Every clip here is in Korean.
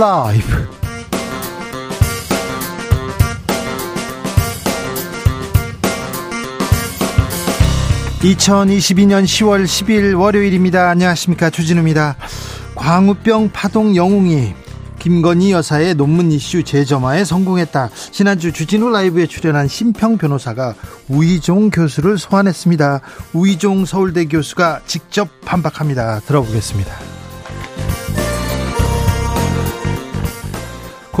라이브. 2022년 10월 10일 월요일입니다. 안녕하십니까. 주진우입니다. 광우병 파동 영웅이 김건희 여사의 논문 이슈 재점화에 성공했다. 지난주 주진우 라이브에 출연한 심평 변호사가 우이종 교수를 소환했습니다. 우이종 서울대 교수가 직접 반박합니다. 들어보겠습니다.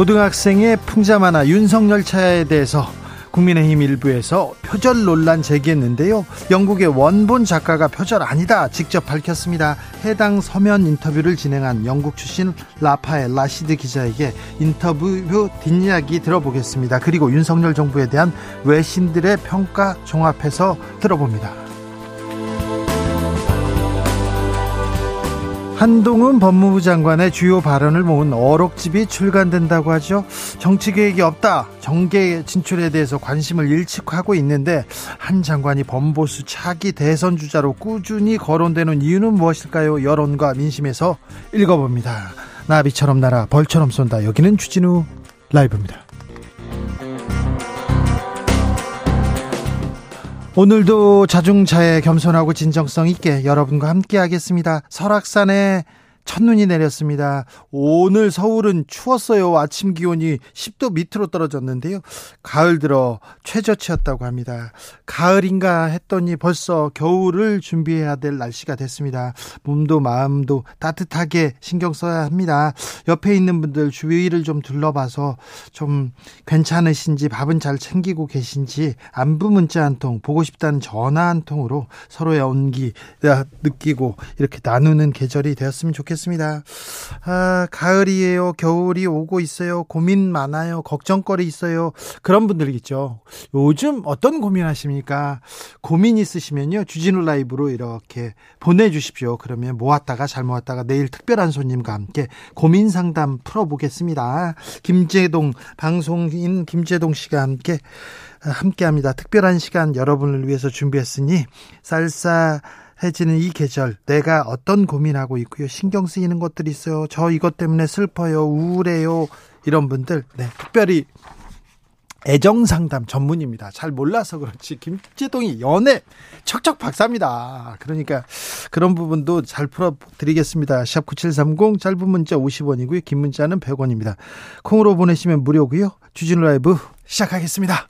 고등학생의 풍자 만화 윤석열 차에 대해서 국민의힘 일부에서 표절 논란 제기했는데요. 영국의 원본 작가가 표절 아니다 직접 밝혔습니다. 해당 서면 인터뷰를 진행한 영국 출신 라파엘 라시드 기자에게 인터뷰 뒷이야기 들어보겠습니다. 그리고 윤석열 정부에 대한 외신들의 평가 종합해서 들어봅니다. 한동훈 법무부 장관의 주요 발언을 모은 어록집이 출간된다고 하죠. 정치 계획이 없다. 정계 진출에 대해서 관심을 일축하고 있는데 한 장관이 범보수 차기 대선 주자로 꾸준히 거론되는 이유는 무엇일까요? 여론과 민심에서 읽어봅니다. 나비처럼 날아 벌처럼 쏜다. 여기는 주진우 라이브입니다. 오늘도 자중차에 겸손하고 진정성 있게 여러분과 함께 하겠습니다. 설악산에 첫눈이 내렸습니다. 오늘 서울은 추웠어요. 아침 기온이 10도 밑으로 떨어졌는데요. 가을 들어 최저치였다고 합니다. 가을인가 했더니 벌써 겨울을 준비해야 될 날씨가 됐습니다. 몸도 마음도 따뜻하게 신경 써야 합니다. 옆에 있는 분들 주위를 좀 둘러봐서 좀 괜찮으신지 밥은 잘 챙기고 계신지 안부 문자 한 통, 보고 싶다는 전화 한 통으로 서로의 온기 느끼고 이렇게 나누는 계절이 되었으면 좋겠습니다. 좋겠습니다. 아, 가을이에요. 겨울이 오고 있어요. 고민 많아요. 걱정거리 있어요. 그런 분들 있죠. 요즘 어떤 고민 하십니까? 고민 있으시면요. 주진우 라이브로 이렇게 보내주십시오. 그러면 모았다가 잘 모았다가 내일 특별한 손님과 함께 고민 상담 풀어보겠습니다. 김재동, 방송인 김재동 씨가 함께 함께 합니다. 특별한 시간 여러분을 위해서 준비했으니 쌀쌀 해지는 이 계절 내가 어떤 고민하고 있고요. 신경 쓰이는 것들이 있어요. 저 이것 때문에 슬퍼요. 우울해요. 이런 분들 네, 특별히 애정 상담 전문입니다. 잘 몰라서 그렇지 김재동이 연애 척척 박사입니다. 그러니까 그런 부분도 잘 풀어 드리겠습니다. 샵 9730 짧은 문자 50원이고요. 긴 문자는 100원입니다. 콩으로 보내시면 무료고요. 주진우 라이브 시작하겠습니다.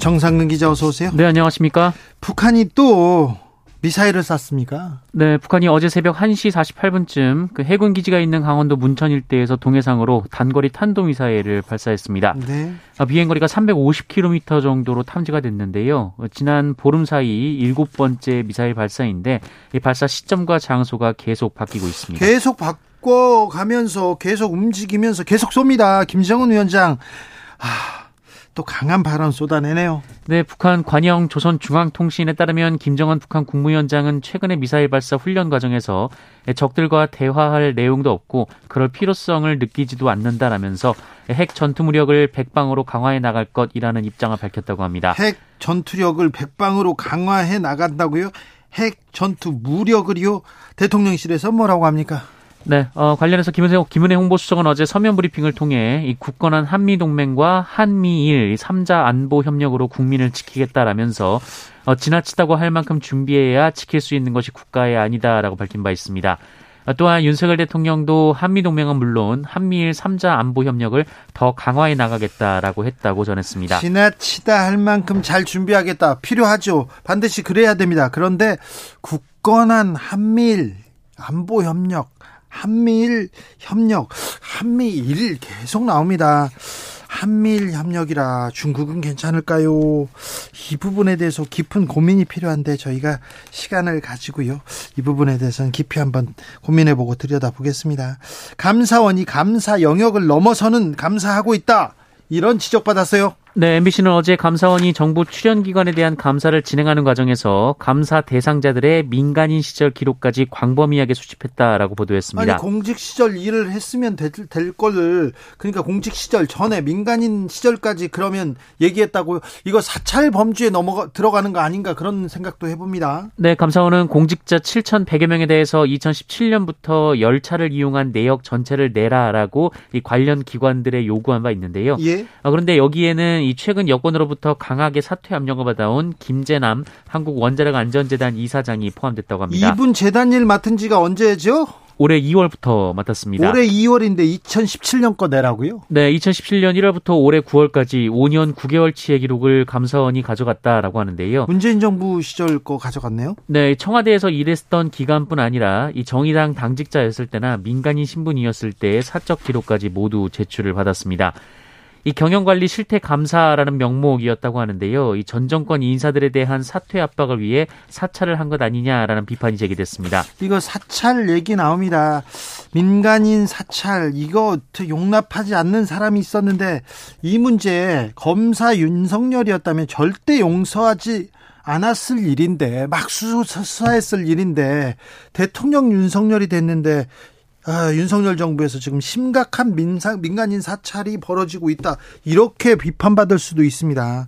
정상근 기자 어서 오세요. 네, 안녕하십니까? 북한이 또 미사일을 쐈습니까? 네, 북한이 어제 새벽 1시 48분쯤 그 해군 기지가 있는 강원도 문천 일대에서 동해상으로 단거리 탄도 미사일을 발사했습니다. 네. 아, 비행 거리가 350km 정도로 탐지가 됐는데요. 지난 보름 사이 일곱 번째 미사일 발사인데 이 발사 시점과 장소가 계속 바뀌고 있습니다. 계속 바 바꿔 가면서 계속 움직이면서 계속 쏩니다. 김정은 위원장. 아, 또 강한 발언 쏟아내네요. 네, 북한 관영 조선중앙통신에 따르면 김정은 북한 국무위원장은 최근에 미사일 발사 훈련 과정에서 적들과 대화할 내용도 없고 그럴 필요성을 느끼지도 않는다라면서 핵 전투 무력을 백방으로 강화해 나갈 것이라는 입장을 밝혔다고 합니다. 핵 전투력을 백방으로 강화해 나간다고요? 핵 전투 무력을요? 대통령실에서 뭐라고 합니까? 네, 어, 관련해서 김은혜, 김은혜 홍보수석은 어제 서면 브리핑을 통해 이 굳건한 한미 동맹과 한미일 3자 안보 협력으로 국민을 지키겠다라면서 어, 지나치다고 할 만큼 준비해야 지킬 수 있는 것이 국가의 아니다라고 밝힌 바 있습니다. 어, 또한 윤석열 대통령도 한미 동맹은 물론 한미일 3자 안보 협력을 더 강화해 나가겠다라고 했다고 전했습니다. 지나치다 할 만큼 잘 준비하겠다. 필요하죠. 반드시 그래야 됩니다. 그런데 굳건한 한미일 안보 협력 한미일 협력, 한미일 계속 나옵니다. 한미일 협력이라 중국은 괜찮을까요? 이 부분에 대해서 깊은 고민이 필요한데 저희가 시간을 가지고요. 이 부분에 대해서는 깊이 한번 고민해보고 들여다보겠습니다. 감사원이 감사 영역을 넘어서는 감사하고 있다. 이런 지적받았어요. 네, MBC는 어제 감사원이 정부 출연 기관에 대한 감사를 진행하는 과정에서 감사 대상자들의 민간인 시절 기록까지 광범위하게 수집했다라고 보도했습니다. 아니, 공직 시절 일을 했으면 될, 될 거를 그러니까 공직 시절 전에 민간인 시절까지 그러면 얘기했다고요. 이거 사찰 범주에 넘어가 들어가는 거 아닌가 그런 생각도 해 봅니다. 네, 감사원은 공직자 7,100여 명에 대해서 2017년부터 열차를 이용한 내역 전체를 내라라고 이 관련 기관들의 요구한 바 있는데요. 예. 아, 그런데 여기에는 이 최근 여권으로부터 강하게 사퇴 압력을 받아온 김재남 한국 원자력 안전재단 이사장이 포함됐다고 합니다. 이분 재단 일 맡은 지가 언제죠? 올해 2월부터 맡았습니다. 올해 2월인데 2017년 거 내라고요? 네, 2017년 1월부터 올해 9월까지 5년 9개월치의 기록을 감사원이 가져갔다라고 하는데요. 문재인 정부 시절 거 가져갔네요. 네, 청와대에서 일했던 기간뿐 아니라 이 정의당 당직자였을 때나 민간인 신분이었을 때의 사적 기록까지 모두 제출을 받았습니다. 이 경영관리 실태 감사라는 명목이었다고 하는데요. 이 전 정권 인사들에 대한 사퇴 압박을 위해 사찰을 한 것 아니냐라는 비판이 제기됐습니다. 이거 사찰 얘기 나옵니다. 민간인 사찰 이거 용납하지 않는 사람이 있었는데 이 문제 검사 윤석열이었다면 절대 용서하지 않았을 일인데 막 수사했을 일인데 대통령 윤석열이 됐는데 아, 윤석열 정부에서 지금 심각한 민상, 민간인 사찰이 벌어지고 있다. 이렇게 비판받을 수도 있습니다.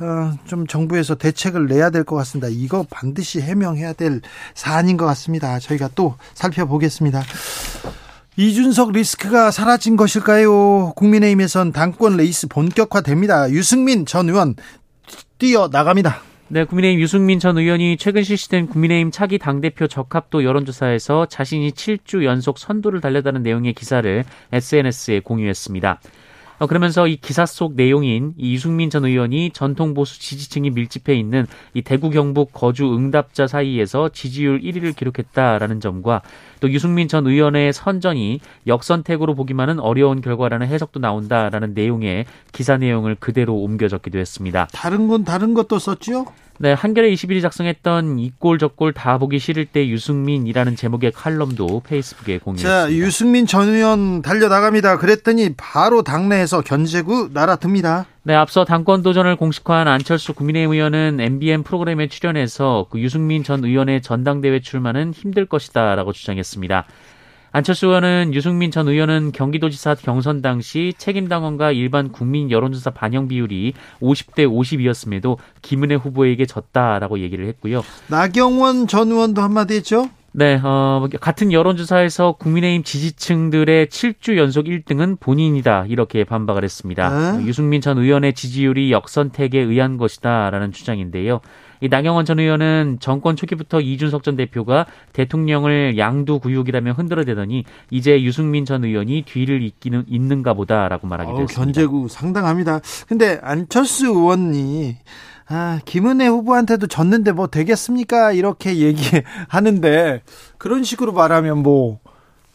어, 좀 정부에서 대책을 내야 될 것 같습니다. 이거 반드시 해명해야 될 사안인 것 같습니다. 저희가 또 살펴보겠습니다. 이준석 리스크가 사라진 것일까요? 국민의힘에선 당권 레이스 본격화됩니다. 유승민 전 의원 뛰어 나갑니다. 네, 국민의힘 유승민 전 의원이 최근 실시된 국민의힘 차기 당대표 적합도 여론조사에서 자신이 7주 연속 선두를 달렸다는 내용의 기사를 SNS에 공유했습니다. 어, 그러면서 이 기사 속 내용인 이 유승민 전 의원이 전통 보수 지지층이 밀집해 있는 이 대구 경북 거주 응답자 사이에서 지지율 1위를 기록했다라는 점과 또 유승민 전 의원의 선전이 역선택으로 보기만은 어려운 결과라는 해석도 나온다라는 내용의 기사 내용을 그대로 옮겨 적기도 했습니다. 다른 건 다른 것도 썼죠? 네, 한겨레 21이 작성했던 이 골 저 골 다 보기 싫을 때 유승민이라는 제목의 칼럼도 페이스북에 공유했습니다. 자, 유승민 전 의원 달려나갑니다. 그랬더니 바로 당내에서 견제구 날아듭니다. 네, 앞서 당권 도전을 공식화한 안철수 국민의힘 의원은 MBN 프로그램에 출연해서 그 유승민 전 의원의 전당대회 출마는 힘들 것이다라고 주장했습니다. 안철수 의원은 유승민 전 의원은 경기도지사 경선 당시 책임당원과 일반 국민 여론조사 반영 비율이 50대 50이었음에도 김은혜 후보에게 졌다라고 얘기를 했고요. 나경원 전 의원도 한마디 했죠? 네, 어, 같은 여론조사에서 국민의힘 지지층들의 7주 연속 1등은 본인이다 이렇게 반박을 했습니다. 네? 유승민 전 의원의 지지율이 역선택에 의한 것이다 라는 주장인데요. 이 나경원 전 의원은 정권 초기부터 이준석 전 대표가 대통령을 양두구육이라며 흔들어대더니 이제 유승민 전 의원이 뒤를 잇기는 있는가 보다라고 말하기도 했습니다. 견제구 상당합니다. 근데 안철수 의원이 아, 김은혜 후보한테도 졌는데 뭐 되겠습니까? 이렇게 얘기하는데 그런 식으로 말하면 뭐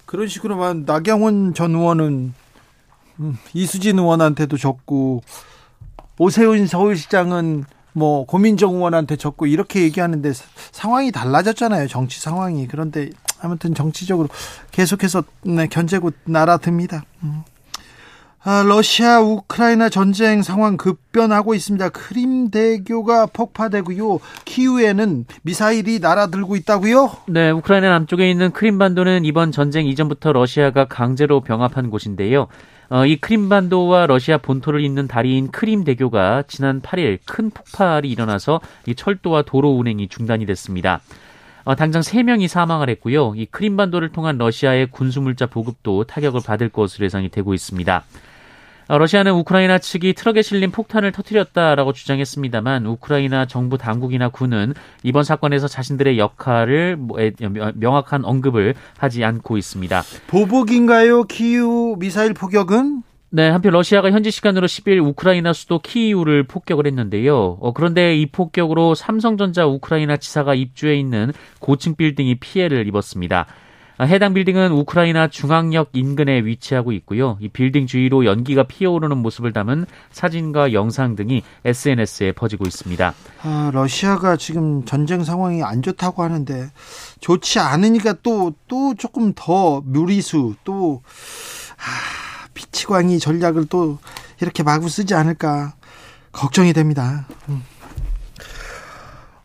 그런 식으로 말 나경원 전 의원은 음, 이수진 의원한테도 졌고 오세훈 서울시장은 뭐 고민정 의원한테 졌고 이렇게 얘기하는데 상황이 달라졌잖아요. 정치 상황이. 그런데 아무튼 정치적으로 계속해서 네, 견제고 날아듭니다. 음. 아, 러시아 우크라이나 전쟁 상황 급변하고 있습니다. 크림 대교가 폭파되고요. 키우에는 미사일이 날아들고 있다고요? 네, 우크라이나 남쪽에 있는 크림반도는 이번 전쟁 이전부터 러시아가 강제로 병합한 곳인데요. 어, 이 크림반도와 러시아 본토를 잇는 다리인 크림 대교가 지난 8일 큰 폭발이 일어나서 이 철도와 도로 운행이 중단이 됐습니다. 어, 당장 3명이 사망을 했고요. 이 크림반도를 통한 러시아의 군수물자 보급도 타격을 받을 것으로 예상이 되고 있습니다. 어, 러시아는 우크라이나 측이 트럭에 실린 폭탄을 터뜨렸다라고 주장했습니다만 우크라이나 정부 당국이나 군은 이번 사건에서 자신들의 역할을 뭐, 명확한 언급을 하지 않고 있습니다. 보복인가요? 키우 미사일 포격은? 네, 한편 러시아가 현지 시간으로 10일 우크라이나 수도 키이우를 폭격을 했는데요. 어, 그런데 이 폭격으로 삼성전자 우크라이나 지사가 입주해 있는 고층 빌딩이 피해를 입었습니다. 해당 빌딩은 우크라이나 중앙역 인근에 위치하고 있고요. 이 빌딩 주위로 연기가 피어오르는 모습을 담은 사진과 영상 등이 SNS에 퍼지고 있습니다. 아, 러시아가 지금 전쟁 상황이 안 좋다고 하는데 좋지 않으니까 또또 조금 더 무리수 또 아, 피치광이 전략을 또 이렇게 마구 쓰지 않을까 걱정이 됩니다. 음.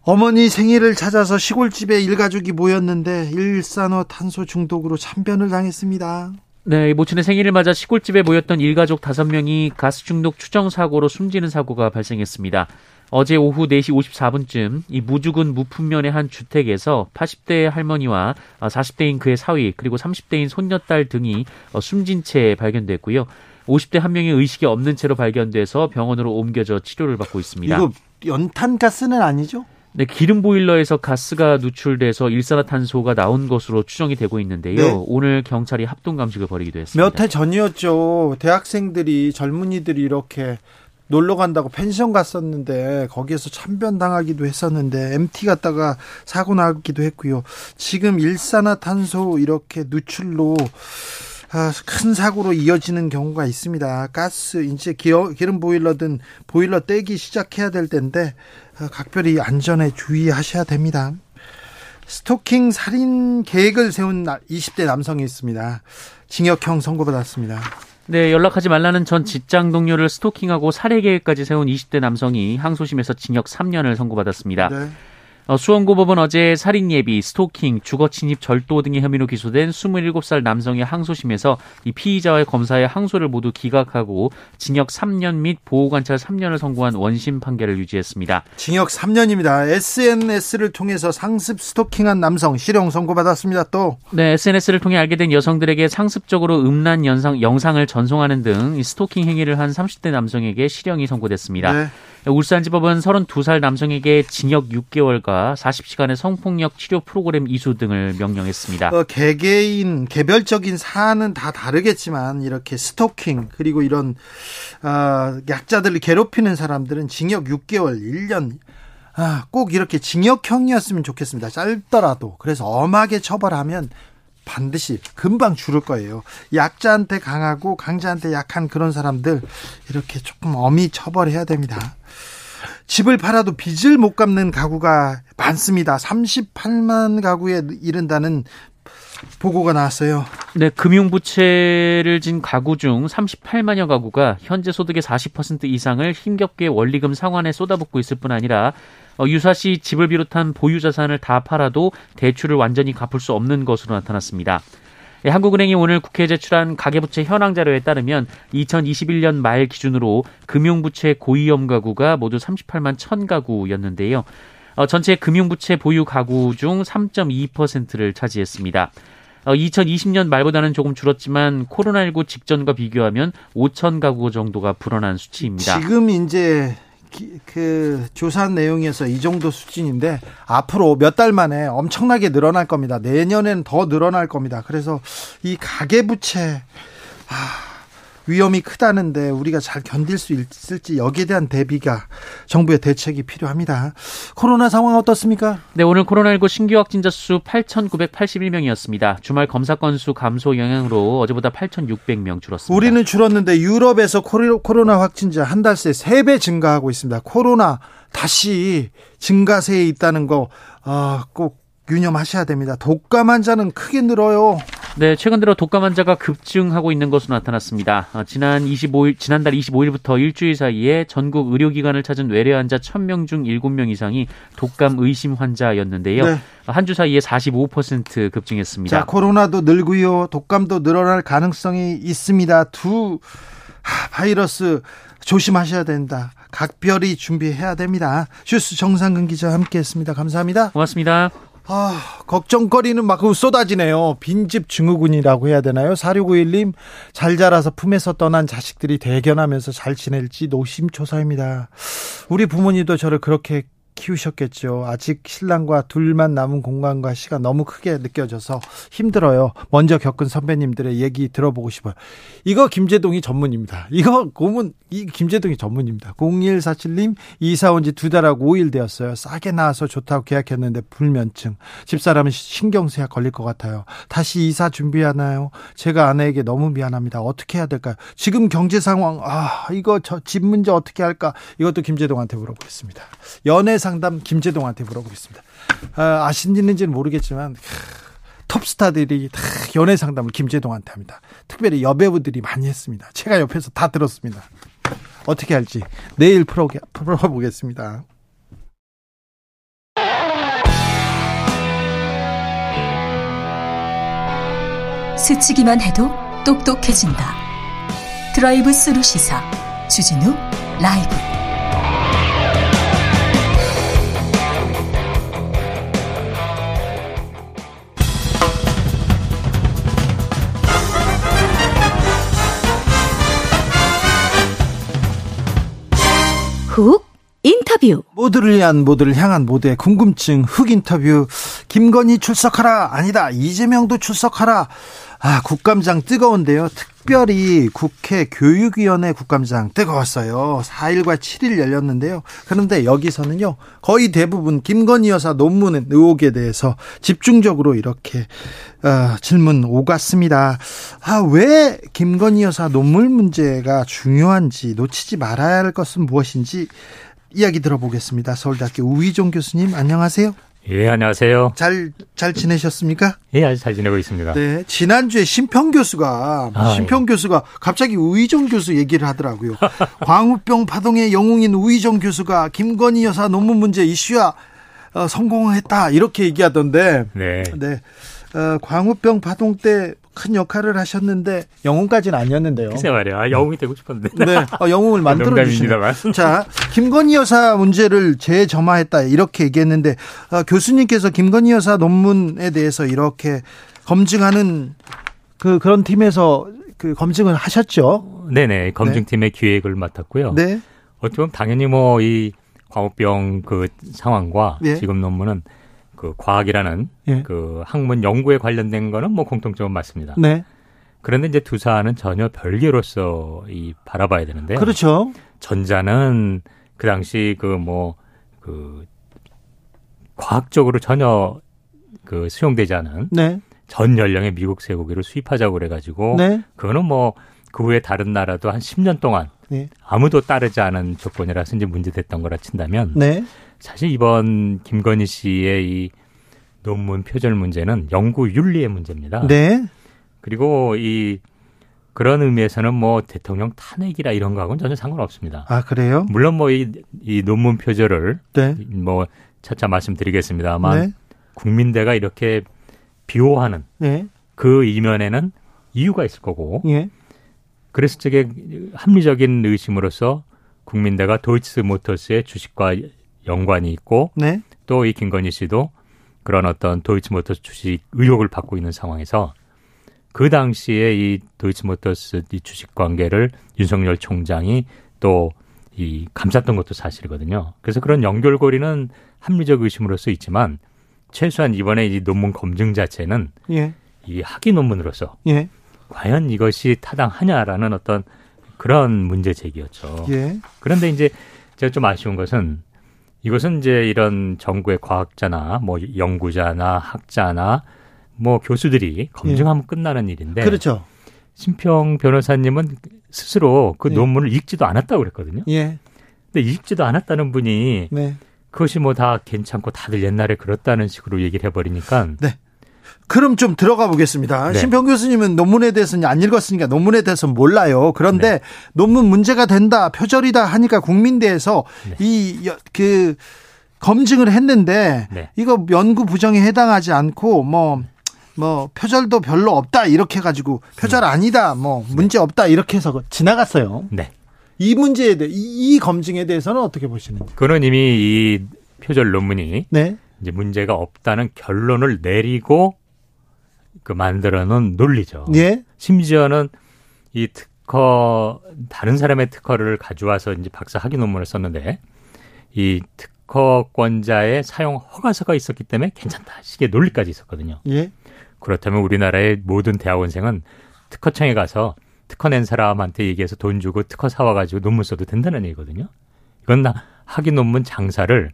어머니 생일을 찾아서 시골집에 일가족이 모였는데 일산화 탄소 중독으로 참변을 당했습니다. 네, 모친의 생일을 맞아 시골집에 모였던 일가족 5명이 가스 중독 추정 사고로 숨지는 사고가 발생했습니다. 어제 오후 4시 54분쯤 이 무주군 무품면의 한 주택에서 80대 할머니와 40대인 그의 사위 그리고 30대인 손녀딸 등이 숨진 채 발견됐고요. 50대 한 명이 의식이 없는 채로 발견돼서 병원으로 옮겨져 치료를 받고 있습니다. 이거 연탄 가스는 아니죠? 네, 기름 보일러에서 가스가 누출돼서 일산화탄소가 나온 것으로 추정이 되고 있는데요. 네. 오늘 경찰이 합동 감식을 벌이기도 했습니다. 몇 해 전이었죠. 대학생들이 젊은이들이 이렇게 놀러 간다고 펜션 갔었는데 거기에서 참변 당하기도 했었는데 MT 갔다가 사고 나기도 했고요. 지금 일산화탄소 이렇게 누출로 아, 큰 사고로 이어지는 경우가 있습니다. 가스 이제 기름 보일러든 보일러 떼기 시작해야 될 텐데 아, 각별히 안전에 주의하셔야 됩니다. 스토킹 살인 계획을 세운 20대 남성이 있습니다. 징역형 선고받았습니다. 네, 연락하지 말라는 전 직장 동료를 스토킹하고 살해 계획까지 세운 20대 남성이 항소심에서 징역 3년을 선고받았습니다. 네. 어, 수원고법은 어제 살인 예비, 스토킹, 주거 침입 절도 등의 혐의로 기소된 27살 남성의 항소심에서 이 피의자와의 검사의 항소를 모두 기각하고 징역 3년 및 보호관찰 3년을 선고한 원심 판결을 유지했습니다. 징역 3년입니다. SNS를 통해서 상습 스토킹한 남성 실형 선고받았습니다. 또 네, SNS를 통해 알게 된 여성들에게 상습적으로 음란 영상, 영상을 전송하는 등 스토킹 행위를 한 30대 남성에게 실형이 선고됐습니다. 네. 울산지법은 32살 남성에게 징역 6개월과 40시간의 성폭력 치료 프로그램 이수 등을 명령했습니다. 어, 개개인 개별적인 사안은 다 다르겠지만 이렇게 스토킹 그리고 이런 어, 약자들을 괴롭히는 사람들은 징역 6개월, 1년 아, 꼭 이렇게 징역형이었으면 좋겠습니다. 짧더라도 그래서 엄하게 처벌하면 반드시 금방 줄을 거예요. 약자한테 강하고 강자한테 약한 그런 사람들 이렇게 조금 엄히 처벌해야 됩니다. 집을 팔아도 빚을 못 갚는 가구가 많습니다. 38만 가구에 이른다는 보고가 나왔어요. 네, 금융부채를 진 가구 중 38만여 가구가 현재 소득의 40% 이상을 힘겹게 원리금 상환에 쏟아붓고 있을 뿐 아니라 어, 유사시 집을 비롯한 보유 자산을 다 팔아도 대출을 완전히 갚을 수 없는 것으로 나타났습니다. 예, 한국은행이 오늘 국회에 제출한 가계부채 현황 자료에 따르면 2021년 말 기준으로 금융부채 고위험 가구가 모두 38만 1000 가구였는데요. 어, 전체 금융부채 보유 가구 중 3.2%를 차지했습니다. 어, 2020년 말보다는 조금 줄었지만 코로나19 직전과 비교하면 5천 가구 정도가 불어난 수치입니다. 지금 이제 그 조사한 내용에서 이 정도 수준인데 앞으로 몇 달 만에 엄청나게 늘어날 겁니다. 내년엔 더 늘어날 겁니다. 그래서 이 가계 부채 아, 위험이 크다는데 우리가 잘 견딜 수 있을지 여기에 대한 대비가 정부의 대책이 필요합니다. 코로나 상황 어떻습니까? 네, 오늘 코로나19 신규 확진자 수 8,981명이었습니다. 주말 검사 건수 감소 영향으로 어제보다 8,600명 줄었습니다. 우리는 줄었는데 유럽에서 코로나 확진자 한 달 새 3배 증가하고 있습니다. 코로나 다시 증가세에 있다는 거꼭 어, 유념하셔야 됩니다. 독감 환자는 크게 늘어요. 네, 최근 들어 독감 환자가 급증하고 있는 것으로 나타났습니다. 어, 지난 25일, 지난달 25일부터 일주일 사이에 전국 의료기관을 찾은 외래 환자 1000명 중 7명 이상이 독감 의심 환자였는데요. 네. 한주 사이에 45% 급증했습니다. 자, 코로나도 늘고요. 독감도 늘어날 가능성이 있습니다. 두 바이러스 조심하셔야 된다. 각별히 준비해야 됩니다. 슈스 정상근 기자 함께했습니다. 감사합니다. 고맙습니다. 아, 걱정거리는 막 쏟아지네요. 빈집 증후군이라고 해야 되나요? 4691님, 잘 자라서 품에서 떠난 자식들이 대견하면서 잘 지낼지 노심초사입니다. 우리 부모님도 저를 그렇게 키우셨겠죠. 아직 신랑과 둘만 남은 공간과 시간 너무 크게 느껴져서 힘들어요. 먼저 겪은 선배님들의 얘기 들어보고 싶어요. 이거 김재동이 전문입니다. 이거 고문 이 김재동이 전문입니다. 0147님 이사 온 지 두 달하고 5일 되었어요. 싸게 나와서 좋다고 계약했는데 불면증. 집사람은 신경쇠약 걸릴 것 같아요. 다시 이사 준비하나요? 제가 아내에게 너무 미안합니다. 어떻게 해야 될까요? 지금 경제 상황 아 이거 저 집 문제 어떻게 할까? 이것도 김재동한테 물어보겠습니다. 연애 상담 김제동한테 물어보겠습니다. 아, 아시는지는 모르겠지만 톱스타들이 다 연애 상담을 김제동한테 합니다. 특별히 여배우들이 많이 했습니다. 제가 옆에서 다 들었습니다. 어떻게 할지 내일 풀어, 풀어보겠습니다. 스치기만 해도 똑똑해진다. 드라이브 스루 시사 주진우 라이브 훅 인터뷰. 모두를 위한 모두를 향한 모두의 궁금증 흑 인터뷰. 김건희 출석하라 아니다. 이재명도 출석하라. 아 국감장 뜨거운데요 특별히 국회 교육위원회 국감장 뜨거웠어요 4일과 7일 열렸는데요 그런데 여기서는요 거의 대부분 김건희 여사 논문 의혹에 대해서 집중적으로 이렇게 어, 질문 오갔습니다 아 왜 김건희 여사 논문 문제가 중요한지 놓치지 말아야 할 것은 무엇인지 이야기 들어보겠습니다. 서울대학교 우희종 교수님 안녕하세요. 예, 안녕하세요. 잘, 잘 지내셨습니까? 예, 아주 잘 지내고 있습니다. 네. 지난주에 심평 교수가, 아, 심평 예. 교수가 갑자기 우희종 교수 얘기를 하더라고요. 광우병 파동의 영웅인 우희종 교수가 김건희 여사 논문 문제 이슈야 어, 성공했다. 이렇게 얘기하던데. 네. 네. 어, 광우병 파동 때 큰 역할을 하셨는데, 영웅까지는 아니었는데요. 글쎄 말이야. 아, 영웅이 되고 싶었는데. 네. 어, 영웅을 만들어 주시네. 농담입니다만. 자, 김건희 여사 문제를 재점화했다 이렇게 얘기했는데 어, 교수님께서 김건희 여사 논문에 대해서 이렇게 검증하는 그 그런 팀에서 그 검증을 하셨죠? 네네. 검증팀의 기획을 맡았고요. 네, 어떻게 보면 당연히 뭐 이 광우병 그 상황과 예. 지금 논문은 그 과학이라는 예. 그 학문 연구에 관련된 거는 뭐 공통점은 맞습니다. 네, 그런데 이제 두 사안은 전혀 별개로서 이 바라봐야 되는데요. 그렇죠. 전자는 그 당시 그 뭐 그 과학적으로 전혀 그 수용되지 않은 네, 전 연령의 미국 쇠고기를 수입하자고 그래가지고 네, 그거는 뭐 그 후에 다른 나라도 한 10년 동안 네, 아무도 따르지 않은 조건이라서 이제 문제됐던 거라 친다면 네, 사실 이번 김건희 씨의 이 논문 표절 문제는 연구 윤리의 문제입니다. 네, 그리고 이 그런 의미에서는 뭐 대통령 탄핵이라 이런 거하고는 전혀 상관없습니다. 아 그래요? 물론 뭐이 이 논문 표절을 네, 뭐 차차 말씀드리겠습니다만 네, 국민대가 이렇게 비호하는 네, 그 이면에는 이유가 있을 거고 예, 그래서 저게 합리적인 의심으로서 국민대가 도이치 모터스의 주식과 연관이 있고 네, 또이 김건희 씨도 그런 어떤 도이치 모터스 주식 의혹을 받고 있는 상황에서 그 당시에 이 도이치 모터스 이 주식 관계를 윤석열 총장이 또 이 감쌌던 것도 사실이거든요. 그래서 그런 연결고리는 합리적 의심으로서 있지만 최소한 이번에 이 논문 검증 자체는 예, 이 학위 논문으로서 예, 과연 이것이 타당하냐라는 어떤 그런 문제 제기였죠. 예, 그런데 이제 제가 좀 아쉬운 것은 이것은 이제 이런 정부의 과학자나 뭐 연구자나 학자나 뭐 교수들이 검증하면 끝나는 일인데 그렇죠. 심평 변호사님은 스스로 그 예. 논문을 읽지도 않았다고 그랬거든요. 예, 근데 읽지도 않았다는 분이 네. 그것이 뭐 다 괜찮고 다들 옛날에 그렇다는 식으로 얘기를 해버리니까 그럼 좀 들어가 보겠습니다. 네. 심평 교수님은 논문에 대해서는 안 읽었으니까 논문에 대해서는 몰라요. 그런데 네. 논문 문제가 된다, 표절이다 하니까 국민대에서 네. 이그 검증을 했는데 네. 이거 연구 부정에 해당하지 않고 뭐뭐 표절도 별로 없다 이렇게 해가지고 표절 아니다 뭐 문제 없다 이렇게 해서 지나갔어요. 네. 이 문제에 대해 이, 이 검증에 대해서는 어떻게 보시는지? 그는 이미 이 표절 논문이 네, 이제 문제가 없다는 결론을 내리고 그 만들어 놓은 논리죠. 예, 심지어는 이 특허 다른 사람의 특허를 가져와서 이제 박사 학위 논문을 썼는데 이 특허권자의 사용 허가서가 있었기 때문에 괜찮다. 시기의 논리까지 있었거든요. 예. 그렇다면 우리나라의 모든 대학원생은 특허청에 가서 특허 낸 사람한테 얘기해서 돈 주고 특허 사와가지고 논문 써도 된다는 얘기거든요. 이건 나 학위 논문 장사를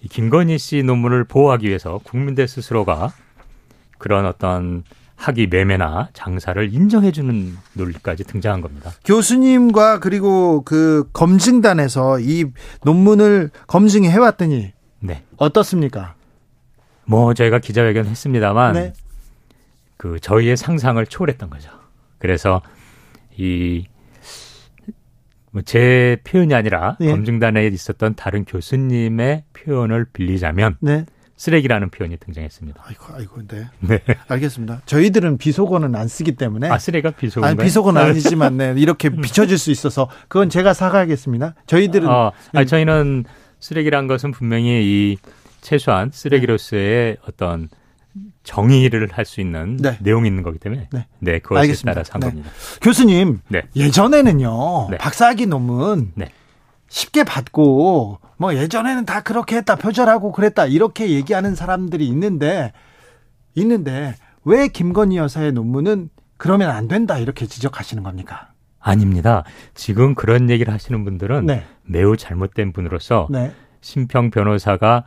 이 김건희 씨 논문을 보호하기 위해서 국민들 스스로가 그런 어떤 학위 매매나 장사를 인정해주는 논리까지 등장한 겁니다. 교수님과 그리고 그 검증단에서 이 논문을 검증해 왔더니 네. 어떻습니까? 뭐 저희가 기자회견 했습니다만 네. 그 저희의 상상을 초월했던 거죠. 그래서 이 뭐 제 표현이 아니라 예. 검증단에 있었던 다른 교수님의 표현을 빌리자면 네. 쓰레기라는 표현이 등장했습니다. 아이고, 아이고, 네. 네. 알겠습니다. 저희들은 비속어는 안 쓰기 때문에. 아 쓰레기가 비속어인가요? 아니, 비속어는 아니지만, 네. 이렇게 비춰질 수 있어서, 그건 제가 사과하겠습니다. 저희들은. 어, 아니, 저희는 쓰레기란 것은 분명히 이 최소한 쓰레기로서의 어떤 정의를 할 수 있는 네. 내용이 있는 거기 때문에 네. 네, 그것에 알겠습니다. 따라서 한 네. 겁니다. 교수님, 네. 예전에는요, 네. 박사학위 논문 네. 쉽게 받고, 뭐 예전에는 다 그렇게 했다, 표절하고 그랬다, 이렇게 얘기하는 사람들이 있는데, 있는데, 왜 김건희 여사의 논문은 그러면 안 된다, 이렇게 지적하시는 겁니까? 아닙니다. 지금 그런 얘기를 하시는 분들은 네. 매우 잘못된 분으로서 네. 심평 변호사가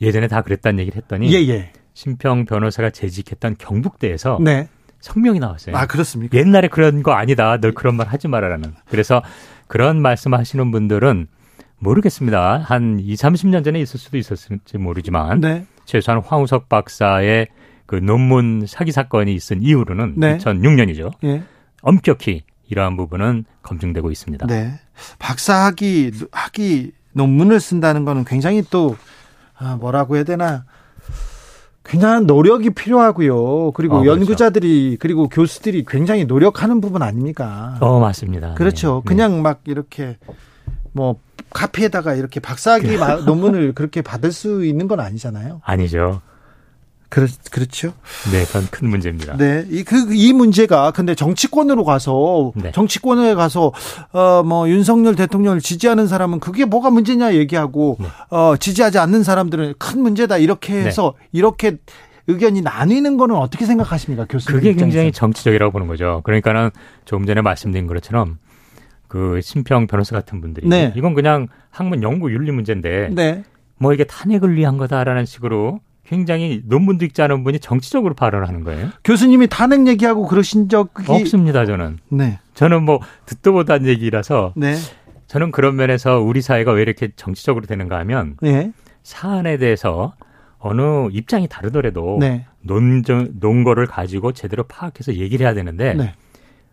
예전에 다 그랬다는 얘기를 했더니 예, 예. 심평 변호사가 재직했던 경북대에서 네. 성명이 나왔어요. 아, 그렇습니까? 옛날에 그런 거 아니다. 널 그런 말 하지 말아라는. 그래서 그런 말씀하시는 분들은 모르겠습니다. 한 2, 30년 전에 있을 수도 있었을지 모르지만 네. 최소한 황우석 박사의 그 논문 사기 사건이 있은 이후로는 네. 2006년이죠. 예. 엄격히 이러한 부분은 검증되고 있습니다. 네. 박사학위 학위 논문을 쓴다는 거는 굉장히 또 아, 뭐라고 해야 되나 굉장한 노력이 필요하고요. 그리고 어, 그렇죠. 연구자들이 그리고 교수들이 굉장히 노력하는 부분 아닙니까? 어, 맞습니다. 그렇죠. 네. 그냥 막 이렇게 뭐 카피에다가 이렇게 박사학위 마- 논문을 그렇게 받을 수 있는 건 아니잖아요. 아니죠. 그렇, 그렇죠. 네, 그건 큰 문제입니다. 네, 이, 그, 이 문제가 근데 정치권으로 가서, 네. 정치권에 가서, 어, 뭐, 윤석열 대통령을 지지하는 사람은 그게 뭐가 문제냐 얘기하고, 네. 어, 지지하지 않는 사람들은 큰 문제다 이렇게 해서, 이렇게 의견이 나뉘는 거는 어떻게 생각하십니까, 교수님? 그게 굉장히 입장에서? 정치적이라고 보는 거죠. 그러니까는 조금 전에 말씀드린 것처럼 그 심평 변호사 같은 분들이 네. 이건 그냥 학문 연구 윤리 문제인데 네. 뭐 이게 탄핵을 위한 거다라는 식으로 굉장히 논문도 읽지 않은 분이 정치적으로 발언을 하는 거예요. 교수님이 탄핵 얘기하고 그러신 적이. 없습니다, 저는. 네. 저는 뭐 듣도 못한 얘기라서 네. 저는 그런 면에서 우리 사회가 왜 이렇게 정치적으로 되는가 하면 네. 사안에 대해서 어느 입장이 다르더라도 네. 논정, 논거를 가지고 제대로 파악해서 얘기를 해야 되는데 네.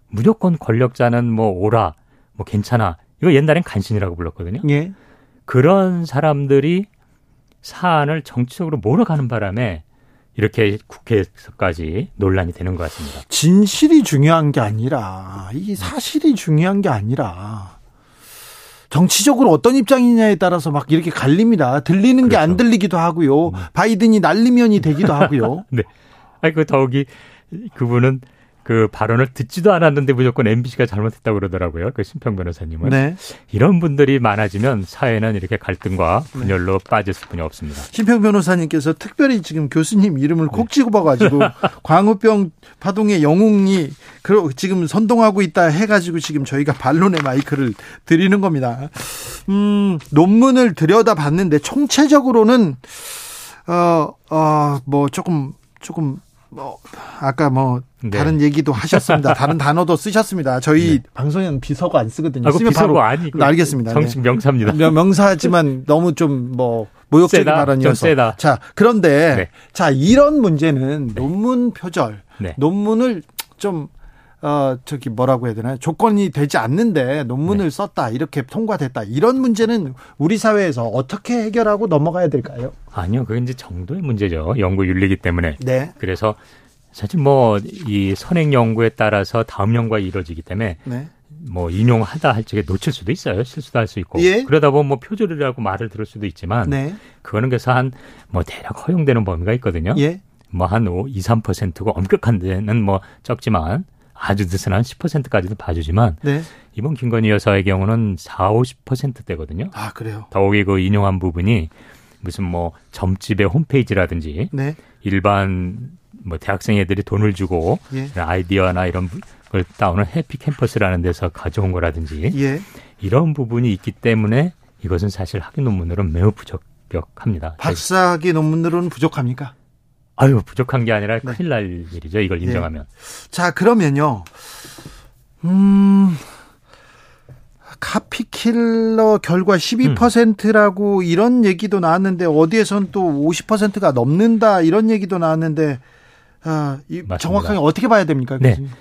무조건 권력자는 뭐 오라, 뭐 괜찮아. 이거 옛날엔 간신이라고 불렀거든요. 예. 그런 사람들이 사안을 정치적으로 몰아가는 바람에 이렇게 국회에서까지 논란이 되는 것 같습니다. 진실이 중요한 게 아니라 이 사실이 중요한 게 아니라 정치적으로 어떤 입장이냐에 따라서 막 이렇게 갈립니다. 들리는 게안 그렇죠. 들리기도 하고요. 바이든이 날리면이 되기도 하고요. 네. 아니 그 더욱이 그분은 그 발언을 듣지도 않았는데 무조건 MBC가 잘못했다고 그러더라고요. 그 심평 변호사님은. 네. 이런 분들이 많아지면 사회는 이렇게 갈등과 분열로 빠질 수뿐이 없습니다. 심평 변호사님께서 특별히 지금 교수님 이름을 네. 콕 집어가지고 광우병 파동의 영웅이 그 지금 선동하고 있다 해가지고 지금 저희가 반론의 마이크를 드리는 겁니다. 음, 논문을 들여다봤는데 총체적으로는 어어뭐 조금 조금 뭐 아까 뭐 네. 다른 얘기도 하셨습니다. 다른 단어도 쓰셨습니다. 저희 방송에는 비서가 안 쓰거든요. 아, 그 쓰면 바로 아니. 그 네, 알겠습니다. 정식 네. 명사입니다. 명- 명사지만 너무 좀 뭐 모욕적인 세다, 발언이어서. 자, 그런데 네. 자, 이런 문제는 논문 표절, 네. 논문을 좀 어, 저기 뭐라고 해야 되나요? 조건이 되지 않는데 논문을 네. 썼다. 이렇게 통과됐다. 이런 문제는 우리 사회에서 어떻게 해결하고 넘어가야 될까요? 아니요, 그게 이제 정도의 문제죠. 연구 윤리기 때문에. 네. 그래서 사실 뭐 이 선행 연구에 따라서 다음 연구가 이루어지기 때문에 네. 뭐 인용하다 할 적에 놓칠 수도 있어요. 실수도 할 수 있고. 예. 그러다 보면 뭐 표절이라고 말을 들을 수도 있지만 네. 그거는 그래서 한 뭐 대략 허용되는 범위가 있거든요. 예. 뭐한 5, 2, 3%고 엄격한 데는 뭐 적지만 아주 느슨한 10%까지도 봐주지만 네. 이번 김건희 여사의 경우는 4, 50%대거든요. 아, 그래요. 더욱이 그 인용한 부분이 무슨 뭐 점집의 홈페이지라든지 네. 일반 뭐 대학생 애들이 돈을 주고 예. 아이디어나 이런 걸 따오는 해피 캠퍼스라는 데서 가져온 거라든지 예. 이런 부분이 있기 때문에 이것은 사실 학위 논문으로는 매우 부적격합니다. 박사학위 논문으로는 부족합니까? 아유 부족한 게 아니라 네. 큰일 날 일이죠. 이걸 인정하면. 자, 그러면요. 음, 카피킬러 결과 12%라고 이런 얘기도 나왔는데 어디에선 또 50%가 넘는다 이런 얘기도 나왔는데 아, 이. 정확하게 어떻게 봐야 됩니까? 네. 교수님?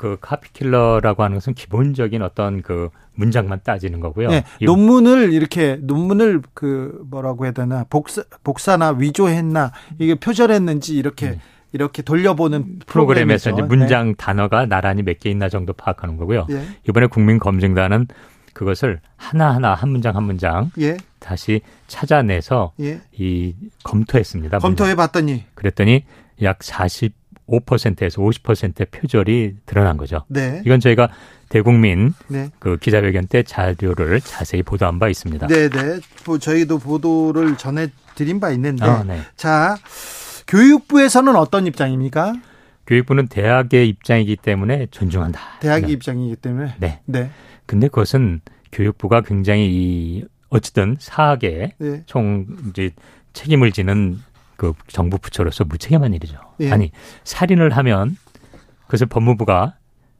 그 카피킬러라고 하는 것은 기본적인 어떤 그 문장만 따지는 거고요. 네, 이 논문을 이렇게 논문을 그 뭐라고 해야 되나 복사 복사나 위조했나 이게 표절했는지 이렇게 이렇게 돌려보는 프로그램에서 이제. 문장 단어가 나란히 몇 개 있나 정도 파악하는 거고요. 네. 이번에 국민검증단은 그것을 하나하나 한 문장 한 문장 예, 다시 찾아내서 예. 이 검토했습니다. 검토해 봤더니 그랬더니 약 45%에서 50%의 표절이 드러난 거죠. 네, 이건 저희가 대국민 네. 그 기자회견 때 자료를 자세히 보도한 바 있습니다. 네, 네. 뭐 저희도 보도를 전해 드린 바 있는데. 아, 네. 자, 교육부에서는 어떤 입장입니까? 교육부는 대학의 입장이기 때문에 존중한다. 대학의 네. 입장이기 때문에. 네. 네. 근데 그것은 교육부가 굉장히 이 어쨌든 사학에 네. 총 이제 책임을 지는 그 정부 부처로서 무책임한 일이죠. 예. 아니 살인을 하면 그것을 법무부가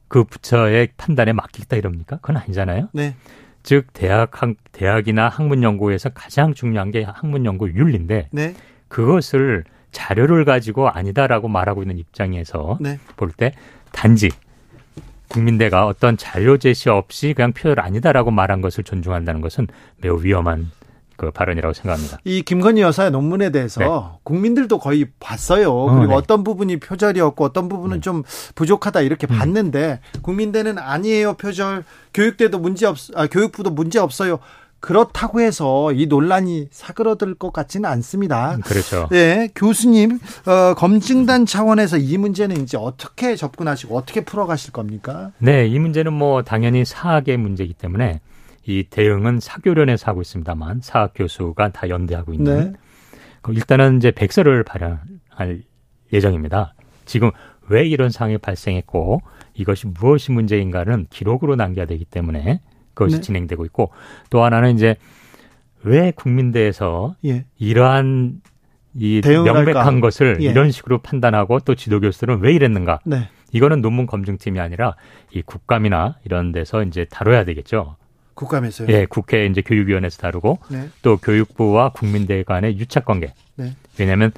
그 부처의 판단에 맡기겠다 이럽니까? 그건 아니잖아요. 네. 즉 대학 학 대학이나 학문 연구에서 가장 중요한 게 학문 연구 윤리인데 네. 그것을 자료를 가지고 아니다라고 말하고 있는 입장에서 네. 볼때 단지 국민대가 어떤 자료 제시 없이 그냥 표절 아니다라고 말한 것을 존중한다는 것은 매우 위험한 그 발언이라고 생각합니다. 이 김건희 여사의 논문에 대해서 국민들도 거의 봤어요. 그리고 네. 어떤 부분이 표절이었고 어떤 부분은 네. 좀 부족하다 이렇게 음. 봤는데 국민대는 아니에요 표절. 교육대도 문제 없, 아, 교육부도 문제 없어요. 그렇다고 해서 이 논란이 사그러들 것 같지는 않습니다. 그렇죠. 네, 교수님, 어, 검증단 차원에서 이 문제는 이제 어떻게 접근하시고 어떻게 풀어가실 겁니까? 네, 이 문제는 뭐 당연히 사학의 문제이기 때문에 이 대응은 사교련에서 하고 있습니다만 사학 교수가 다 연대하고 있는 네. 그 일단은 이제 백서를 발행할 예정입니다. 지금 왜 이런 상황이 발생했고 이것이 무엇이 문제인가는 기록으로 남겨야 되기 때문에 그것이 네. 진행되고 있고 또 하나는 이제 왜 국민대에서 예, 이러한 이 명백한 할까? 것을 예. 이런 식으로 판단하고 또 지도 교수들은 왜 이랬는가? 네, 이거는 논문 검증팀이 아니라 이 국감이나 이런 데서 이제 다뤄야 되겠죠. 국감에서요. 예, 국회 이제 교육위원회에서 다루고 네, 또 교육부와 국민대 간의 유착 관계. 네, 왜냐하면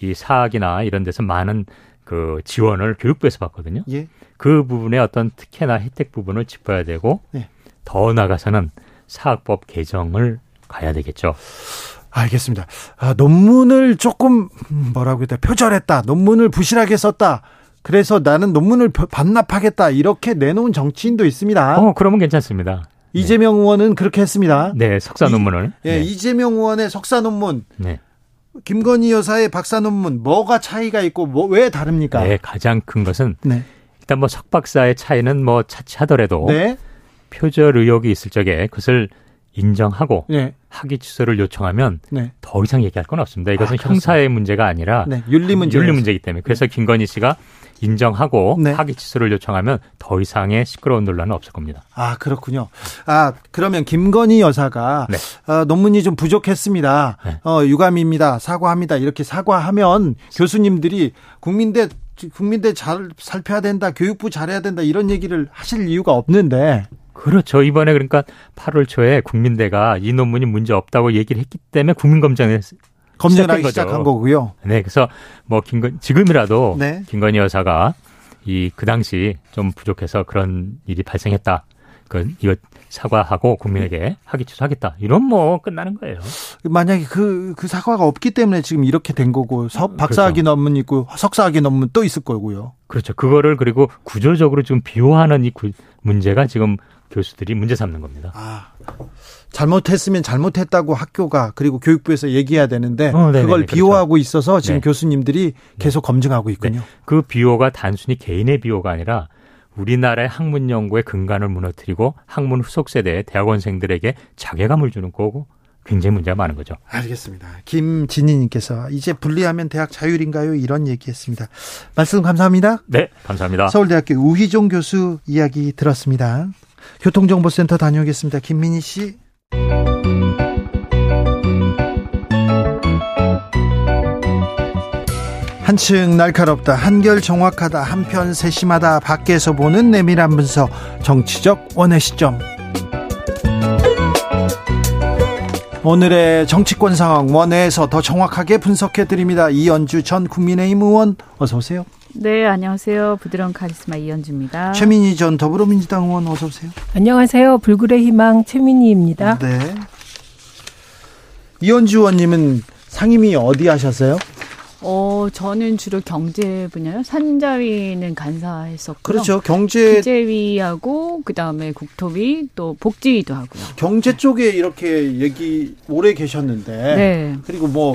이 사학이나 이런 데서 많은 그 지원을 교육부에서 받거든요. 예, 그 부분의 어떤 특혜나 혜택 부분을 짚어야 되고 네. 더 나가서는 사학법 개정을 가야 되겠죠. 알겠습니다. 아, 논문을 조금 음, 뭐라고 해야 돼? 표절했다. 논문을 부실하게 썼다. 그래서 나는 논문을 벼- 반납하겠다. 이렇게 내놓은 정치인도 있습니다. 어, 그러면 괜찮습니다. 이재명 의원은 그렇게 했습니다. 네, 석사 이- 논문을. 예, 네. 이재명 의원의 석사 논문, 네. 김건희 여사의 박사 논문, 뭐가 차이가 있고 뭐 왜 다릅니까? 네, 가장 큰 것은 네. 일단 뭐 석박사의 차이는 뭐 차치하더라도 네. 표절 의혹이 있을 적에 그것을 인정하고 네. 학위 취소를 요청하면 네. 더 이상 얘기할 건 없습니다. 이것은 아. 형사의 문제가 아니라 네. 윤리 문제. 윤리 문제이기 때문에 그래서 김건희 씨가 인정하고 네. 학위 취소를 요청하면 더 이상의 시끄러운 논란은 없을 겁니다. 아, 그렇군요. 아, 그러면 김건희 여사가 네. 어, 논문이 좀 부족했습니다. 네. 어, 유감입니다. 사과합니다. 이렇게 사과하면 교수님들이 국민대 국민대 잘 살펴야 된다. 교육부 잘해야 된다. 이런 얘기를 하실 이유가 없는데. 그렇죠. 이번에 그러니까 8월 초에 국민대가 이 논문이 문제 없다고 얘기를 했기 때문에 국민검증에 검증을 하기 거죠. 시작한 거고요. 네, 그래서 뭐 김건 지금이라도 네. 김건희 여사가 이 그 당시 좀 부족해서 그런 일이 발생했다. 그 이거 사과하고 국민에게 학위 취소하겠다. 이런 뭐 끝나는 거예요. 만약에 그, 그 사과가 없기 때문에 지금 이렇게 된 거고, 서, 그렇죠. 박사학위 논문 있고, 석사학위 논문 또 있을 거고요. 그렇죠. 그거를 그리고 구조적으로 좀 비호하는 이 구- 문제가 지금 교수들이 문제 삼는 겁니다. 아, 잘못했으면 잘못했다고 학교가 그리고 교육부에서 얘기해야 되는데, 어, 그걸 그렇죠. 비호하고 있어서 지금 네. 교수님들이 계속 검증하고 있군요. 그 비호가 단순히 개인의 비호가 아니라 우리나라의 학문 연구의 근간을 무너뜨리고 학문 후속 세대의 대학원생들에게 자괴감을 주는 거고 굉장히 문제가 많은 거죠. 알겠습니다. 김진희님께서 이제 분리하면 대학 자율인가요? 이런 얘기했습니다. 말씀 감사합니다. 네, 감사합니다. 서울대학교 우희종 교수 이야기 들었습니다. 교통정보센터 다녀오겠습니다. 김민희 씨. 한층 날카롭다, 한결 정확하다, 한편 세심하다, 밖에서 보는 내밀한 분석, 정치적 원의 시점. 오늘의 정치권 상황 원회에서 더 정확하게 분석해 드립니다. 이연주 전 국민의힘 의원 어서 오세요. 네, 안녕하세요. 부드러운 카리스마 이연주입니다. 최민희 전 더불어민주당 의원 어서 오세요. 안녕하세요. 불굴의 희망 최민희입니다. 네. 이연주 의원님은 상임위 어디 하셨어요? 어, 저는 주로 경제 분야요. 산자위는 간사했었고요. 그렇죠. 경제 기재위하고 그다음에 국토위 또 복지위도 하고요. 경제 쪽에 이렇게 얘기 오래 계셨는데 네. 그리고 뭐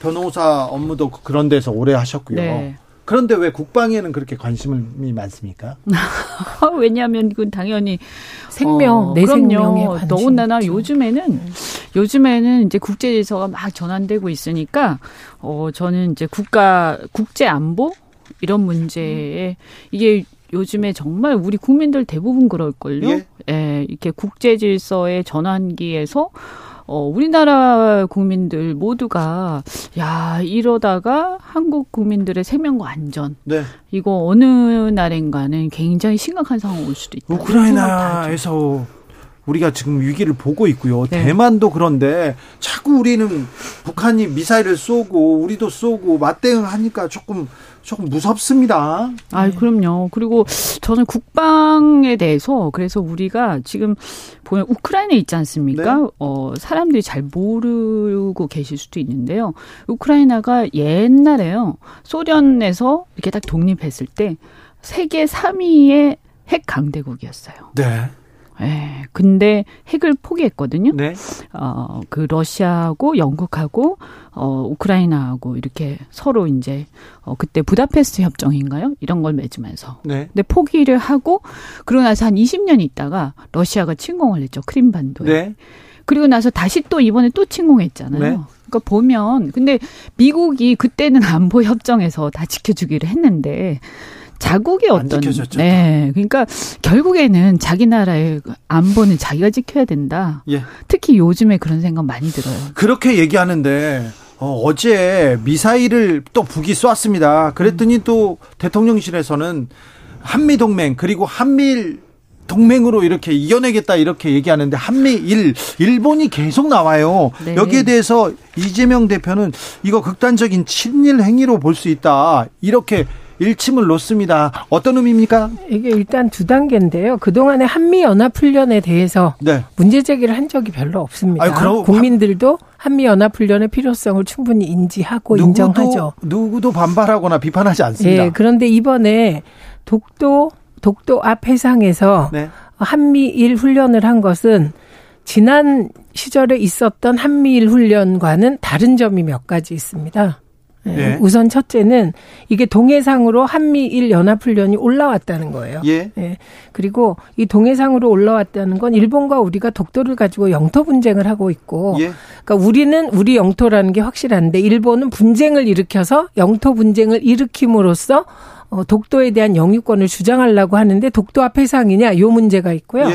변호사 업무도 그런 데서 오래 하셨고요. 네. 그런데 왜 국방에는 그렇게 관심이 많습니까? 왜냐하면 이건 당연히 생명, 어, 내. 생명에 관심 더군다나 있죠. 요즘에는 요즘에는 이제 국제 질서가 막 전환되고 있으니까 어 저는 이제 국가 국제 안보 이런 문제에 이게 요즘에 정말 우리 국민들 대부분 그럴걸요. 예. 예, 이렇게 국제 질서의 전환기에서 어, 우리나라 국민들 모두가, 야, 이러다가 한국 국민들의 생명과 안전, 네. 이거 어느 날인가는 굉장히 심각한 상황 올 수도 있다. 우크라이나에서 우리가 지금 위기를 보고 있고요. 네. 대만도 그런데 자꾸 우리는 북한이 미사일을 쏘고 우리도 쏘고 맞대응하니까 조금 조금 무섭습니다. 아, 그럼요. 그리고 저는 국방에 대해서 그래서 우리가 지금 보면 우크라이나에 있지 않습니까? 네. 어, 사람들이 잘 모르고 계실 수도 있는데요. 우크라이나가 옛날에요. 소련에서 이렇게 딱 독립했을 때 세계 3위의 핵 강대국이었어요. 네. 예. 근데 핵을 포기했거든요. 네. 어, 그 러시아하고 영국하고 어, 우크라이나하고 이렇게 서로 이제 어, 그때 부다페스트 협정인가요? 이런 걸 맺으면서. 네. 근데 포기를 하고 그러고 나서 한 20년 있다가 러시아가 침공을 했죠. 크림반도에. 네. 그리고 나서 다시 또 이번에 또 침공했잖아요. 네. 그러니까 보면 근데 미국이 그때는 안보 협정에서 다 지켜주기를 했는데 자국의 안 어떤 지켜줬죠. 네 그러니까 결국에는 자기 나라의 안보는 자기가 지켜야 된다. 예. 특히 요즘에 그런 생각 많이 들어요. 그렇게 얘기하는데 어, 어제 미사일을 또 북이 쏘았습니다. 그랬더니 또 대통령실에서는 한미 동맹 그리고 한미일 동맹으로 이렇게 이겨내겠다 이렇게 얘기하는데 한미일 일본이 계속 나와요. 네. 여기에 대해서 이재명 대표는 이거 극단적인 친일 행위로 볼 수 있다 이렇게 일침을 놓습니다. 어떤 의미입니까? 이게 일단 두 단계인데요. 그동안의 한미연합훈련에 대해서 네. 문제 제기를 한 적이 별로 없습니다. 아유, 그럼 국민들도 한미연합훈련의 필요성을 충분히 인지하고 인정하죠. 누구도 반발하거나 비판하지 않습니다. 예, 그런데 이번에 독도 독도 앞 해상에서 네. 한미일 훈련을 한 것은 지난 시절에 있었던 한미일 훈련과는 다른 점이 몇 가지 있습니다. 예, 예. 우선 첫째는 이게 동해상으로 한미일 연합훈련이 올라왔다는 거예요. 예. 예. 그리고 이 동해상으로 올라왔다는 건 일본과 우리가 독도를 가지고 영토 분쟁을 하고 있고 예. 그러니까 우리는 우리 영토라는 게 확실한데 일본은 분쟁을 일으켜서 영토 분쟁을 일으킴으로써 어, 독도에 대한 영유권을 주장하려고 하는데 독도 앞 해상이냐 요 문제가 있고요.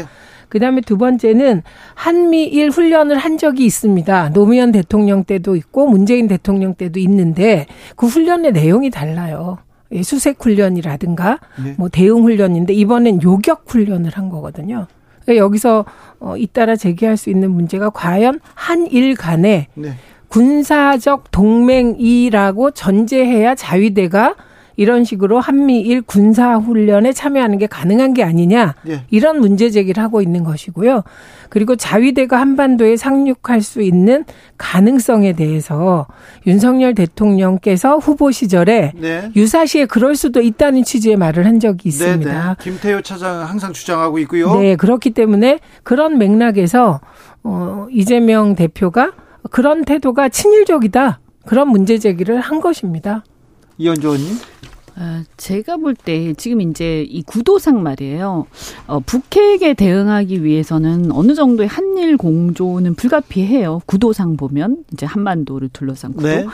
예. 그다음에 두 번째는 한미일 훈련을 한 적이 있습니다. 노무현 대통령 때도 있고 문재인 대통령 때도 있는데 그 훈련의 내용이 달라요. 예, 수색 훈련이라든가 네. 뭐 대응 훈련인데 이번엔 요격 훈련을 한 거거든요. 그러니까 여기서 어, 잇따라 제기할 수 있는 문제가 과연 한일 간에 네. 군사적 동맹이라고 전제해야 자위대가 이런 식으로 한미일 군사 훈련에 참여하는 게 가능한 게 아니냐 예. 이런 문제 제기를 하고 있는 것이고요. 그리고 자위대가 한반도에 상륙할 수 있는 가능성에 대해서 윤석열 대통령께서 후보 시절에 네. 유사시에 그럴 수도 있다는 취지의 말을 한 적이 있습니다. 네, 네. 김태효 차장 항상 주장하고 있고요. 네, 그렇기 때문에 그런 맥락에서 어 이재명 대표가 그런 태도가 친일적이다. 그런 문제 제기를 한 것입니다. 이현주 의원님. 아, 제가 볼 때 지금 이제 이 구도상 말이에요. 어, 북핵에 대응하기 위해서는 어느 정도의 한일 공조는 불가피해요. 구도상 보면 이제 한반도를 둘러싼 구도. 네.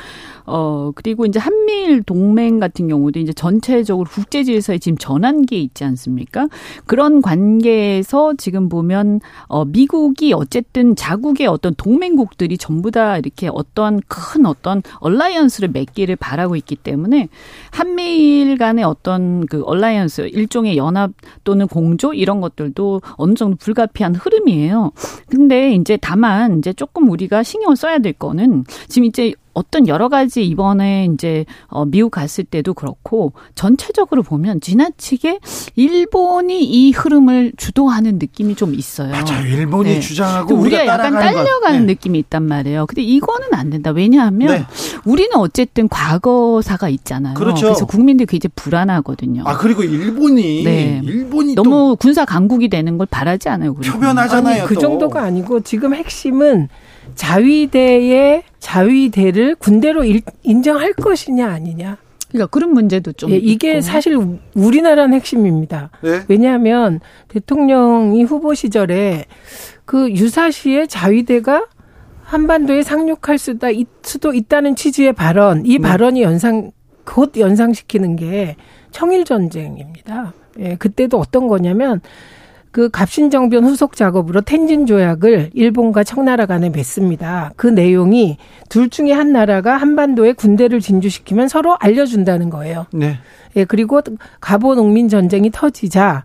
어, 그리고 이제 한미일 동맹 같은 경우도 이제 전체적으로 국제 질서에 지금 전환기에 있지 않습니까? 그런 관계에서 지금 보면 어 미국이 어쨌든 자국의 어떤 동맹국들이 전부 다 이렇게 어떤 큰 어떤 alliance를 맺기를 바라고 있기 때문에 한미 일 간의 어떤 그 alliance 일종의 연합 또는 공조 이런 것들도 어느 정도 불가피한 흐름이에요. 근데 이제 다만 이제 조금 우리가 신경을 써야 될 거는 지금 이제 어떤 여러 가지 이번에 이제 어 미국 갔을 때도 그렇고 전체적으로 보면 지나치게 일본이 이 흐름을 주도하는 느낌이 좀 있어요. 맞아요. 일본이 네. 주장하고 우리가 우리가 약간. 딸려가는 네. 느낌이 있단 말이에요. 근데 이거는 안 된다. 왜냐하면 네. 우리는 어쨌든 과거사가 있잖아요. 그렇죠. 래서 국민들이 굉장히 불안하거든요. 아 그리고 일본이 네. 일본이 또 너무 군사 강국이 되는 걸 바라지 않아요. 우리 표변하잖아요. 아니, 그 또. 정도가 아니고 지금 핵심은 자위대의 자위대를 군대로 일- 인정할 것이냐 아니냐. 그러니까 그런 문제도 좀 예, 이게 있고. 사실 우리나라는 핵심입니다. 네. 왜냐하면 대통령이 후보 시절에 그 유사시에 자위대가 한반도에 상륙할 수다, 있- 수도 있다는 취지의 발언, 이 네. 발언이 연상, 곧 연상시키는 게 청일 전쟁입니다. 예, 그때도 어떤 거냐면 그 갑신정변 후속 작업으로 텐진 조약을 일본과 청나라 간에 맺습니다. 그 내용이 둘 중에 한 나라가 한반도에 군대를 진주시키면 서로 알려준다는 거예요. 네. 예, 그리고 가보 농민 전쟁이 터지자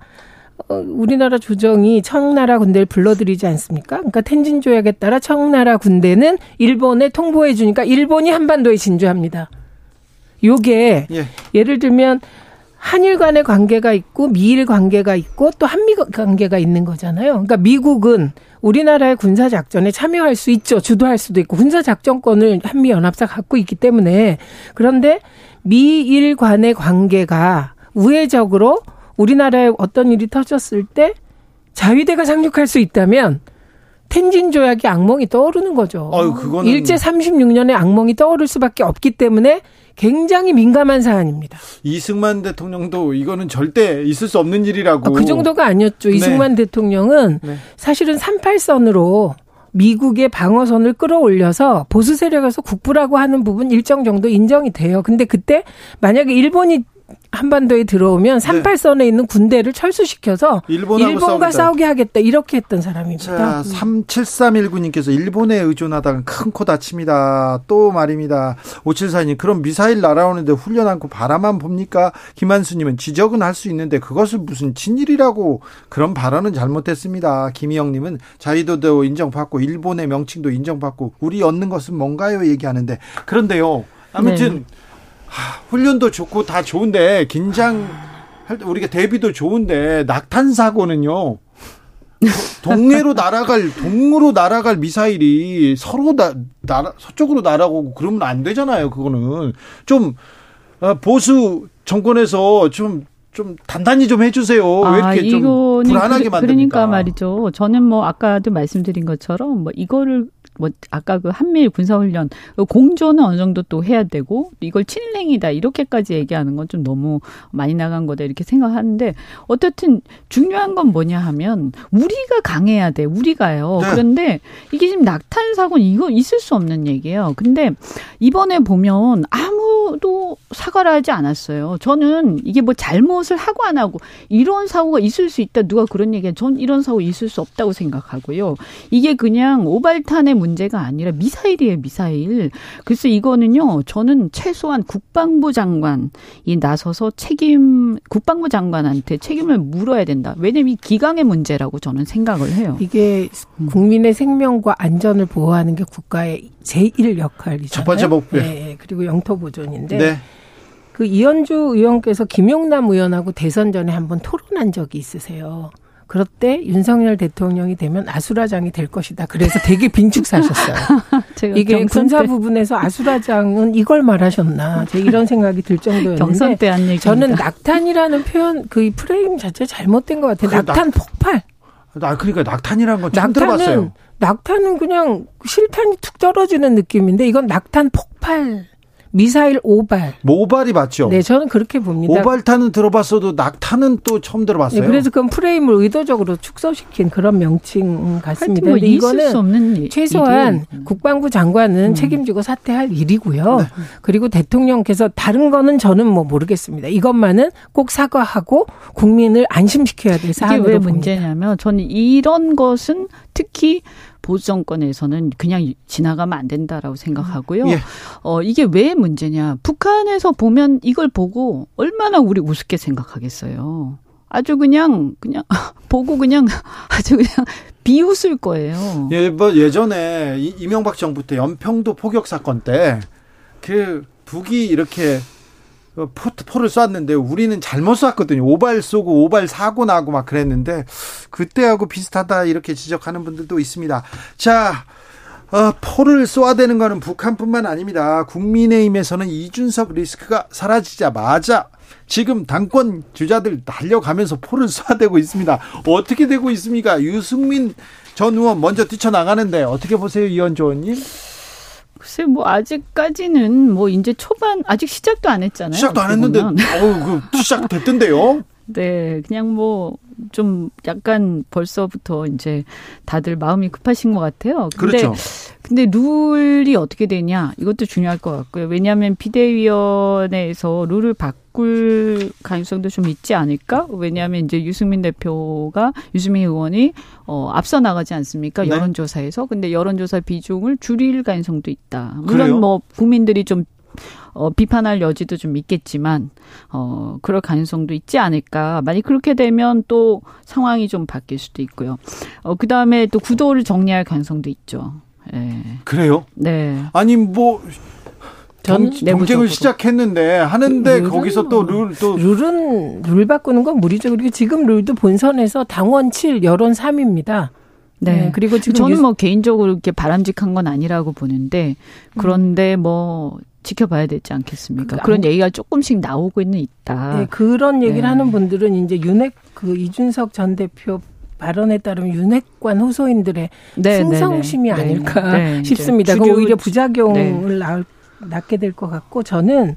어, 우리나라 조정이 청나라 군대를 불러들이지 않습니까? 그러니까 텐진 조약에 따라 청나라 군대는 일본에 통보해 주니까 일본이 한반도에 진주합니다. 요게 예. 예를 들면 한일 간의 관계가 있고 미일 관계가 있고 또 한미 관계가 있는 거잖아요. 그러니까 미국은 우리나라의 군사 작전에 참여할 수 있죠. 주도할 수도 있고 군사 작전권을 한미 연합사 갖고 있기 때문에 그런데 미일 간의 관계가 우회적으로 우리나라에 어떤 일이 터졌을 때 자위대가 상륙할 수 있다면 텐진 조약이 악몽이 떠오르는 거죠. 아유, 그거는- 일제 36년의 악몽이 떠오를 수밖에 없기 때문에 굉장히 민감한 사안입니다. 이승만 대통령도 이거는 절대 있을 수 없는 일이라고. 아, 그 정도가 아니었죠. 네. 이승만 대통령은 네. 사실은 38선으로 미국의 방어선을 끌어올려서 보수 세력에서 국부라고 하는 부분 일정 정도 인정이 돼요. 근데 그때 만약에 일본이 한반도에 들어오면 38선에 있는 군대를 철수시켜서 네. 일본과 싸우겠다. 싸우게 하겠다 이렇게 했던 사람입니다. 자, 37319님께서 일본에 의존하다가 큰 코 다칩니다. 또 말입니다. 5742님, 그럼 미사일 날아오는데 훈련 않고 바라만 봅니까? 김한수님은 지적은 할 수 있는데 그것을 무슨 진일이라고 그런 발언은 잘못됐습니다. 김희영님은 자위도도 인정받고 일본의 명칭도 인정받고 우리 얻는 것은 뭔가요? 얘기하는데 그런데요. 아무튼 네. 하, 훈련도 좋고 다 좋은데 긴장 할 때 우리가 대비도 좋은데 낙탄 사고는요. 동해로 날아갈 동으로 날아갈 미사일이 서로 나, 나 서쪽으로 날아오고 그러면 안 되잖아요. 그거는 좀 어, 보수 정권에서 좀좀 단단히 좀 해주세요. 왜 이렇게 좀 불안하게 그, 만듭니까? 그러니까 말이죠. 저는 뭐 아까도 말씀드린 것처럼 뭐 이거를 뭐 아까 그 한미일 군사훈련 공조는 어느 정도 또 해야 되고 이걸 친일행위다 이렇게까지 얘기하는 건 좀 너무 많이 나간 거다 이렇게 생각하는데 어쨌든 중요한 건 뭐냐 하면 우리가 강해야 돼 우리가요. 네. 그런데 이게 지금 낙탄 사고는 이거 있을 수 없는 얘기예요. 근데 이번에 보면 아무도 사과를 하지 않았어요. 저는 이게 뭐 잘못을 하고 안 하고 이런 사고가 있을 수 있다. 누가 그런 얘기해. 전 이런 사고 있을 수 없다고 생각하고요. 이게 그냥 오발탄의 문제가 아니라 미사일이에요, 미사일. 그래서 이거는요, 저는 최소한 국방부 장관이 나서서 책임, 국방부 장관한테 책임을 물어야 된다. 왜냐면 이 기강의 문제라고 저는 생각을 해요. 이게 국민의 생명과 안전을 보호하는 게 국가의 제1 역할이잖아요. 첫 번째 목표. 예, 예. 그리고 영토 보존인데 네. 그 이현주 의원께서 김용남 의원하고 대선 전에 한번 토론한 적이 있으세요. 그럴 때 윤석열 대통령이 되면 아수라장이 될 것이다. 그래서 되게 빈축 사셨어요. 제가 이게 군사 때- 부분에서 아수라장은 이걸 말하셨나. 제 이런 생각이 들 정도였는데 경선 때 한 얘기입니다. 저는 낙탄이라는 표현 그 프레임 자체 잘못된 것 같아요. 낙탄 폭발. 아 그러니까 낙탄이라는 건 처음 낙탄은 들어봤어요. 낙탄은 그냥 실탄이 툭 떨어지는 느낌인데 이건 낙탄 폭발. 미사일 오발. 모발이 맞죠? 네, 저는 그렇게 봅니다. 오발탄은 들어봤어도 낙탄은 또 처음 들어봤어요. 네, 그래서 그건 프레임을 의도적으로 축소시킨 그런 명칭 같습니다. 뭐 이거는 수 없는 최소한 일이. 국방부 장관은 음. 책임지고 사퇴할 일이고요. 네. 그리고 대통령께서 다른 거는 저는 뭐 모르겠습니다. 이것만은 꼭 사과하고 국민을 안심시켜야 될 이게 사안으로 왜 봅니다. 문제냐면 저는 이런 것은 특히 보수 정권에서는 그냥 지나가면 안 된다라고 생각하고요. 예. 어 이게 왜 문제냐? 북한에서 보면 이걸 보고 얼마나 우리 우습게 생각하겠어요. 아주 그냥 그냥 보고 그냥 아주 그냥 비웃을 거예요. 예, 뭐 예전에 이- 이명박 정부 때 연평도 포격 사건 때 그 북이 이렇게 어, 포, 포를 쐈는데 우리는 잘못 쐈거든요. 오발 쏘고 오발 사고 나고 막 그랬는데 그때하고 비슷하다 이렇게 지적하는 분들도 있습니다. 자, 어, 포를 쏘아대는 거는 북한뿐만 아닙니다. 국민의힘에서는 이준석 리스크가 사라지자마자 지금 당권 주자들 달려가면서 포를 쏘아대고 있습니다. 어떻게 되고 있습니까? 유승민 전 의원 먼저 뛰쳐나가는데 어떻게 보세요, 이현조 의원님? 글쎄 뭐 아직까지는 뭐 이제 초반 아직 시작도 안 했잖아요. 시작도 안 했는데. 어우, 그 시작됐던데요? 네, 그냥 뭐 좀 약간 벌써부터 이제 다들 마음이 급하신 것 같아요. 근데 그렇죠. 근데 룰이 어떻게 되냐 이것도 중요할 것 같고요. 왜냐하면 비대위원회에서 룰을 바꿀 가능성도 좀 있지 않을까? 왜냐하면 이제 유승민 대표가 유승민 의원이 어 앞서 나가지 않습니까? 네. 여론조사에서 근데 여론조사 비중을 줄일 가능성도 있다. 물론 그래요? 뭐 국민들이 좀 어, 비판할 여지도 좀 있겠지만, 어, 그럴 가능성도 있지 않을까. 만약 그렇게 되면 또 상황이 좀 바뀔 수도 있고요. 어, 그 다음에 또 구도를 정리할 가능성도 있죠. 예. 그래요? 네. 아니, 뭐, 경, 내부적으로. 경쟁을 시작했는데 하는데 룰은 거기서 또 뭐. 룰또 룰은 룰 바꾸는 건 무리죠. 그리고 지금 룰도 본선에서 당원 7, 여론 3입니다. 네. 그리고 지금 저는 유- 뭐 개인적으로 이렇게 바람직한 건 아니라고 보는데, 그런데 뭐, 지켜봐야 되지 않겠습니까? 그 그런 얘기가 조금씩 나오고는 있다. 네, 그런 얘기를 네. 하는 분들은 이제 윤핵 그 이준석 전 대표 발언에 따르면 윤핵관 호소인들의 네, 승성심이 네, 네. 아닐까 네, 이제 싶습니다. 그 주류- 오히려 부작용을 낳을, 낳게 될 것 같고 저는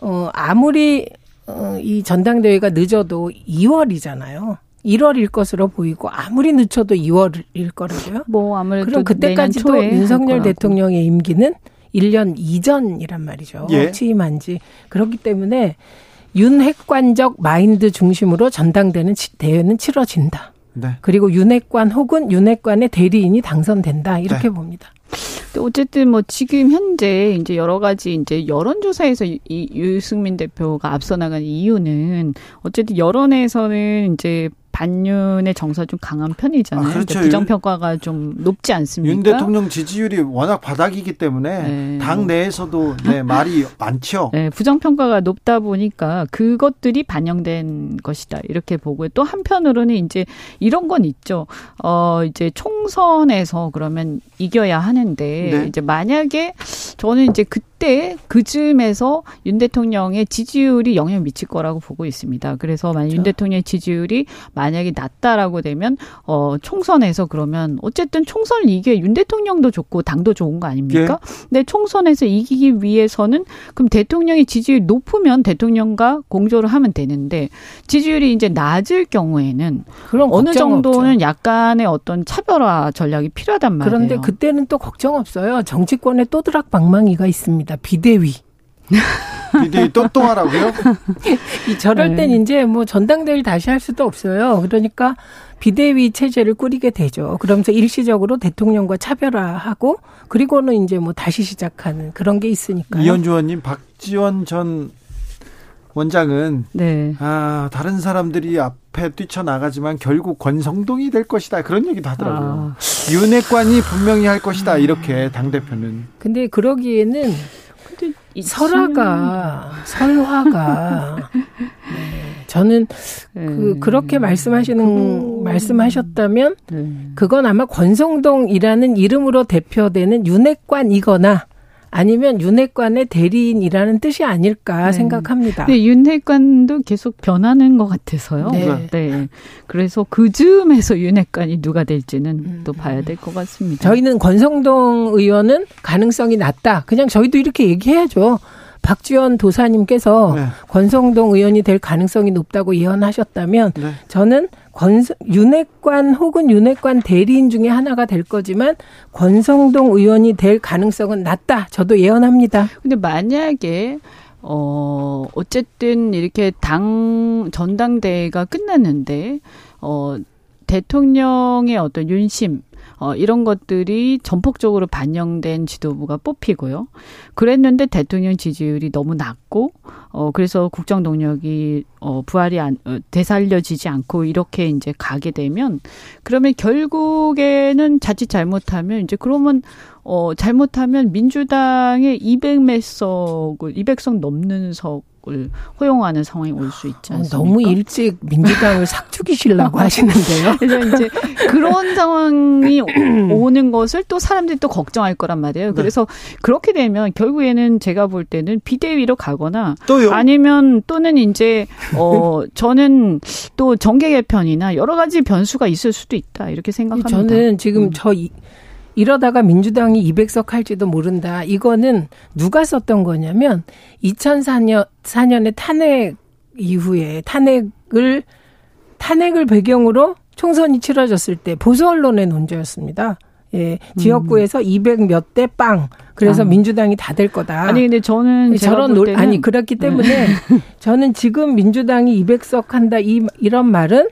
어 아무리 어, 이 전당대회가 늦어도 2월이잖아요. 1월일 것으로 보이고 아무리 늦춰도 2월일 거라고요. 뭐 아무래도 그럼 그때까지도 내년 초에 할 윤석열. 대통령의 임기는 1년 이전이란 말이죠. 예. 취임한 지. 그렇기 때문에 윤핵관적 마인드 중심으로 전당대는 치- 대회는 치러진다. 네. 그리고 윤핵관 혹은 윤핵관의 대리인이 당선된다. 이렇게 네. 봅니다. 어쨌든 뭐 지금 현재 이제 여러 가지 이제 여론조사에서 이- 이 유승민 대표가 앞서 나간 이유는 어쨌든 여론에서는 이제 반윤의 정서 좀 강한 편이잖아요. 아, 그렇죠. 부정평가가 좀 높지 않습니까? 윤 대통령 지지율이 워낙 바닥이기 때문에 네. 당 내에서도 네, 말이 많죠. 네, 부정평가가 높다 보니까 그것들이 반영된 것이다. 이렇게 보고요. 또 한편으로는 이제 이런 건 있죠. 어, 이제 총선에서 그러면 이겨야 하는데, 네. 이제 만약에 저는 이제 그때 그쯤에서 윤 대통령의 지지율이 영향을 미칠 거라고 보고 있습니다. 그래서 만약 윤 그렇죠. 대통령의 지지율이 만약에 낮다라고 되면, 어, 총선에서 그러면 어쨌든 총선을 이게 윤 대통령도 좋고 당도 좋은 거 아닙니까? 근데 총선에서 이기기 위해서는 그럼 대통령의 지지율이 높으면 대통령과 공조를 하면 되는데 지지율이 이제 낮을 경우에는 그런 어느 정도는 없죠. 약간의 어떤 차별화 전략이 필요하단 말이에요. 그런데 그때는 또 걱정 없어요. 정치권에 또드락 방망이가 있습니다. 비대위. 비대위 또, 또 하라고요? 이 저럴 네. 땐 이제 뭐 전당대회를 다시 할 수도 없어요. 그러니까 비대위 체제를 꾸리게 되죠. 그러면서 일시적으로 대통령과 차별화하고 그리고는 이제 뭐 다시 시작하는 그런 게 있으니까요. 이현주 의원님, 박지원 전 원장은 네. 아, 다른 사람들이 앞에 뛰쳐나가지만 결국 권성동이 될 것이다. 그런 얘기도 하더라고요. 아, 윤핵관이 분명히 할 것이다. 이렇게 당대표는. 근데 그러기에는 근데 이 설화가 설화가 네, 저는 그 그렇게 말씀하시는 말씀하셨다면 네. 그건 아마 권성동이라는 이름으로 대표되는 윤핵관이거나 아니면 윤핵관의 대리인이라는 뜻이 아닐까 네. 생각합니다. 근데 윤핵관도 계속 변하는 것 같아서요. 네. 네. 그래서 그 즈음에서 윤핵관이 누가 될지는 음. 또 봐야 될 것 같습니다. 저희는 권성동 의원은 가능성이 낮다. 그냥 저희도 이렇게 얘기해야죠. 박지원 도사님께서 네. 권성동 의원이 될 가능성이 높다고 예언하셨다면 네. 저는 권 윤핵관 혹은 윤핵관 대리인 중에 하나가 될 거지만 권성동 의원이 될 가능성은 낮다. 저도 예언합니다. 근데 만약에 어 어쨌든 이렇게 당 전당대회가 끝났는데 어 대통령의 어떤 윤심 어 이런 것들이 전폭적으로 반영된 지도부가 뽑히고요. 그랬는데 대통령 지지율이 너무 낮고 어 그래서 국정 동력이 어 부활이 안 어, 되살려지지 않고 이렇게 이제 가게 되면 그러면 결국에는 자칫 잘못하면 이제 그러면 어 잘못하면 민주당의 200몇 석을 200석 넘는 석 을 허용하는 상황이 올 수 있지 어, 않습니까? 너무 일찍 민주당을 삭죽이시려고 하시는데요. 그래서 이제 그런 상황이 오는 것을 또 사람들이 또 걱정할 거란 말이에요. 그래서 그렇게 되면 결국에는 제가 볼 때는 비대위로 가거나 또요. 아니면 또는 이제 어 저는 또 정계 개편이나 여러 가지 변수가 있을 수도 있다 이렇게 생각합니다. 저는 지금 음. 저 이, 이러다가 민주당이 200석 할지도 모른다. 이거는 누가 썼던 거냐면 2004년 4년에 탄핵 이후에 탄핵을 탄핵을 배경으로 총선이 치러졌을 때 보수 언론의 논조였습니다. 예, 지역구에서 200몇 대 빵. 그래서 아. 민주당이 다 될 거다. 아니 근데 저는 제가 저런 때는 아니 그렇기 때문에 저는 지금 민주당이 200석 한다 이 이런 말은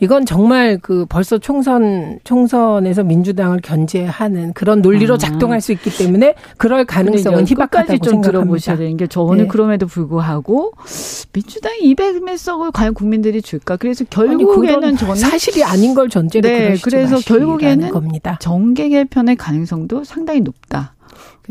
이건 정말 그 벌써 총선 총선에서 민주당을 견제하는 그런 논리로 아. 작동할 수 있기 때문에 그럴 가능성은 희박하다고 좀. 들어보셔야 되는 게 저는 네. 그럼에도 불구하고 민주당이 200몇 석을 과연 국민들이 줄까? 그래서 결국에는 저는 사실이 아닌 걸 전제로 네, 그래서 결국에는 겁니다. 정계 개편의 가능성도 상당히 높다.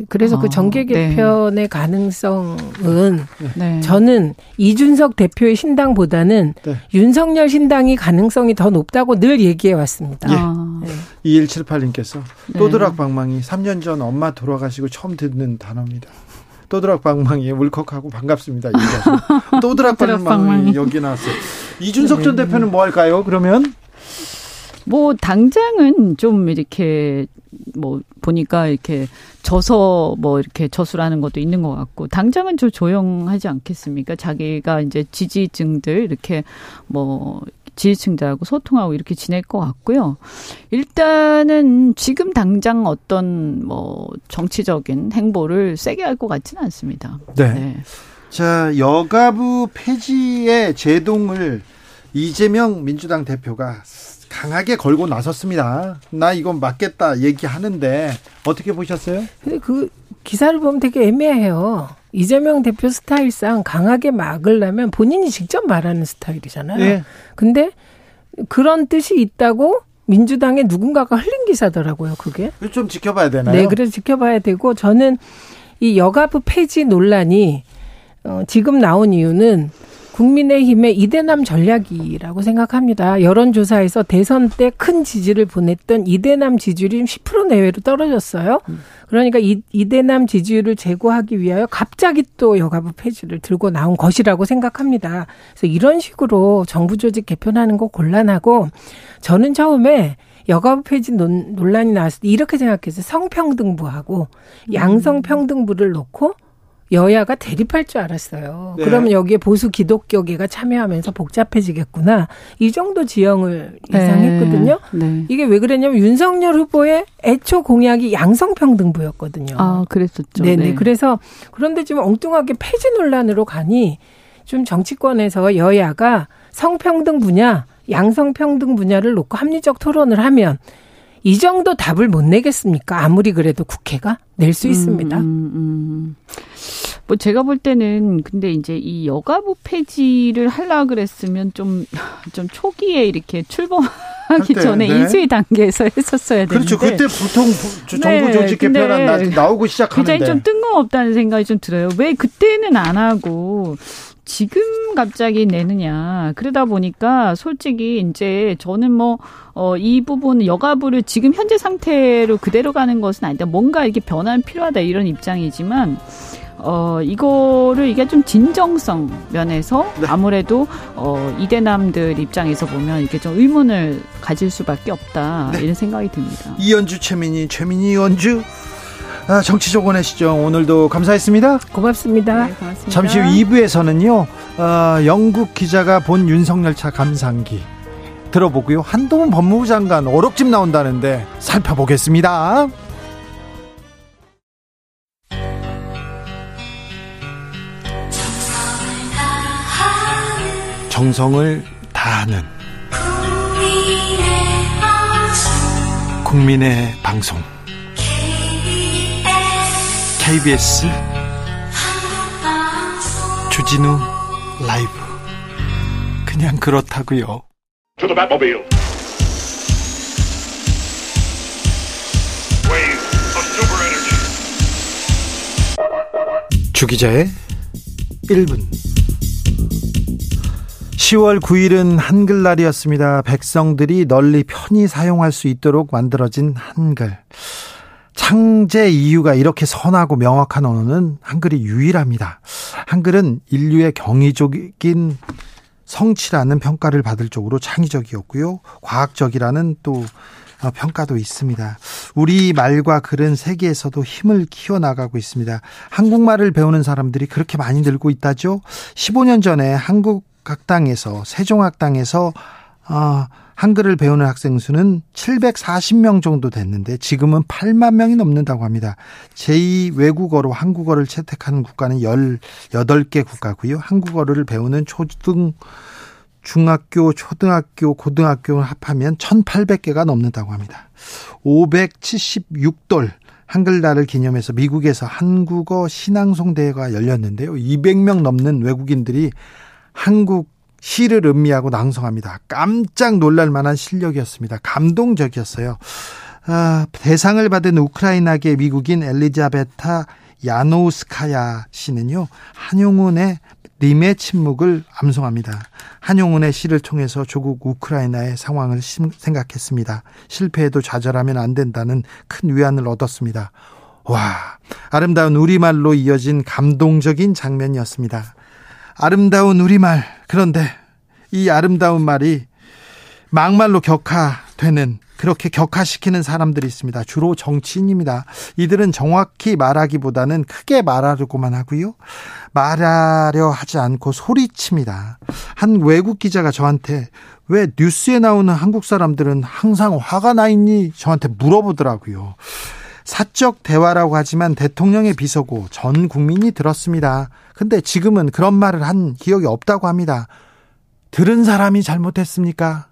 그래서 그 아, 정계 네. 개편의 가능성은 네. 저는 이준석 대표의 신당보다는 네. 윤석열 신당이 가능성이 더 높다고 늘 얘기해 왔습니다. 예. 아, 2178님께서 네. 또드락 방망이 3년 전 엄마 돌아가시고 처음 듣는 단어입니다. 또드락 방망이 울컥하고 반갑습니다. 또드락 방망이. 여기 나왔어요. 이준석 전 네. 대표는 뭐 할까요? 그러면 뭐 당장은 좀 이렇게 뭐 보니까 이렇게 져서 뭐 이렇게 저수라는 것도 있는 것 같고 당장은 좀 조용하지 않겠습니까? 자기가 이제 지지층들 이렇게 뭐 지지층들하고 소통하고 이렇게 지낼 것 같고요. 일단은 지금 당장 어떤 뭐 정치적인 행보를 세게 할 것 같지는 않습니다. 네. 네. 자 여가부 폐지의 제동을 이재명 민주당 대표가 강하게 걸고 나섰습니다. 나 이건 맞겠다 얘기하는데 어떻게 보셨어요? 근데 그 기사를 보면 되게 애매해요. 이재명 대표 스타일상 강하게 막으려면 본인이 직접 말하는 스타일이잖아요. 예. 근데 그런 뜻이 있다고 민주당의 누군가가 흘린 기사더라고요, 그게. 좀 지켜봐야 되나요? 네, 그래서 지켜봐야 되고 저는 이 여가부 폐지 논란이 어, 지금 나온 이유는 국민의힘의 이대남 전략이라고 생각합니다. 여론조사에서 대선 때 큰 지지를 보냈던 이대남 지지율이 10% 내외로 떨어졌어요. 그러니까 이, 이대남 지지율을 제고하기 위하여 갑자기 또 여가부 폐지를 들고 나온 것이라고 생각합니다. 그래서 이런 식으로 정부 조직 개편하는 거 곤란하고 저는 처음에 여가부 폐지 논, 논란이 나왔을 때 이렇게 생각했어요. 성평등부하고 양성평등부를 놓고 여야가 대립할 줄 알았어요. 네. 그러면 여기에 보수 기독교계가 참여하면서 복잡해지겠구나. 이 정도 지형을 예상했거든요. 네. 이게 왜 그랬냐면 윤석열 후보의 애초 공약이 양성평등부였거든요. 아, 그랬었죠. 네네. 네. 그래서 그런데 지금 엉뚱하게 폐지 논란으로 가니 좀 정치권에서 여야가 성평등 분야, 양성평등 분야를 놓고 합리적 토론을 하면 이 정도 답을 못 내겠습니까? 아무리 그래도 국회가 낼수 있습니다. 음, 음, 음. 뭐 제가 볼 때는 근데 이제 이 여가부 폐지를 하려 그랬으면 좀좀 초기에 이렇게 출범 하기 때, 전에 네. 인수위 단계에서 했었어야 되는데 그렇죠. 그때 보통 부- 저- 네, 정부 조직 근데 개편안 나- 나오고 시작하는데 굉장히 좀 뜬금없다는 생각이 좀 들어요. 왜 그때는 안 하고 지금 갑자기 내느냐. 그러다 보니까 솔직히 이제 저는 뭐, 어, 이 부분 여가부를 지금 현재 상태로 그대로 가는 것은 아니다. 뭔가 이렇게 변화는 필요하다 이런 입장이지만, 어, 이거를 이게 좀 진정성 면에서 네. 아무래도 어, 이대남들 입장에서 보면 이게 좀 의문을 가질 수밖에 없다. 네. 이런 생각이 듭니다. 이연주 최민희 최민희 연주 아, 정치조건의 시정 오늘도 감사했습니다. 고맙습니다. 네, 고맙습니다. 잠시 후 2부에서는요 어, 영국 기자가 본 윤석열 차 감상기 들어보고요 한동훈 법무부 장관 어록집 나온다는데 살펴보겠습니다. 정성을 다하는 국민의 방송 KBS 주진우 라이브 그냥 그렇다고요. Energy. 주기자의 1분 10월 9일은 한글날이었습니다. 백성들이 널리 편히 사용할 수 있도록 만들어진 한글. 창제 이유가 이렇게 선하고 명확한 언어는 한글이 유일합니다. 한글은 인류의 경이적인 성취라는 평가를 받을 쪽으로 창의적이었고요. 과학적이라는 또 어, 평가도 있습니다. 우리 말과 글은 세계에서도 힘을 키워나가고 있습니다. 한국말을 배우는 사람들이 그렇게 많이 늘고 있다죠. 15년 전에 한국 학당에서 세종학당에서 어, 한글을 배우는 학생 수는 740명 정도 됐는데 지금은 8만 명이 넘는다고 합니다. 제2 외국어로 한국어를 채택하는 국가는 18개 국가고요. 한국어를 배우는 초등 중학교, 초등학교, 고등학교를 합하면 1,800개가 넘는다고 합니다. 576돌 한글날을 기념해서 미국에서 한국어 신앙송 대회가 열렸는데요. 200명 넘는 외국인들이 한국 시를 음미하고 낭송합니다. 깜짝 놀랄 만한 실력이었습니다. 감동적이었어요. 아, 대상을 받은 우크라이나계 미국인 엘리자베타 야노우스카야 씨는요, 한용운의 님의 침묵을 암송합니다. 한용운의 시를 통해서 조국 우크라이나의 상황을 심- 생각했습니다. 실패해도 좌절하면 안 된다는 큰 위안을 얻었습니다. 와, 아름다운 우리말로 이어진 감동적인 장면이었습니다. 아름다운 우리말. 그런데 이 아름다운 말이 막말로 격화되는 그렇게 격화시키는 사람들이 있습니다. 주로 정치인입니다. 이들은 정확히 말하기보다는 크게 말하려고만 하고요. 말하려 하지 않고 소리칩니다. 한 외국 기자가 저한테 왜 뉴스에 나오는 한국 사람들은 항상 화가 나 있니? 저한테 물어보더라고요. 사적 대화라고 하지만 대통령의 비서고 전 국민이 들었습니다. 근데 지금은 그런 말을 한 기억이 없다고 합니다. 들은 사람이 잘못했습니까?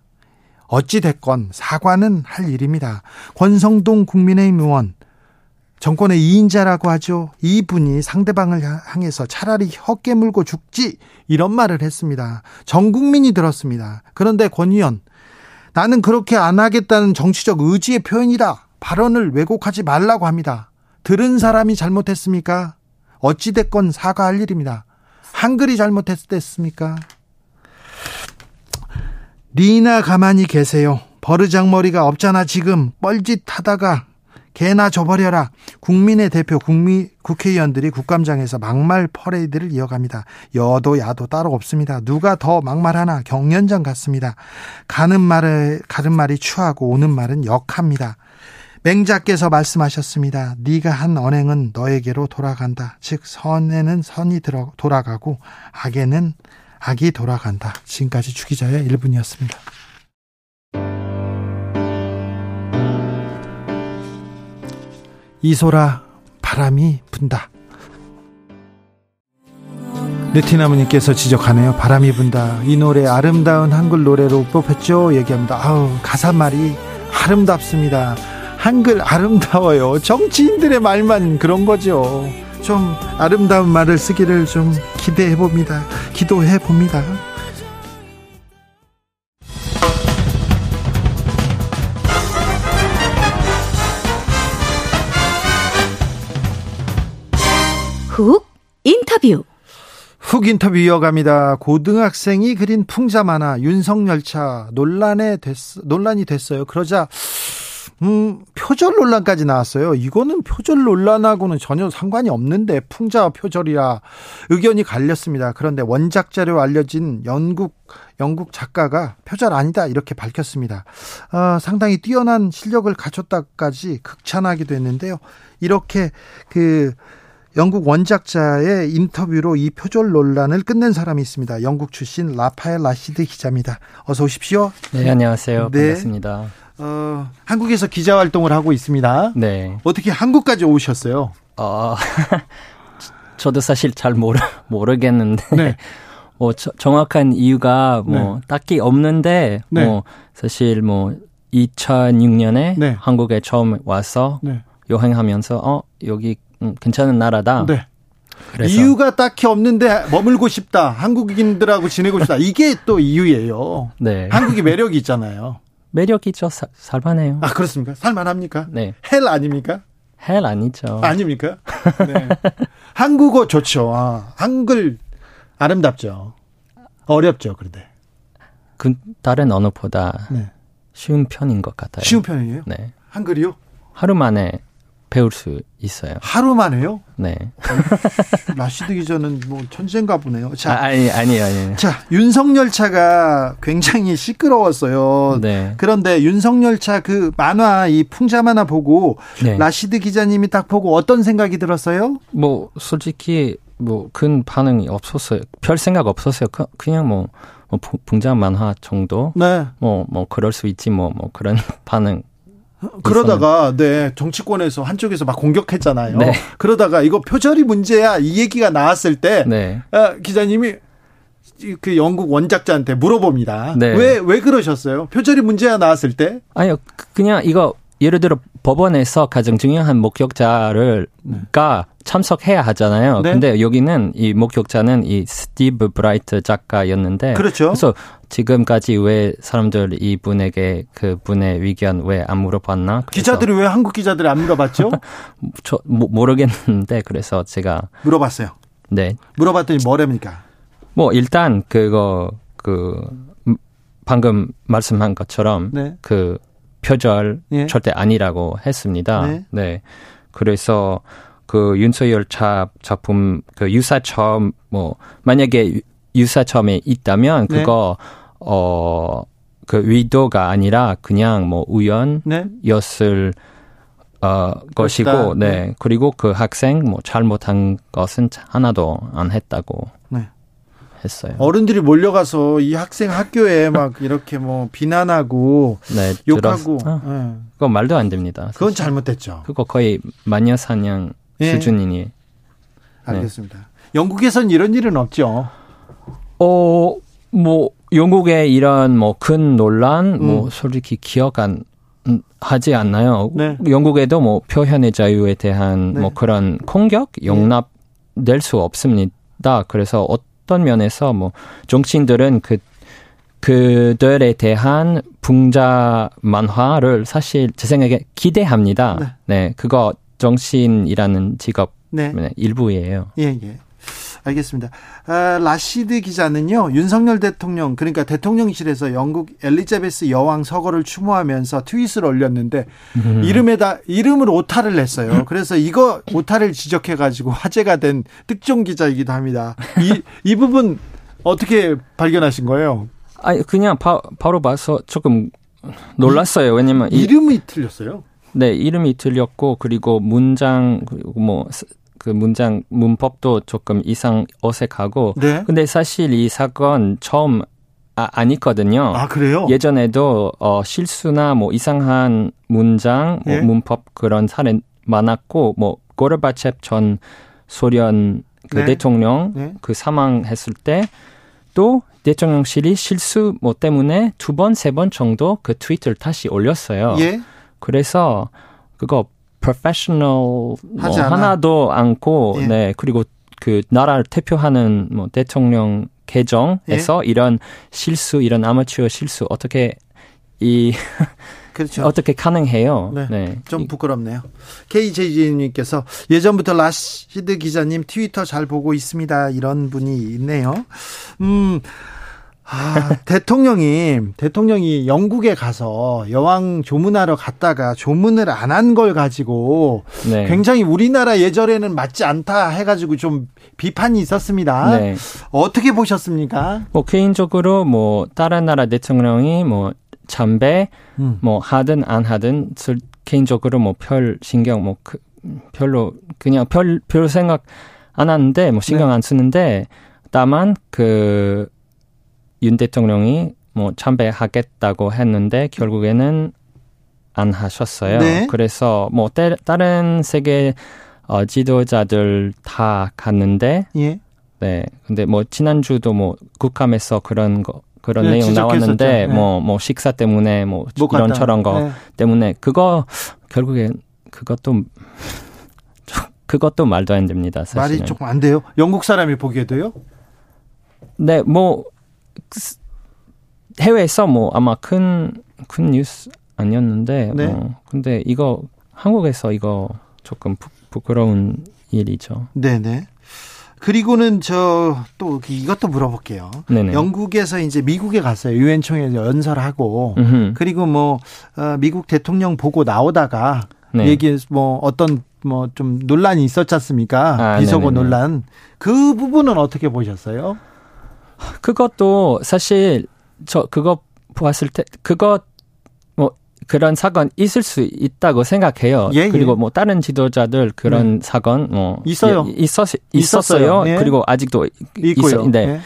어찌됐건 사과는 할 일입니다. 권성동 국민의힘 의원, 정권의 2인자라고 하죠. 이분이 상대방을 향해서 차라리 헛개 물고 죽지 이런 말을 했습니다. 전 국민이 들었습니다. 그런데 권 의원, 나는 그렇게 안 하겠다는 정치적 의지의 표현이다. 발언을 왜곡하지 말라고 합니다. 들은 사람이 잘못했습니까? 어찌됐건 사과할 일입니다. 한글이 잘못했습니까? 니나 가만히 계세요. 버르장머리가 없잖아 지금 뻘짓하다가 개나 줘버려라. 국민의 대표 국민 국회의원들이 국감장에서 막말 퍼레이드를 이어갑니다. 여도 야도 따로 없습니다. 누가 더 막말하나 경연장 같습니다. 가는 말을 가는 말이 추하고 오는 말은 역합니다. 맹자께서 말씀하셨습니다. 네가 한 언행은 너에게로 돌아간다. 즉 선에는 선이 들어 돌아가고 악에는 악이 돌아간다. 지금까지 주기자의 1분이었습니다. 이소라 바람이 분다. 느티나무님께서 지적하네요. 바람이 분다. 이 노래 아름다운 한글 노래로 뽑혔죠? 얘기합니다. 아우 가사말이 아름답습니다. 한글 아름다워요. 정치인들의 말만 그런 거죠. 좀 아름다운 말을 쓰기를 좀 기대해 봅니다. 기도해 봅니다. 훅 인터뷰 훅 인터뷰 이어갑니다. 고등학생이 그린 풍자 만화 윤석열차 논란에 됐, 논란이 됐어요. 그러자 음, 표절 논란까지 나왔어요. 이거는 표절 논란하고는 전혀 상관이 없는데 풍자와 표절이라 의견이 갈렸습니다. 그런데 원작 자료 알려진 영국 영국 작가가 표절 아니다 이렇게 밝혔습니다. 아, 상당히 뛰어난 실력을 갖췄다까지 극찬하기도 했는데요. 이렇게 그 영국 원작자의 인터뷰로 이 표절 논란을 끝낸 사람이 있습니다. 영국 출신 라파엘 라시드 기자입니다. 어서 오십시오. 네, 안녕하세요. 네. 반갑습니다. 어, 한국에서 기자 활동을 하고 있습니다. 네. 어떻게 한국까지 오셨어요? 어, 저도 사실 잘 모르, 모르겠는데. 네. 뭐, 저- 정확한 이유가 뭐, 네. 딱히 없는데, 네. 뭐, 사실 뭐, 2006년에 네. 한국에 처음 와서 네. 여행하면서, 어, 여기 음, 괜찮은 나라다. 네. 이유가 딱히 없는데 머물고 싶다. 한국인들하고 지내고 싶다. 이게 또 이유예요. 네. 한국이 매력이 있잖아요. 매력이죠. 사- 살만해요. 아, 그렇습니까? 살만합니까? 네. hell 아닙니까? hell 아니죠. 아닙니까? 네. 한국어 좋죠. 아, 한글 아름답죠. 어렵죠, 그런데. 그 다른 언어보다 네. 쉬운 편인 것 같아요. 쉬운 편이에요? 네. 한글이요? 하루 만에 배울 수 있어요. 하루만에요? 네. 라시드 기자는 뭐 천재인가 보네요. 자, 아, 아니, 아니에요, 아니에요. 자, 윤석열차가 굉장히 시끄러웠어요. 네. 그런데 윤석열차 그 만화, 이 풍자 만화 보고 네. 라시드 기자님이 딱 보고 어떤 생각이 들었어요? 뭐, 솔직히, 뭐, 큰 반응이 없었어요. 별 생각 없었어요. 그, 그냥 뭐, 뭐, 붕- 붕장 만화 정도? 네. 뭐, 뭐, 그럴 수 있지, 뭐, 뭐, 그런 반응. 그러다가 네 정치권에서 한쪽에서 막 공격했잖아요. 네. 그러다가 이거 표절이 문제야 이 얘기가 나왔을 때 네. 아, 기자님이 이- 그 영국 원작자한테 물어봅니다. 네. 왜 왜 그러셨어요? 표절이 문제야 나왔을 때 아니요, 그- 그냥 이거, 예를 들어, 법원에서 가장 중요한 목격자를, 가 참석해야 하잖아요. 네. 근데 여기는 이 목격자는 이 스티브 브라이트 작가였는데. 그렇죠. 그래서 지금까지 왜 사람들 이분에게 그 분의 의견 왜 안 물어봤나? 기자들이 왜 한국 기자들이 안 물어봤죠? 저 모- 모르겠는데 그래서 제가 물어봤어요. 네. 물어봤더니 뭐랍니까? 뭐 일단 그거 그 음, 방금 말씀한 것처럼 네. 그 표절 예. 절대 아니라고 했습니다. 네. 네. 그래서 그 윤석열 차 작품 그 유사처음 뭐 만약에 유- 유사처음에 있다면 네. 그거 어그 의도가 아니라 그냥 뭐 우연이었을 네. 어 것이고 네. 네. 그리고 그 학생 뭐 잘못한 것은 하나도 안 했다고 네. 했어요. 어른들이 몰려가서 이 학생 학교에 막 이렇게 뭐 비난하고 네, 욕하고 들었- 어, 예. 그거 말도 안 됩니다. 그건 사실. 잘못됐죠. 그거 거의 마녀 사냥 예. 수준이니. 알겠습니다. 영국에선 이런 일은 없죠. 어, 뭐 영국의 이런 뭐 큰 논란 뭐 음. 솔직히 기억 안 음, 하지 않나요? 네. 영국에도 뭐 표현의 자유에 대한 네. 뭐 그런 공격 용납될 수 없습니다. 그래서 어떤 면에서 뭐 정치인들은 그 그들에 대한 풍자 만화를 사실 제 생각에 기대합니다. 네. 네, 그거 정치인이라는 직업 네. 의 일부예요. 예, 예. 알겠습니다. 아, 라시드 기자는요, 윤석열 대통령, 그러니까 대통령실에서 영국 엘리자베스 여왕 서거를 추모하면서 트윗을 올렸는데, 이름에다, 이름을 오타를 냈어요. 그래서 이거 오타를 지적해가지고 화제가 된 특종 기자이기도 합니다. 이, 이 부분 어떻게 발견하신 거예요? 아니 그냥 바, 바로 봐서 조금 놀랐어요. 왜냐면 이, 이름이 틀렸어요. 네 이름이 틀렸고 그리고 문장 그리고 뭐 그 문장 문법도 조금 이상 어색하고 네. 근데 사실 이 사건 처음 아, 아니거든요. 아, 그래요? 예전에도 어, 실수나 뭐 이상한 문장, 뭐 예. 문법 그런 사례 많았고 뭐 고르바첵 전 소련 그 네. 대통령 네. 그 사망했을 때 또 대통령실이 실수 뭐 때문에 두 번 세 번 정도 그 트위터를 다시 올렸어요. 예. 그래서 그거 프로페셔널 뭐 않아. 하나도 않고 예. 네 그리고 그 나라를 대표하는 뭐 대통령 계정에서 예. 이런 실수 이런 아마추어 실수 어떻게 이 그렇죠. 어떻게 가능해요? 네. 네. 좀 부끄럽네요. KJ님께서 예전부터 라시드 기자님 트위터 잘 보고 있습니다. 이런 분이 있네요. 음, 아, 대통령이, 대통령이 영국에 가서 여왕 조문하러 갔다가 조문을 안 한 걸 가지고 네. 굉장히 우리나라 예절에는 맞지 않다 해가지고 좀 비판이 있었습니다. 네. 어떻게 보셨습니까? 뭐 개인적으로 뭐 다른 나라 대통령이 뭐 참배 음. 뭐 하든 안 하든 슬- 개인적으로 뭐 별 신경 뭐 그, 별로 그냥 별별 생각 안 하는데 뭐 신경 네. 안 쓰는데 다만 그 윤 대통령이 뭐 참배하겠다고 했는데 결국에는 안 하셨어요. 네. 그래서 뭐 때- 다른 세계 어, 지도자들 다 갔는데 예. 네. 근데 뭐 지난주도 뭐 국감에서 그런 거 그런 네, 내용 지적했었죠. 나왔는데 네. 뭐뭐 식사 때문에 뭐. 이런 저런 거 네. 때문에 그거 결국엔 그것도 좀- 그것도 말도 안 됩니다. 사실은. 말이 조금 안 돼요. 영국 사람이 보기에도요. 네, 뭐 스- 해외에서 뭐 아마 큰 큰 뉴스 아니었는데 네. 뭐 근데 이거 한국에서 이거 조금 부, 부끄러운 일이죠. 네네. 그리고는 저 또 이것도 물어볼게요. 네네. 영국에서 이제 미국에 갔어요. 유엔 총회 연설하고 음흠. 그리고 뭐 어, 미국 대통령 보고 나오다가 네. 얘기 뭐 어떤 뭐 좀 논란이 있었지 않습니까? 아, 네네네. 논란. 그 부분은 어떻게 보셨어요? 그것도 사실 저 그거 보았을 때 그거 뭐 그런 사건 있을 수 있다고 생각해요. 예, 예. 그리고 뭐 다른 지도자들 그런 사건 뭐 있어요. 예, 있었 있었어요. 있었어요. 예. 그리고 아직도 있고요. 있어, 네. 네.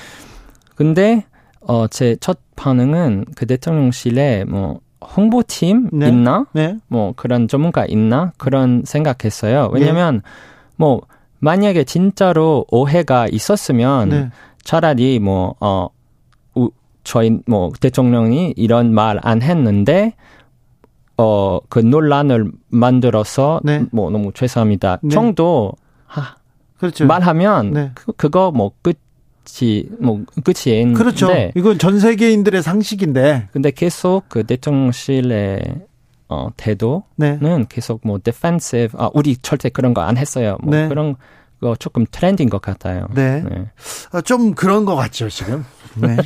근데 어 제 첫 반응은 그 대통령실에 뭐 홍보팀 네. 있나? 네. 뭐 그런 전문가 있나? 그런 생각했어요. 왜냐면 뭐 만약에 진짜로 오해가 있었으면 네. 차라리 뭐, 어, 우, 저희, 뭐, 대통령이 이런 말 안 했는데, 어, 그 논란을 만들어서, 네. 뭐, 너무 죄송합니다. 네. 정도, 하, 그렇죠. 말하면, 네. 그, 그거 뭐, 끝이, 뭐, 끝이인데. 그렇죠. 이건 전 세계인들의 상식인데. 근데 계속 그 대통령실의, 어, 태도는 네. 계속 뭐, defensive, 아, 우리 절대 그런 거 안 했어요. 뭐, 네. 그런 거 조금 트렌드인 것 같아요. 네. 어, 좀 그런 것 같죠, 지금. 네.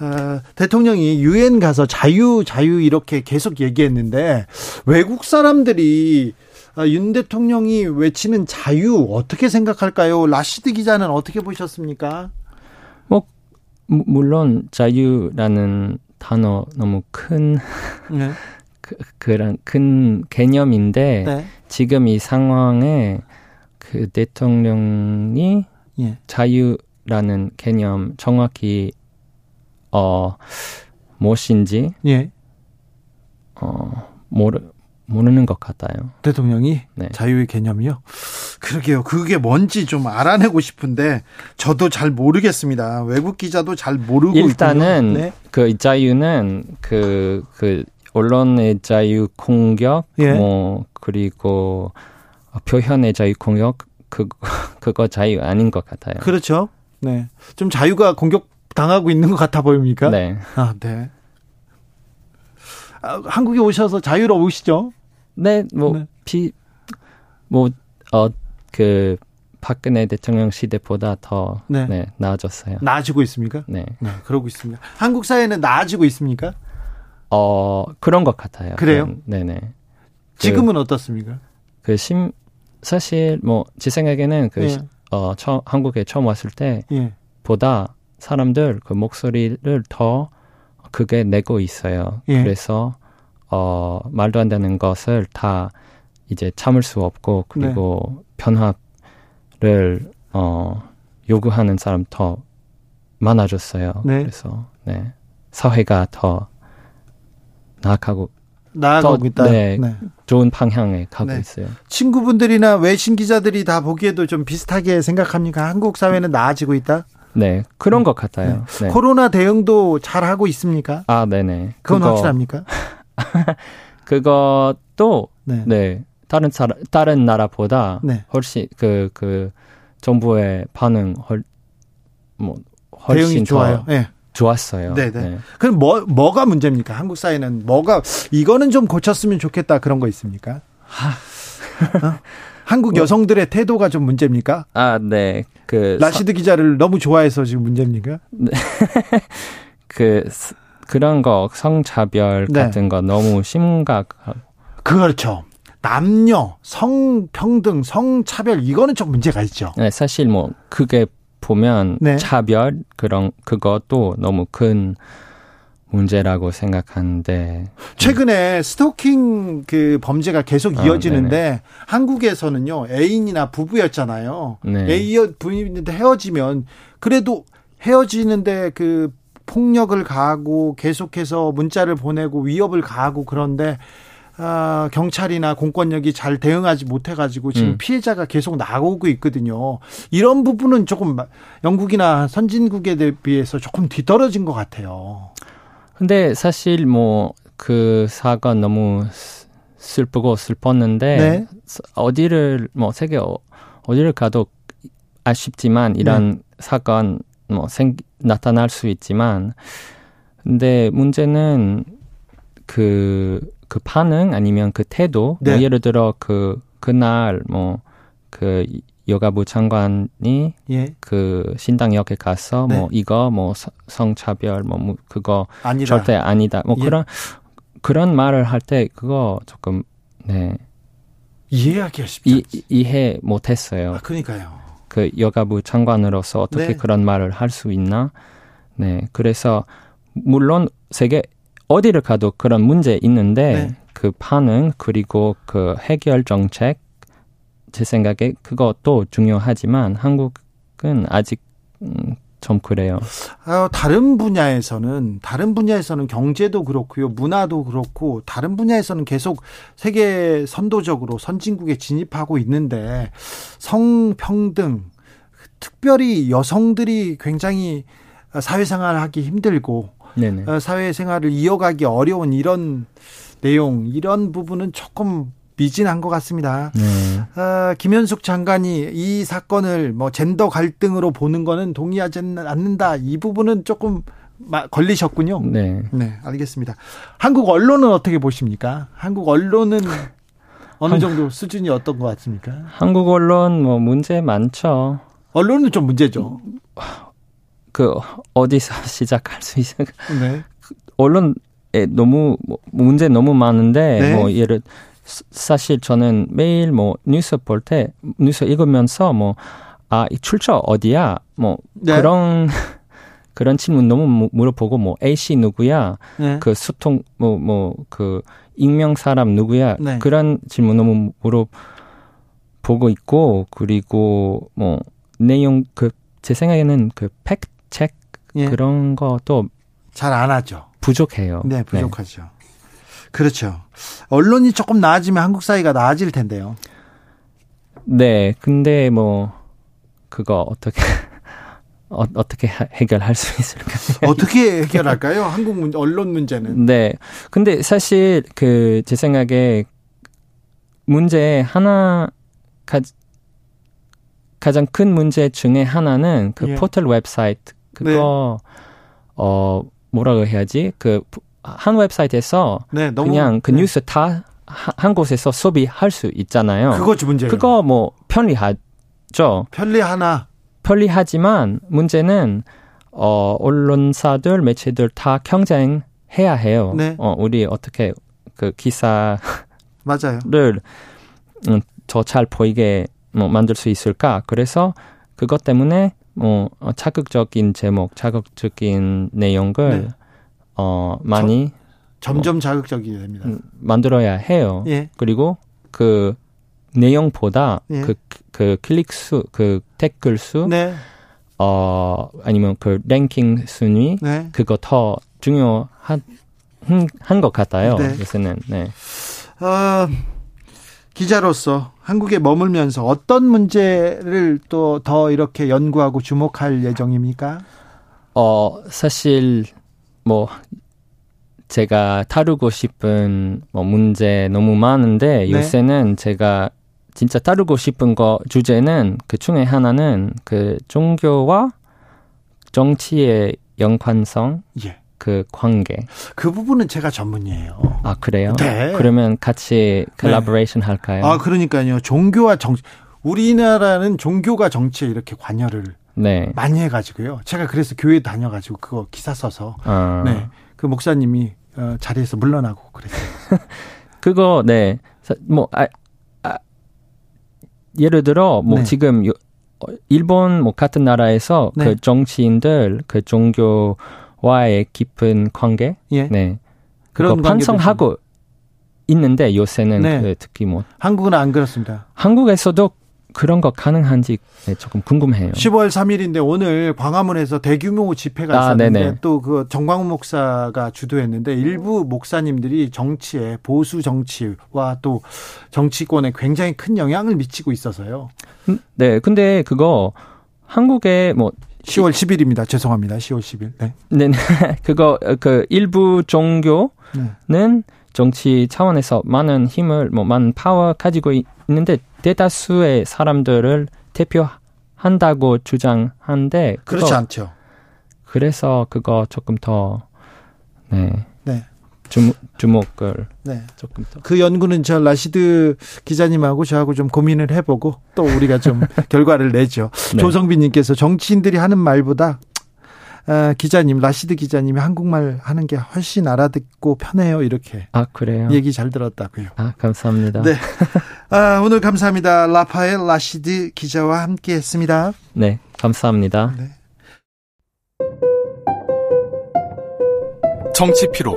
어, 대통령이 유엔 가서 자유, 자유 이렇게 계속 얘기했는데 외국 사람들이 아, 윤 대통령이 외치는 자유 어떻게 생각할까요? 라시드 기자는 어떻게 보셨습니까? 무- 물론 자유라는 단어 너무 큰 네. 그, 그런 큰 개념인데 네. 지금 이 상황에 그 대통령이 예. 자유라는 개념 정확히 어 무엇인지 예. 어 모르 모르는 것 같아요. 대통령이 네. 자유의 개념이요. 그러게요. 그게 뭔지 좀 알아내고 싶은데 저도 잘 모르겠습니다. 외국 기자도 잘 모르고 일단은. 네. 그 자유는 그, 그, 언론의 자유 공격, 예. 뭐, 그리고 표현의 자유 공격, 그, 그거 자유 아닌 것 같아요. 그렇죠. 네. 좀 자유가 공격 당하고 있는 것 같아 보입니까? 네. 아, 네. 아, 한국에 오셔서 자유로우시죠? 네, 뭐, 네. 비, 뭐, 어, 그, 박근혜 대통령 시대보다 더, 네. 네, 나아졌어요. 나아지고 있습니까? 네. 네, 그러고 있습니다. 한국 사회는 나아지고 있습니까? 어, 그런 것 같아요. 그래요? 네, 네네. 지금은 어떻습니까? 그 심, 사실 뭐, 제 생각에는 그, 예. 시- 어, 처, 한국에 처음 왔을 때, 예. 보다 사람들 그 목소리를 더 크게 내고 있어요. 예. 그래서 어 말도 안 되는 것을 다 이제 참을 수 없고 그리고 변화를 어 요구하는 사람 더 많아졌어요. 네. 그래서 네 사회가 더 나아가고 나아가고 더, 있다. 네. 네. 좋은 방향에 가고 네. 있어요. 친구분들이나 외신 기자들이 다 보기에도 좀 비슷하게 생각합니까? 한국 사회는 나아지고 있다? 네 그런 것 같아요. 네. 코로나 대응도 잘 하고 있습니까? 아 네네. 그건 그거- 확실합니까? 그것도 네. 네. 다른 사 다른 나라보다 네. 훨씬 그그 정부의 반응 훨뭐 훨씬 대응이 좋아요. 더 예. 좋았어요. 네네. 네. 그럼 뭐 뭐가 문제입니까? 한국 사회는 뭐가 이거는 좀 고쳤으면 좋겠다 그런 거 있습니까? 어? 한국 뭐 여성들의 태도가 좀 문제입니까? 아, 네. 그 라시드 기자를 너무 좋아해서 지금 문제입니까? 네. 그 그런 거 성차별 네. 같은 거 너무 심각. 그렇죠. 남녀 성평등 성차별 이거는 좀 문제가 있죠. 네, 사실 뭐 그게 보면 네. 차별 그런 그것도 너무 큰 문제라고 생각하는데 최근에 스토킹 그 범죄가 계속 아, 이어지는데 한국에서는요 애인이나 부부였잖아요. 네. 애인 부인인데 헤어지면 그래도 헤어지는데 그 폭력을 가하고 계속해서 문자를 보내고 위협을 가하고 그런데 아, 경찰이나 공권력이 잘 대응하지 못해가지고 지금 음. 피해자가 계속 나오고 있거든요. 이런 부분은 조금 영국이나 선진국에 비해서 조금 뒤떨어진 것 같아요. 근데 사실 뭐 그 사건 너무 슬- 슬프고 슬펐는데 네. 어디를 뭐 세계 어- 어디를 가도 아쉽지만 이런 네. 사건 뭐 생 나타날 수 있지만 근데 문제는 그, 그 반응 아니면 그 태도 네. 뭐 예를 들어 그 그날 뭐 그 여가부 장관이 예, 그 신당역에 가서 네. 뭐 이거 뭐 성- 성차별 뭐 무- 그거 아니다. 절대 아니다. 뭐 예. 그런 그런 말을 할 때 그거 조금 네 이해하기가 쉽지 이, 않지. 이해 못했어요. 아, 그러니까요. 그 여가부 장관으로서 어떻게 네. 그런 말을 할 수 있나? 네, 그래서 물론 세계 어디를 가도 그런 문제 있는데 네. 그 반응 그리고 그 해결 정책 제 생각에 그것도 중요하지만 한국은 아직 음, 좀 그래요. 아, 다른 분야에서는 다른 분야에서는 경제도 그렇고요, 문화도 그렇고 다른 분야에서는 계속 세계 선도적으로 선진국에 진입하고 있는데 성평등 특별히 여성들이 굉장히 사회생활하기 힘들고 네네. 어, 사회생활을 이어가기 어려운 이런 내용 이런 부분은 조금 미진한 것 같습니다. 네. 아, 김현숙 장관이 이 사건을 뭐 젠더 갈등으로 보는 거는 동의하지 않는다. 이 부분은 조금 마- 걸리셨군요. 네. 네, 알겠습니다. 한국 언론은 어떻게 보십니까? 한국 언론은 어느 정도 수준이 어떤 것 같습니까? 한국 언론 뭐 문제 많죠. 언론은 좀 문제죠. 그 어디서 시작할 수 있을까? 네. 언론에 너무 뭐 문제 너무 많은데 네. 뭐 예를 사- 사실 저는 매일 뭐 뉴스 볼 때 뉴스 읽으면서 뭐 아, 이 출처 어디야? 뭐 네. 그런 그런 질문 너무 무- 물어보고 뭐 A 씨 누구야? 네. 그 소통 뭐 뭐 그 익명 사람 누구야? 네. 그런 질문 너무 물어보고 있고 그리고 뭐 내용 그 제 생각에는 그 팩트 체크 예. 그런 것도 잘 안 하죠. 부족해요. 네, 부족하죠. 그렇죠. 언론이 조금 나아지면 한국 사회가 나아질 텐데요. 네, 근데 뭐 그거 어떻게 어, 어떻게 하- 해결할 수 있을까요? 어떻게 해결할까요? 한국 문, 언론 문제는. 네, 근데 사실 그 제 생각에 문제 하나 가, 가장 큰 문제 중에 하나는 그 예. 포털 웹사이트 그거 어 뭐라고 해야지 그 한 웹사이트에서 네, 너무 그냥 그 네. 뉴스 다한 곳에서 소비할 수 있잖아요. 그거 문제예요. 그거 뭐 편리하죠. 편리하나 편리하지만 문제는 어 언론사들 매체들 다 경쟁해야 해요. 네. 어 우리 어떻게 그 기사를 맞아요. 음, 더잘 보이게 뭐 만들 수 있을까? 그래서 그것 때문에 뭐 어, 자극적인 제목, 자극적인 내용을 네. 어 많이 점점 자극적이 됩니다. 음, 만들어야 해요. 예. 그리고 그 내용보다 예. 그, 그 클릭 수, 그 댓글 수, 네. 어, 아니면 그 랭킹 순위, 네. 그거 더 중요한, 한 것 같아요. 네. 요새는, 네. 어, 기자로서 한국에 머물면서 어떤 문제를 또 더 이렇게 연구하고 주목할 예정입니까? 어, 사실, 뭐, 제가 다루고 싶은 뭐 문제 너무 많은데 네. 요새는 제가 진짜 다루고 싶은 거 주제는 그 중에 하나는 그 종교와 정치의 연관성, 예. 그 관계. 그 부분은 제가 전문이에요. 아 그래요? 네. 그러면 같이 콜라보레이션 할까요? 아, 그러니까요. 종교와 정 우리나라는 종교가 정치에 이렇게 관여를 네. 많이 해 가지고요. 제가 그래서 교회 다녀 가지고 그거 기사 써서 아, 네. 그 목사님이 어, 자리에서 물러나고 그랬어요. 그거 네. 사- 뭐 아, 아, 예를 들어 뭐 네. 지금 요- 어, 일본 뭐 같은 나라에서 네. 그 정치인들 그 종교 와의 깊은 관계 예. 네. 그런 반성하고 있는데 요새는 네. 그 특히 뭐 한국은 안 그렇습니다. 한국에서도 그런 거 가능한지 네, 조금 궁금해요. 10월 3일인데 오늘 광화문에서 대규모 집회가 아, 있었는데. 또 그 정광훈 목사가 주도했는데 일부 목사님들이 정치에 보수 정치와 또 정치권에 굉장히 큰 영향을 미치고 있어서요. 음, 네, 근데 그거 한국에 뭐 10월 10일입니다. 죄송합니다. 10월 10일. 네. 네, 네. 그거 어, 그 일부 종교는 네. 정치 차원에서 많은 힘을 뭐 많은 파워 가지고 있- 있는데 대다수의 사람들을 대표한다고 그거- 그렇지 않죠. 그래서 그거 조금 더 네. 네. 주목, 주목을 네. 조금 더 그 연구는 저 라시드 기자님하고 저하고 좀 고민을 해보고 또 우리가 좀 결과를 내죠. 네. 조성빈님께서 정치인들이 하는 말보다 어, 기자님 라시드 기자님이 한국말 하는 게 훨씬 알아듣고 편해요 이렇게 아, 그래요? 얘기 잘 들었다고요. 아, 감사합니다. 네. 아, 오늘 감사합니다. 라파엘 라시드 기자와 함께했습니다. 네, 감사합니다. 네. 정치 피로,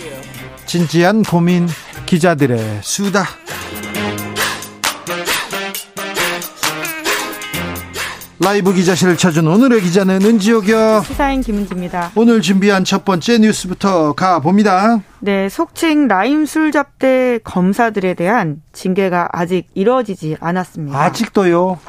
진지한 고민 기자들의 수다. 라이브 기자실을 찾은 오늘의 기자는 은지옥이요. 시사인 김은지입니다. 오늘 준비한 첫 번째 뉴스부터 가봅니다. 네, 속칭 라임 술 접대 검사들에 대한 징계가 아직 이루어지지 않았습니다. 아직도요.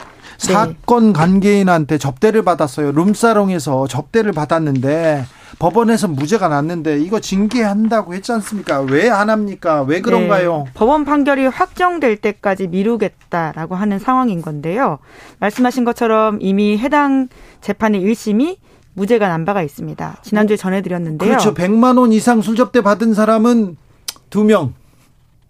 네. 사건 관계인한테 접대를 받았어요. 룸사롱에서 접대를 받았는데 법원에서 무죄가 났는데 이거 징계한다고 했지 않습니까? 왜 안 합니까? 왜 그런가요? 네, 법원 판결이 확정될 때까지 미루겠다라고 하는 상황인 건데요. 말씀하신 것처럼 이미 해당 재판의 1심이 무죄가 난 바가 있습니다. 지난주에 전해드렸는데요. 그렇죠. 100만 원 이상 술접대 받은 사람은 두 명.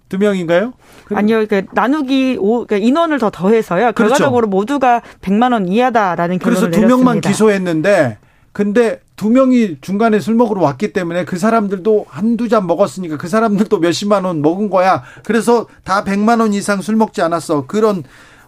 두 명인가요? 아니요, 그 나누기 오, 그러니까 인원을 더 더해서요. 그렇죠. 결과적으로 모두가 100만 원 이하다라는 그래서 결론을 두 명만 내렸습니다. 기소했는데 근데 두 명이 중간에 술 먹으러 왔기 때문에 그 사람들도 한두 잔 먹었으니까 그 사람들도 몇십만 원 먹은 거야. 그래서 다 100만 원 이상 술 먹지 않았어. 그런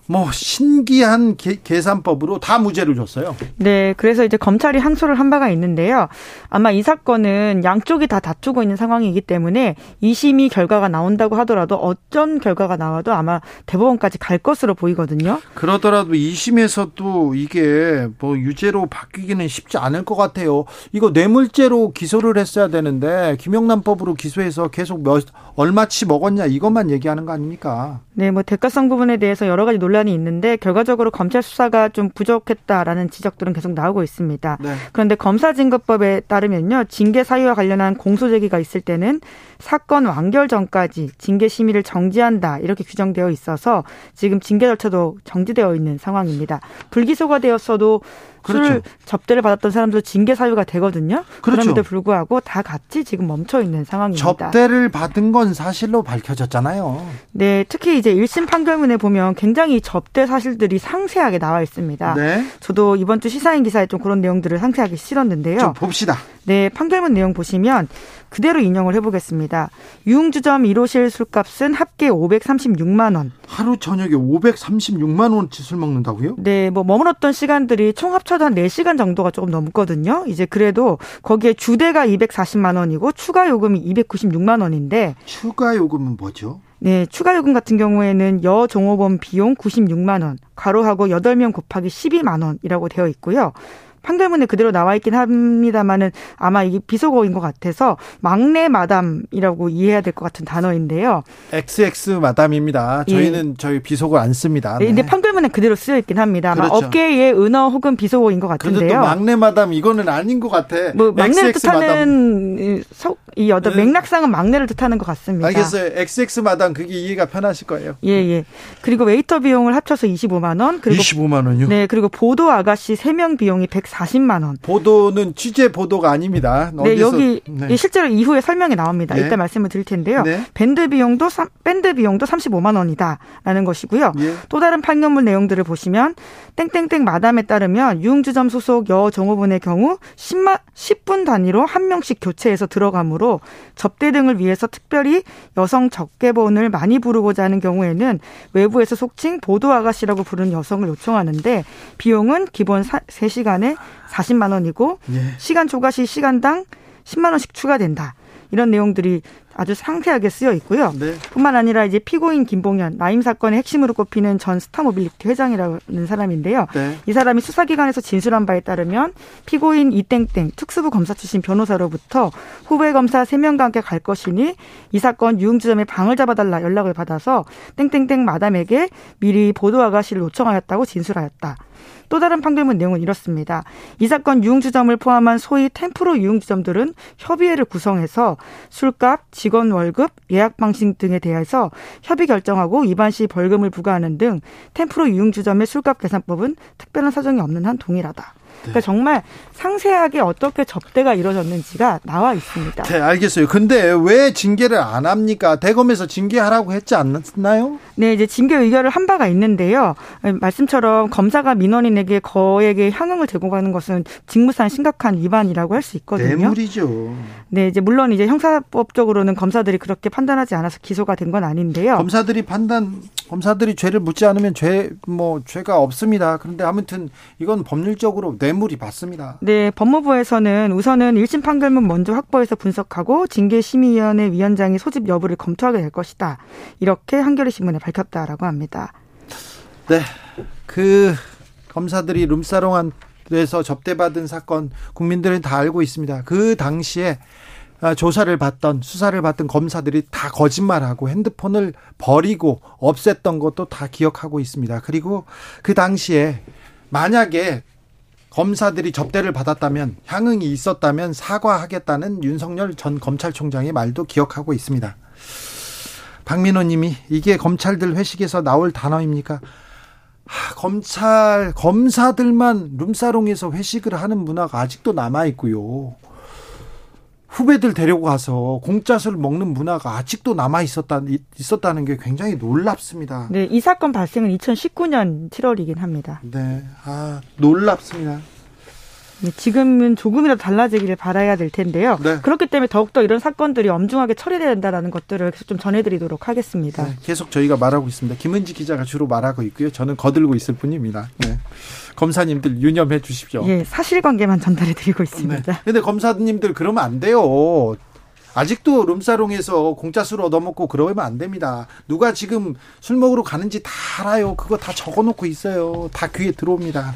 뭐 신기한 계, 계산법으로 다 무죄를 줬어요. 네, 그래서 이제 검찰이 항소를 한 바가 있는데요. 아마 이 사건은 양쪽이 다 다투고 있는 상황이기 때문에 2심이 결과가 나온다고 하더라도 어떤 결과가 나와도 아마 대법원까지 갈 것으로 보이거든요. 그러더라도 2심에서도 이게 뭐 유죄로 바뀌기는 쉽지 않을 것 같아요. 이거 뇌물죄로 기소를 했어야 되는데 김영란법으로 기소해서 계속 몇 얼마치 먹었냐 이것만 얘기하는 거 아닙니까? 네, 뭐 대가성 부분에 대해서 여러 가지 논란 이 있는데 결과적으로 검찰 수사가 좀 부족했다라는 지적들은 계속 나오고 있습니다. 네. 그런데 검사징계법에 따르면요, 징계 사유와 관련한 공소 제기가 있을 때는 사건 완결 전까지 징계 심의를 정지한다 이렇게 규정되어 있어서 지금 징계 절차도 정지되어 있는 상황입니다. 불기소가 되었어도 술 그렇죠. 접대를 받았던 사람도 징계 사유가 되거든요. 그렇죠. 그럼에도 불구하고 다 같이 지금 멈춰 있는 상황입니다. 접대를 받은 건 사실로 밝혀졌잖아요. 네, 특히 이제 1심 판결문에 보면 굉장히 접대 사실들이 상세하게 나와 있습니다. 네. 저도 이번 주 시사인 기사에 좀 그런 내용들을 상세하게 실었는데요. 좀 봅시다. 네, 판결문 내용 보시면 그대로 인용을 해보겠습니다. 유흥주점 1호실 술값은 합계 536만 원. 하루 저녁에 536만 원치 술 먹는다고요? 네, 뭐 머물렀던 시간들이 총 합쳐도 한 4시간 정도가 조금 넘거든요. 이제 그래도 거기에 주대가 240만 원이고 추가 요금이 296만 원인데 추가 요금은 뭐죠? 네, 추가 요금 같은 경우에는 여 종업원 비용 96만 원, 가로하고 8명 곱하기 12만 원이라고 되어 있고요. 판결문에 그대로 나와 있긴 합니다만은 아마 이게 비속어인 것 같아서 막내 마담이라고 이해해야 될 것 같은 단어인데요. XX 마담입니다. 저희는 저희 비속어 안 씁니다. 네. 근데 판결문에 그대로 쓰여 있긴 합니다. 그렇죠. 업계의 은어 혹은 비속어인 것 그래도 또 같은데요. 막내 마담 이거는 아닌 것 같아. 뭐 막내를. 뜻하는 이 어떤 네. 맥락상은 막내를 뜻하는 것 같습니다. 알겠어요. XX 마담 그게 이해가 편하실 거예요. 예, 예. 그리고 웨이터 비용을 합쳐서 25만 원, 그리고 25만 원요. 네, 그리고 보도 아가씨 3명 비용이 140만 원. 보도는 취재 보도가 아닙니다. 네, 어디서- 여기 네. 이 실제로 이후에 설명이 나옵니다. 네. 이따 말씀을 드릴 텐데요. 네. 밴드 비용도 삼- 밴드 비용도 35만 원이다라는 것이고요. 예. 또 다른 판결문 내용들을 보시면 땡땡땡 마담에 따르면 유흥주점 소속 여 종업원의 경우 10만 10분 단위로 한 명씩 교체해서 들어가므로 접대 등을 위해서 특별히 여성 적개본을 많이 부르고자 하는 경우에는 외부에서 속칭 보도 아가씨라고 부르는 여성을 요청하는데 비용은 기본 사, 3시간에 40만 원이고 예. 시간 초과 시 시간당 10만 원씩 추가된다. 이런 내용들이 아주 상세하게 쓰여 있고요. 네. 뿐만 아니라 이제 피고인 김봉현 라임 사건의 핵심으로 꼽히는 전 스타모빌리티 회장이라는 사람인데요. 네. 이 사람이 수사기관에서 진술한 바에 따르면 피고인 이땡땡 특수부 검사 출신 변호사로부터 후배 검사 3명과 함께 갈 것이니 이 사건 유흥주점에 방을 잡아달라 연락을 받아서 땡땡땡 마담에게 미리 보도 아가씨를 요청하였다고 진술하였다. 또 다른 판결문 내용은 이렇습니다. 이 사건 유흥주점을 포함한 소위 템프로 유흥주점들은 협의회를 구성해서 술값, 직원 월급, 예약 방식 등에 대해서 협의 결정하고 위반 시 벌금을 부과하는 등 템프로 유흥주점의 술값 계산법은 특별한 사정이 없는 한 동일하다. 그러니까 정말 상세하게 어떻게 접대가 이루어졌는지가 나와 있습니다. 네, 알겠어요. 근데 왜 징계를 안 합니까? 대검에서 징계하라고 했지 않았나요? 네, 이제 징계 의결을 한 바가 있는데요. 말씀처럼 검사가 민원인에게 거액의 향응을 제공하는 것은 직무상 심각한 위반이라고 할 수 있거든요. 뇌물이죠. 네, 이제 물론 이제 형사법적으로는 검사들이 그렇게 판단하지 않아서 기소가 된 건 아닌데요. 검사들이 판단 검사들이 죄를 묻지 않으면 죄 뭐 죄가 없습니다. 그런데 아무튼 이건 법률적으로 뇌물이 맞습니다. 네, 법무부에서는 우선은 1심 판결문 먼저 확보해서 분석하고 징계 심의위원회 위원장이 소집 여부를 검토하게 될 것이다. 이렇게 한겨레 신문에 밝혔다라고 합니다. 네. 그 검사들이 룸사롱한에서 접대받은 사건 국민들은 다 알고 있습니다. 그 당시에 아, 조사를 받던 수사를 받던 검사들이 다 거짓말하고 핸드폰을 버리고 없앴던 것도 다 기억하고 있습니다. 그리고 그 당시에 만약에 검사들이 접대를 받았다면 향응이 있었다면 사과하겠다는 윤석열 전 검찰총장의 말도 기억하고 있습니다. 박민호 님이 이게 검찰들 회식에서 나올 단어입니까? 하, 검찰 검사들만 룸사롱에서 회식을 하는 문화가 아직도 남아 있고요. 후배들 데리고 가서 공짜 술 먹는 문화가 아직도 남아 있었다 있었다는 게 굉장히 놀랍습니다. 네, 이 사건 발생은 2019년 7월이긴 합니다. 네, 아 놀랍습니다. 네, 지금은 조금이라도 달라지기를 바라야 될 텐데요. 네. 그렇기 때문에 더욱더 이런 사건들이 엄중하게 처리돼야 된다는 것들을 계속 좀 전해드리도록 하겠습니다. 네, 계속 저희가 말하고 있습니다. 김은지 기자가 주로 말하고 있고요. 저는 거들고 있을 뿐입니다. 네. 검사님들 유념해 주십시오. 예, 사실관계만 전달해드리고 있습니다. 네. 근데 검사님들 그러면 안 돼요. 아직도 룸사롱에서 공짜 술 얻어먹고 그러면 안 됩니다. 누가 지금 술 먹으러 가는지 다 알아요. 그거 다 적어놓고 있어요. 다 귀에 들어옵니다.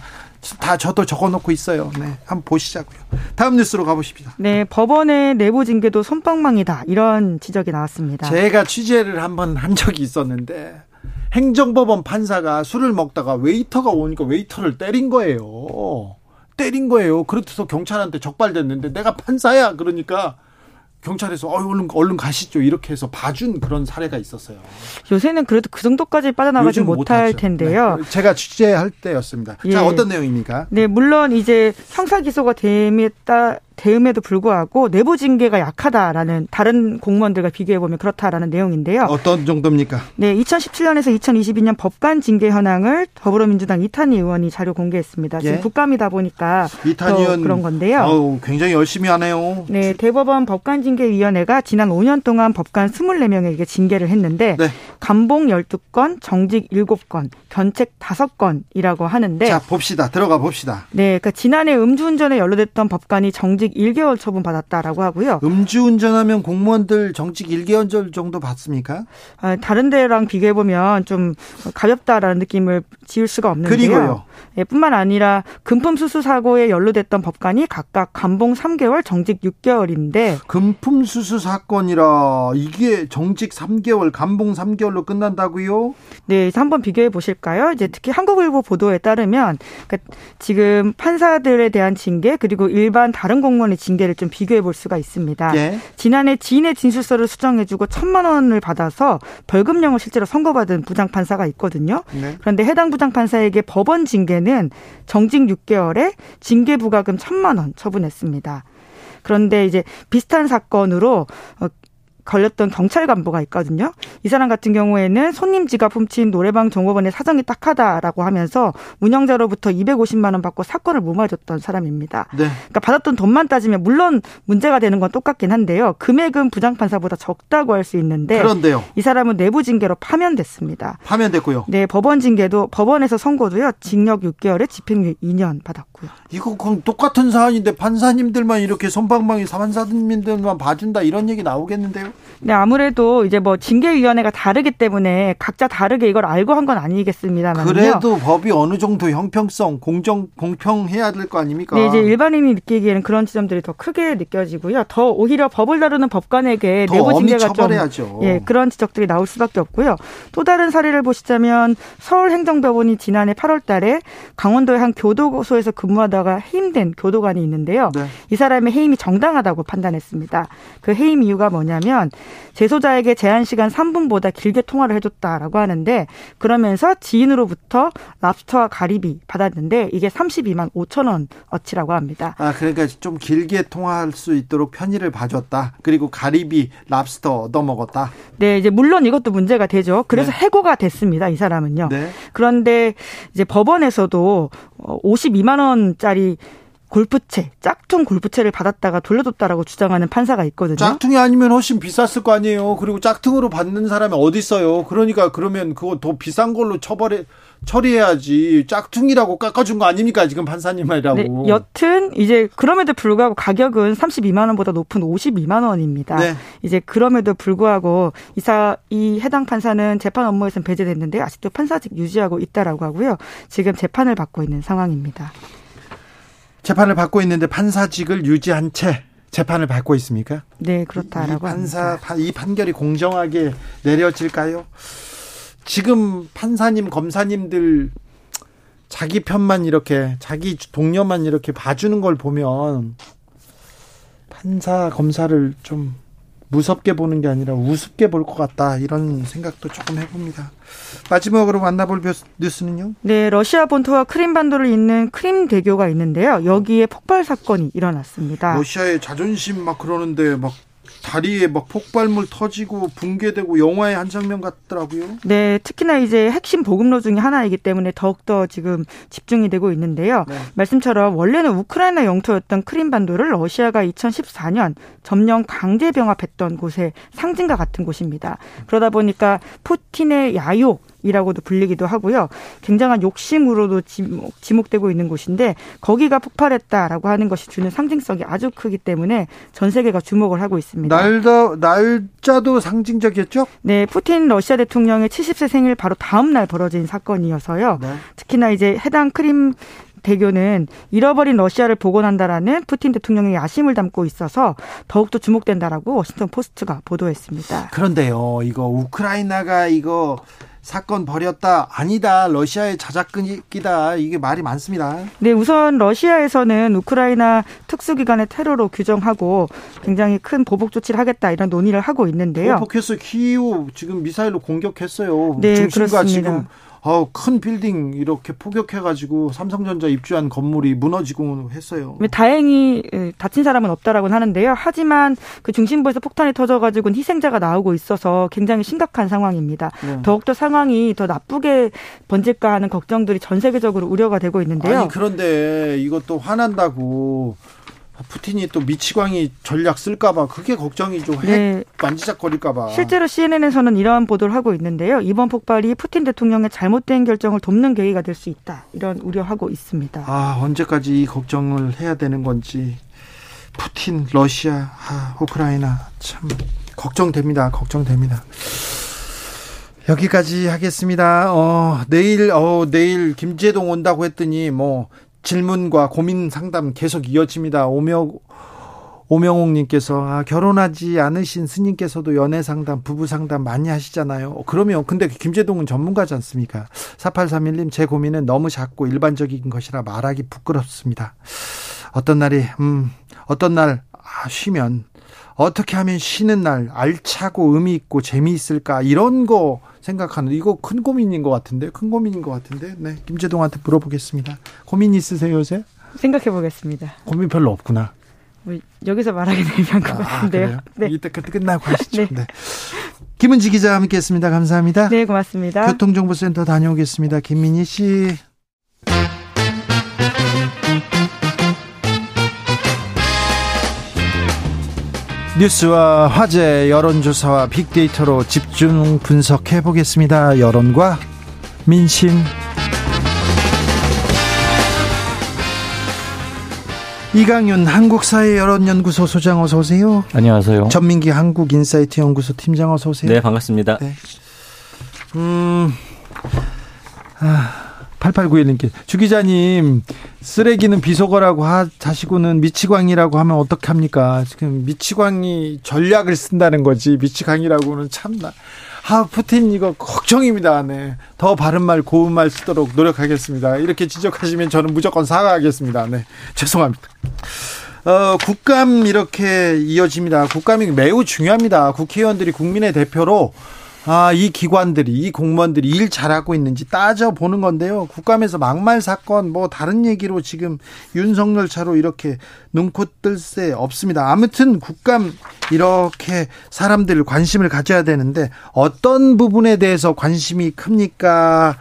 다 저도 적어놓고 있어요. 네, 한번 보시자고요. 다음 뉴스로 가보십시다. 네, 법원의 내부 징계도 손방망이다 이런 지적이 나왔습니다. 제가 취재를 한번 한 적이 있었는데 행정법원 판사가 술을 먹다가 웨이터가 오니까 웨이터를 때린 거예요. 때린 거예요. 그렇다고 경찰한테 적발됐는데 내가 판사야 그러니까 경찰에서 어, 얼른 얼른 가시죠 이렇게 해서 봐준 그런 사례가 있었어요. 요새는 그래도 그 정도까지 빠져나가지 못할. 텐데요. 네. 제가 취재할 때였습니다. 예. 자 어떤 내용입니까? 네, 물론 이제 형사 기소가 됨에 따 됐음에도 불구하고 내부 징계가 약하다라는 다른 공무원들과 비교해 보면 그렇다라는 내용인데요. 어떤 정도입니까? 네, 2017년에서 2022년 법관 징계 현황을 더불어민주당 이탄희 의원이 자료 공개했습니다. 지금 예. 국감이다 보니까 이탄 더 의원 그런 건데요. 어우, 굉장히 열심히 하네요. 네, 대법원 법관 징계 위원회가 지난 5년 동안 법관 24명에게 징계를 했는데 네. 감봉 12건, 정직 7건, 견책 5건이라고 하는데 자 봅시다. 들어가 봅시다. 네, 그러니까 지난해 음주운전에 연루됐던 법관이 정직 정직 1개월 처분 받았다라고 하고요. 음주운전하면 공무원들 정직 1개월 정도 받습니까? 아, 다른 데랑 비교해 보면 좀 가볍다라는 느낌을 지울 수가 없는데요. 그리고요. 예, 뿐만 아니라 금품 수수 사고에 연루됐던 법관이 각각 감봉 3개월, 정직 6개월인데 금품 수수 사건이라 이게 정직 3개월, 감봉 3개월로 끝난다고요? 네, 한번 비교해 보실까요? 이제 특히 한국일보 보도에 따르면 그러니까 지금 판사들에 대한 징계 그리고 일반 다른 공무원의 징계를 좀 비교해 볼 수가 있습니다. 예. 지난해 지인의 진술서를 수정해주고 천만 원을 받아서 벌금형을 실제로 선고받은 부장판사가 있거든요. 네. 그런데 해당 부장판사에게 법원 징계는 정직 6개월에 징계 부과금 천만 원 처분했습니다. 그런데 이제 비슷한 사건으로 어, 걸렸던 경찰 간부가 있거든요. 이 사람 같은 경우에는 손님 지갑 훔친 노래방 종업원의 사정이 딱하다라고 하면서 운영자로부터 250만 원 받고 사건을 무마해줬던 사람입니다. 네. 그러니까 받았던 돈만 따지면 물론 문제가 되는 건 똑같긴 한데요. 금액은 부장판사보다 적다고 할 수 있는데 그런데요. 이 사람은 내부 징계로 파면됐습니다. 파면됐고요. 네, 법원 징계도 법원에서 선고도요. 징역 6개월에 집행유예 2년 받았고 요. 이거 그럼 똑같은 사안인데 판사님들만 이렇게 손방망이 판사님들만 봐준다 이런 얘기 나오겠는데요? 네, 아무래도 이제 뭐 징계위원회가 다르기 때문에 각자 다르게 이걸 알고 한 건 아니겠습니다만요. 그래도 법이 어느 정도 형평성, 공정, 공평해야 될 거 아닙니까? 네, 이제 일반인이 느끼기에는 그런 지점들이 더 크게 느껴지고요. 더 오히려 법을 다루는 법관에게 더 내부 징계가 처벌해야죠. 좀 예, 그런 지적들이 나올 수밖에 없고요. 또 다른 사례를 보시자면 서울행정법원이 지난해 8월 달에 강원도의 한 교도소에서 근 무하다가 해임된 교도관이 있는데요. 네. 이 사람의 해임이 정당하다고 판단했습니다. 그 해임 이유가 뭐냐면 재소자에게 제한 시간 3분보다 길게 통화를 해줬다라고 하는데 그러면서 지인으로부터 랍스터와 가리비 받았는데 이게 32만 5천 원 어치라고 합니다. 아, 그러니까 좀 길게 통화할 수 있도록 편의를 봐줬다. 그리고 가리비, 랍스터 얻어 먹었다. 네, 이제 물론 이것도 문제가 되죠. 그래서 네. 해고가 됐습니다. 이 사람은요. 네. 그런데 이제 법원에서도 52만 원 짜리 골프채, 짝퉁 골프채를 받았다가 돌려줬다라고 주장하는 판사가 있거든요. 짝퉁이 아니면 훨씬 비쌌을 거 아니에요. 그리고 짝퉁으로 받는 사람이 어디 있어요? 그러니까 그러면 그거 더 비싼 걸로 처벌해 처리해야지. 짝퉁이라고 깎아준 거 아닙니까? 지금 판사님이라고. 네, 여튼 이제 그럼에도 불구하고 가격은 32만 원보다 높은 52만 원입니다. 네. 이제 그럼에도 불구하고 이사 이 해당 판사는 재판 업무에서는 배제됐는데 아직도 판사직 유지하고 있다라고 하고요. 지금 재판을 받고 있는 상황입니다. 재판을 받고 있는데 판사직을 유지한 채 재판을 받고 있습니까? 네, 이 그렇다라고 판사 합니다. 파- 이 판결이 공정하게 내려질까요? 지금 판사님 검사님들 자기 편만 이렇게 자기 동료만 이렇게 봐주는 걸 보면 판사 검사를 좀 무섭게 보는 게 아니라 우습게 볼 것 같다 이런 생각도 조금 해봅니다. 마지막으로 만나볼 뉴스- 뉴스는요? 네, 러시아 본토와 크림반도를 잇는 크림 대교가 있는데요. 여기에 폭발 사건이 일어났습니다. 러시아의 자존심 막 그러는데 막 다리에 막 폭발물 터지고 붕괴되고 영화의 한 장면 같더라고요. 네, 특히나 이제 핵심 보급로 중에 하나이기 때문에 더욱더 지금 집중이 되고 있는데요. 네. 말씀처럼 원래는 우크라이나 영토였던 크림반도를 러시아가 2014년 점령 강제 병합했던 곳의 상징과 같은 곳입니다. 그러다 보니까 푸틴의 야욕 이라고도 불리기도 하고요. 굉장한 욕심으로도 지목, 지목 되고 있는 곳인데 거기가 폭발했다라고 하는 것이 주는 상징성이 아주 크기 때문에 전 세계가 주목을 하고 있습니다. 날도 날짜도 상징적이었죠? 네, 푸틴 러시아 대통령의 70세 생일 바로 다음 날 벌어진 사건이어서요. 네. 특히나 이제 해당 크림 대교는 잃어버린 러시아를 복원한다라는 푸틴 대통령의 야심을 담고 있어서 더욱더 주목된다라고 워싱턴 포스트가 보도했습니다. 그런데요, 이거 우크라이나가 이거 사건 벌였다 아니다 러시아의 자작극이다 이게 말이 많습니다. 네, 우선 러시아에서는 우크라이나 특수기관의 테러로 규정하고 굉장히 큰 보복 조치를 하겠다 이런 논의를 하고 있는데요. 보복했어요. 키이우 지금 미사일로 공격했어요. 네, 중심가 그렇습니다. 지금 어, 큰 빌딩 이렇게 포격해가지고 삼성전자 입주한 건물이 무너지고 했어요. 다행히 에, 다친 사람은 없다라고는 하는데요. 하지만 그 중심부에서 폭탄이 터져가지고 희생자가 나오고 있어서 굉장히 심각한 상황입니다. 네. 더욱더 상황이 더 나쁘게 번질까 하는 걱정들이 전 세계적으로 우려가 되고 있는데요. 아니 그런데 이것도 화난다고 푸틴이 또 미치광이 전략 쓸까봐 그게 걱정이죠. 핵 네. 만지작거릴까봐. 실제로 CNN에서는 이러한 보도를 하고 있는데요. 이번 폭발이 푸틴 대통령의 잘못된 결정을 돕는 계기가 될 수 있다. 이런 우려하고 있습니다. 아 언제까지 이 걱정을 해야 되는 건지 푸틴, 러시아, 아, 우크라이나 참 걱정됩니다. 걱정됩니다. 여기까지 하겠습니다. 어, 내일 어, 내일 김재동 온다고 했더니 뭐 질문과 고민 상담 계속 이어집니다. 오명 오명옥님께서 아, 결혼하지 않으신 스님께서도 연애 상담, 부부 상담 많이 하시잖아요. 그러면 근데 김재동은 전문가지 않습니까? 4831님 제 고민은 너무 작고 일반적인 것이라 말하기 부끄럽습니다. 어떤 날이 음 어떤 날 아, 쉬면 어떻게 하면 쉬는 날 알차고 의미 있고 재미있을까 이런 거 생각하는 이거 큰 고민인 것 같은데 큰 고민인 것 같은데 네 김재동한테 물어보겠습니다. 고민 있으세요 요새? 생각해 보겠습니다. 고민 별로 없구나. 뭐 여기서 말하기는 애매한 것 아, 같은데요. 그래요? 네. 이때 끝 끝나고 하시죠. 네. 네. 김은지 기자 함께했습니다. 감사합니다. 네, 고맙습니다. 교통정보센터 다녀오겠습니다. 김민희 씨. 뉴스와 화제, 여론조사와 빅데이터로 집중 분석해 보겠습니다. 여론과 민심. 이강윤 한국사회 여론연구소 소장 어서 오세요. 안녕하세요. 전민기 한국인사이트 연구소 팀장 어서 오세요. 네, 반갑습니다. 네. 음, 아, 8891님께 주 기자님 쓰레기는 비속어라고 하, 하시고는 미치광이라고 하면 어떡합니까? 지금 미치광이 전략을 쓴다는 거지 미치광이라고는 참나. 아, 푸틴 이거 걱정입니다. 네. 더 바른 말, 고운 말 쓰도록 노력하겠습니다. 이렇게 지적하시면 저는 무조건 사과하겠습니다. 네. 죄송합니다. 어, 국감 이렇게 이어집니다. 국감이 매우 중요합니다. 국회의원들이 국민의 대표로 아, 이 기관들이, 이 공무원들이 일 잘하고 있는지 따져보는 건데요. 국감에서 막말 사건, 뭐, 다른 얘기로 지금 윤석열 차로 이렇게 눈코 뜰 새 없습니다. 아무튼 국감 이렇게 사람들 관심을 가져야 되는데, 어떤 부분에 대해서 관심이 큽니까?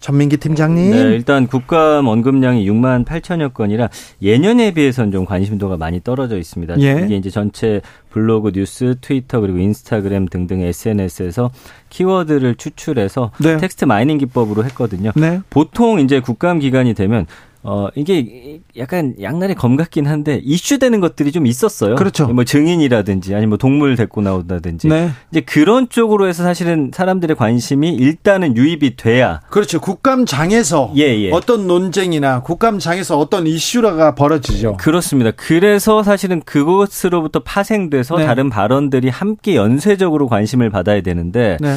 전민기 팀장님. 네, 일단 국감 언급량이 6만 8천여 건이라 예년에 비해서는 좀 관심도가 많이 떨어져 있습니다. 예. 이게 이제 전체 블로그, 뉴스, 트위터 그리고 인스타그램 등등의 SNS에서 키워드를 추출해서 네. text mining 기법으로 했거든요. 네. 보통 이제 국감 기간이 되면 어 이게 약간 양날의 검 같긴 한데 이슈되는 것들이 좀 있었어요. 그렇죠. 뭐 증인이라든지 아니면 뭐 동물 데리고 나온다든지 네. 이제 그런 쪽으로 해서 사실은 사람들의 관심이 일단은 유입이 돼야 그렇죠. 국감장에서 예, 예. 어떤 논쟁이나 국감장에서 어떤 이슈가 벌어지죠. 그렇습니다. 그래서 사실은 그것으로부터 파생돼서 네. 다른 발언들이 함께 연쇄적으로 관심을 받아야 되는데 네.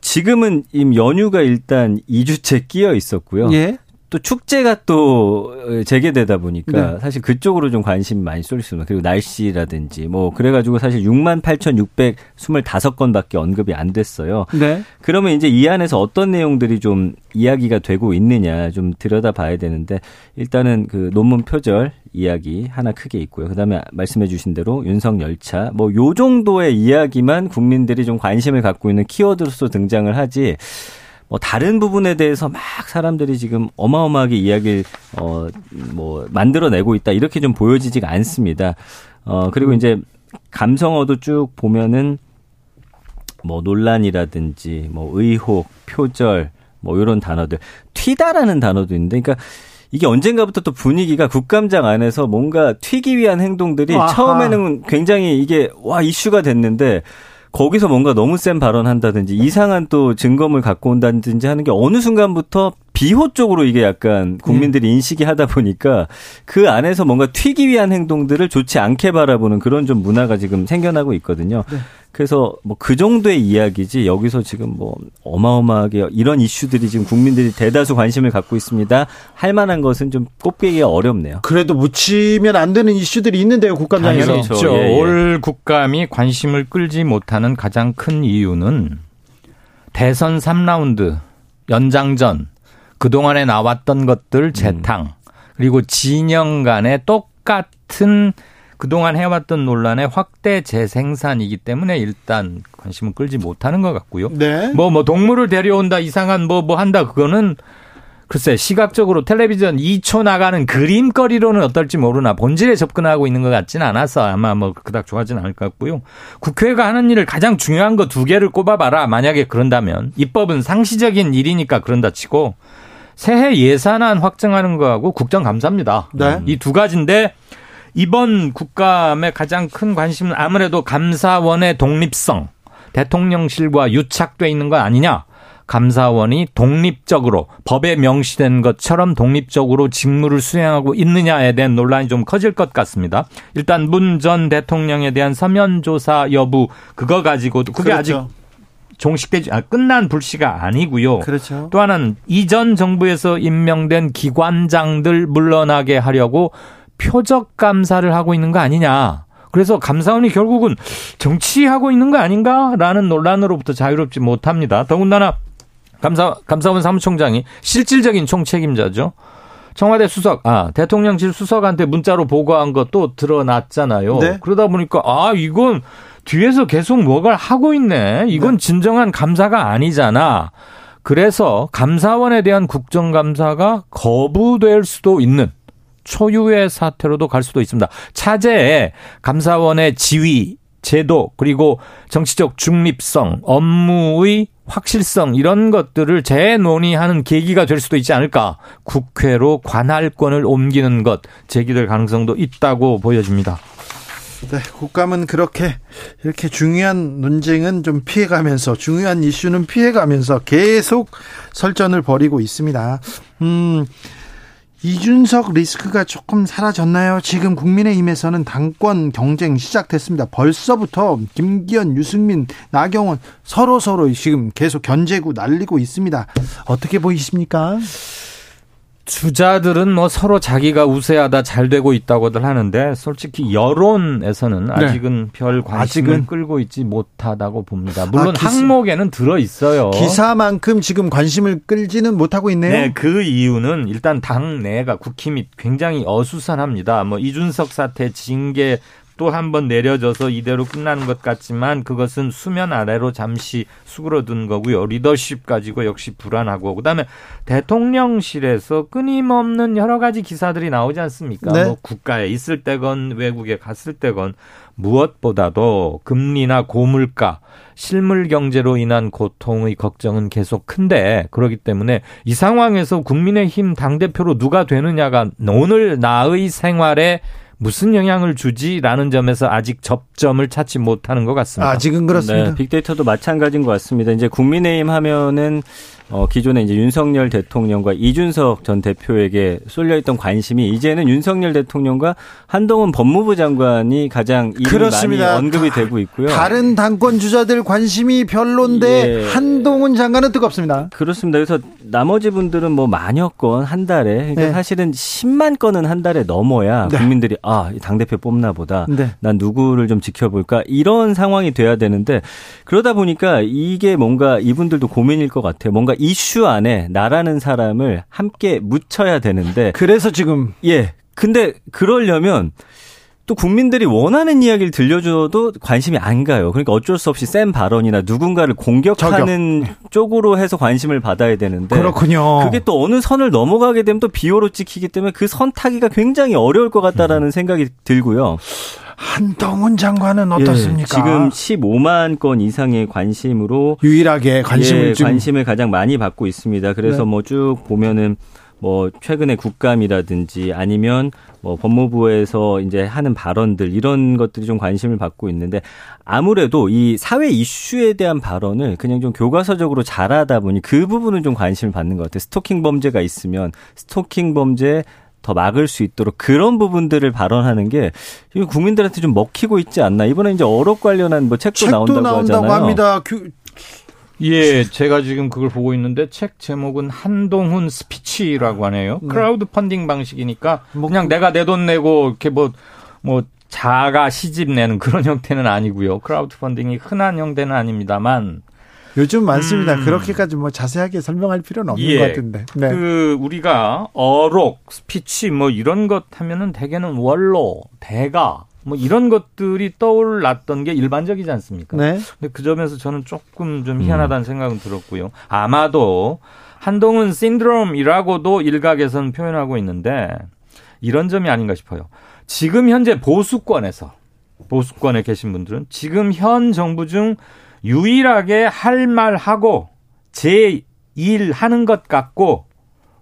지금은 임 연휴가 일단 2주째 끼어 있었고요. 예. 또 축제가 또 재개되다 보니까 네. 사실 그쪽으로 좀 관심 많이 쏠수 있습니다. 그리고 날씨라든지 뭐 그래가지고 사실 6만 8,625건밖에 언급이 안 됐어요. 네. 그러면 이제 이 안에서 어떤 내용들이 좀 이야기가 되고 있느냐 좀 들여다 봐야 되는데 일단은 그 논문 표절 이야기 하나 크게 있고요. 그다음에 말씀해 주신 대로 윤석 열차 뭐 요 정도의 이야기만 국민들이 좀 관심을 갖고 있는 키워드로서 등장을 하지 뭐 다른 부분에 대해서 막 사람들이 지금 어마어마하게 이야기를 어 뭐 만들어내고 있다 이렇게 좀 보여지지가 않습니다. 어 그리고 이제 감성어도 쭉 보면은 뭐 논란이라든지 뭐 의혹, 표절 뭐 이런 단어들 튀다라는 단어도 있는데 그러니까 이게 언젠가부터 또 분위기가 국감장 안에서 뭔가 튀기 위한 행동들이 아하. 처음에는 굉장히 이게 와 이슈가 됐는데 거기서 뭔가 너무 센 발언한다든지 이상한 또 증거물 갖고 온다든지 하는 게 어느 순간부터 비호 쪽으로 이게 약간 국민들이 인식이 하다 보니까 그 안에서 뭔가 튀기 위한 행동들을 좋지 않게 바라보는 그런 좀 문화가 지금 생겨나고 있거든요. 그래서 뭐 그 정도의 이야기지 여기서 지금 뭐 어마어마하게 이런 이슈들이 지금 국민들이 대다수 관심을 갖고 있습니다. 할 만한 것은 좀 꼽기가 어렵네요. 그래도 묻히면 안 되는 이슈들이 있는데요, 국감장에서. 당연히 있죠. 예, 예. 올 국감이 관심을 끌지 못하는 가장 큰 이유는 대선 3라운드 연장전 그동안에 나왔던 것들 재탕 그리고 진영 간의 똑같은 그동안 해왔던 논란의 확대 재생산이기 때문에 일단 관심을 끌지 못하는 것 같고요. 네. 뭐, 뭐, 동물을 데려온다, 이상한 뭐, 뭐 한다, 그거는 글쎄, 시각적으로 텔레비전 2초 나가는 그림거리로는 어떨지 모르나 본질에 접근하고 있는 것 같지는 않아서 아마 뭐 그닥 좋아하지는 않을 것 같고요. 국회가 하는 일을 가장 중요한 거 두 개를 꼽아봐라. 만약에 그런다면. 입법은 상시적인 일이니까 그런다 치고 새해 예산안 확정하는 거하고 국정감사입니다. 네. 이 두 가지인데 이번 국감의 가장 큰 관심은 아무래도 감사원의 독립성, 대통령실과 유착돼 있는 것 아니냐. 감사원이 독립적으로 법에 명시된 것처럼 독립적으로 직무를 수행하고 있느냐에 대한 논란이 좀 커질 것 같습니다. 일단 문 전 대통령에 대한 서면 조사 여부 그거 가지고도 그게 그렇죠. 아직 종식되지 아, 끝난 불씨가 아니고요. 그렇죠. 또 하나는 이전 정부에서 임명된 기관장들 물러나게 하려고 표적 감사를 하고 있는 거 아니냐. 그래서 감사원이 결국은 정치하고 있는 거 아닌가라는 논란으로부터 자유롭지 못합니다. 더군다나 감사 감사원 사무총장이 실질적인 총책임자죠. 청와대 수석, 아, 대통령실 수석한테 문자로 보고한 것도 드러났잖아요. 네. 그러다 보니까, 아, 이건 뒤에서 계속 뭐가 하고 있네. 이건 진정한 감사가 아니잖아. 그래서 감사원에 대한 국정감사가 거부될 수도 있는 초유의 사태로도 갈 수도 있습니다. 차제에 감사원의 지위, 제도, 그리고 정치적 중립성, 업무의 확실성 이런 것들을 재논의하는 계기가 될 수도 있지 않을까. 국회로 관할권을 옮기는 것 제기될 가능성도 있다고 보여집니다. 네, 국감은 그렇게 이렇게 중요한 논쟁은 좀 피해가면서 중요한 이슈는 피해가면서 계속 설전을 벌이고 있습니다. 음, 이준석 리스크가 조금 사라졌나요? 지금 국민의힘에서는 당권 경쟁 시작됐습니다. 벌써부터 김기현, 유승민, 나경원 서로 서로 지금 계속 견제고 날리고 있습니다. 어떻게 보이십니까? 주자들은 뭐 서로 자기가 우세하다 잘 되고 있다고들 하는데 솔직히 여론에서는 네. 아직은 별 관심을 아직은? 끌고 있지 못하다고 봅니다. 물론 아, 기사- 항목에는 들어 있어요. 기사만큼 지금 관심을 끌지는 못하고 있네요. 네, 그 이유는 일단 당 내가 국힘이 굉장히 어수선합니다. 뭐 이준석 사태 징계 또 한 번 내려져서 이대로 끝나는 것 같지만 그것은 수면 아래로 잠시 수그러든 거고요. 리더십 가지고 역시 불안하고 그다음에 대통령실에서 끊임없는 여러 가지 기사들이 나오지 않습니까? 네. 뭐 국가에 있을 때건 외국에 갔을 때건 무엇보다도 금리나 고물가 실물 경제로 인한 고통의 걱정은 계속 큰데 그렇기 때문에 이 상황에서 국민의힘 당대표로 누가 되느냐가 오늘 나의 생활에 무슨 영향을 주지라는 점에서 아직 접점을 찾지 못하는 것 같습니다. 아직은 그렇습니다. 네, 빅데이터도 마찬가지인 것 같습니다. 이제 국민의힘 하면은 어, 기존에 이제 윤석열 대통령과 이준석 전 대표에게 쏠려있던 관심이 이제는 윤석열 대통령과 한동훈 법무부 장관이 가장 그렇습니다. 많이 언급이 되고 있고요. 다른 당권 주자들 관심이 별론데 예. 한동훈 장관은 뜨겁습니다. 그렇습니다. 그래서 나머지 분들은 뭐 만여 건 한 달에 그러니까 네. 사실은 10만 건은 한 달에 넘어야 네. 국민들이 아, 당 대표 뽑나 보다. 네. 난 누구를 좀 지켜볼까 이런 상황이 돼야 되는데 그러다 보니까 이게 뭔가 이분들도 고민일 것 같아요. 뭔가 이슈 안에 나라는 사람을 함께 묻혀야 되는데 그래서 지금 예. 근데 그러려면 또 국민들이 원하는 이야기를 들려줘도 관심이 안 가요. 그러니까 어쩔 수 없이 센 발언이나 누군가를 공격하는 쪽으로 해서 관심을 받아야 되는데 그렇군요. 그게 또 어느 선을 넘어가게 되면 또 비호로 찍히기 때문에 그 선 타기가 굉장히 어려울 것 같다라는 생각이 들고요. 한동훈 장관은 어떻습니까? 예, 지금 15만 건 이상의 관심으로 유일하게 관심을 예, 관심을 가장 많이 받고 있습니다. 그래서 네. 뭐쭉 보면은 뭐 최근에 국감이라든지 아니면 뭐 법무부에서 이제 하는 발언들 이런 것들이 좀 관심을 받고 있는데 아무래도 이 사회 이슈에 대한 발언을 그냥 좀 교과서적으로 잘하다 보니 그 부분은 좀 관심을 받는 것 같아요. 스토킹 범죄가 있으면 스토킹 범죄 더 막을 수 있도록 그런 부분들을 발언하는 게 국민들한테 좀 먹히고 있지 않나. 이번에 이제 어록 관련한 뭐 책도, 책도 나온다고, 나온다고 하잖아요. 합니다. 그, 예, 제가 지금 그걸 보고 있는데 책 제목은 한동훈 스피치라고 하네요. 네. 크라우드 펀딩 방식이니까 뭐 그냥 내가 내 돈 내고 이렇게 뭐뭐 자가 시집 내는 그런 형태는 아니고요. 크라우드 펀딩이 흔한 형태는 아닙니다만 요즘 많습니다. 음. 그렇게까지 뭐 자세하게 설명할 필요는 없는 예. 것 같은데. 네. 그 우리가 어록, 스피치 뭐 이런 것 하면은 대개는 원로, 대가 뭐 이런 것들이 떠올랐던 게 일반적이지 않습니까? 네. 근데 그 점에서 저는 조금 좀 희한하다는 생각은 들었고요. 아마도 한동훈 신드롬이라고도 일각에서는 표현하고 있는데 이런 점이 아닌가 싶어요. 지금 현재 보수권에서 보수권에 계신 분들은 지금 현 정부 중 유일하게 할 말 하고 제 일 하는 것 같고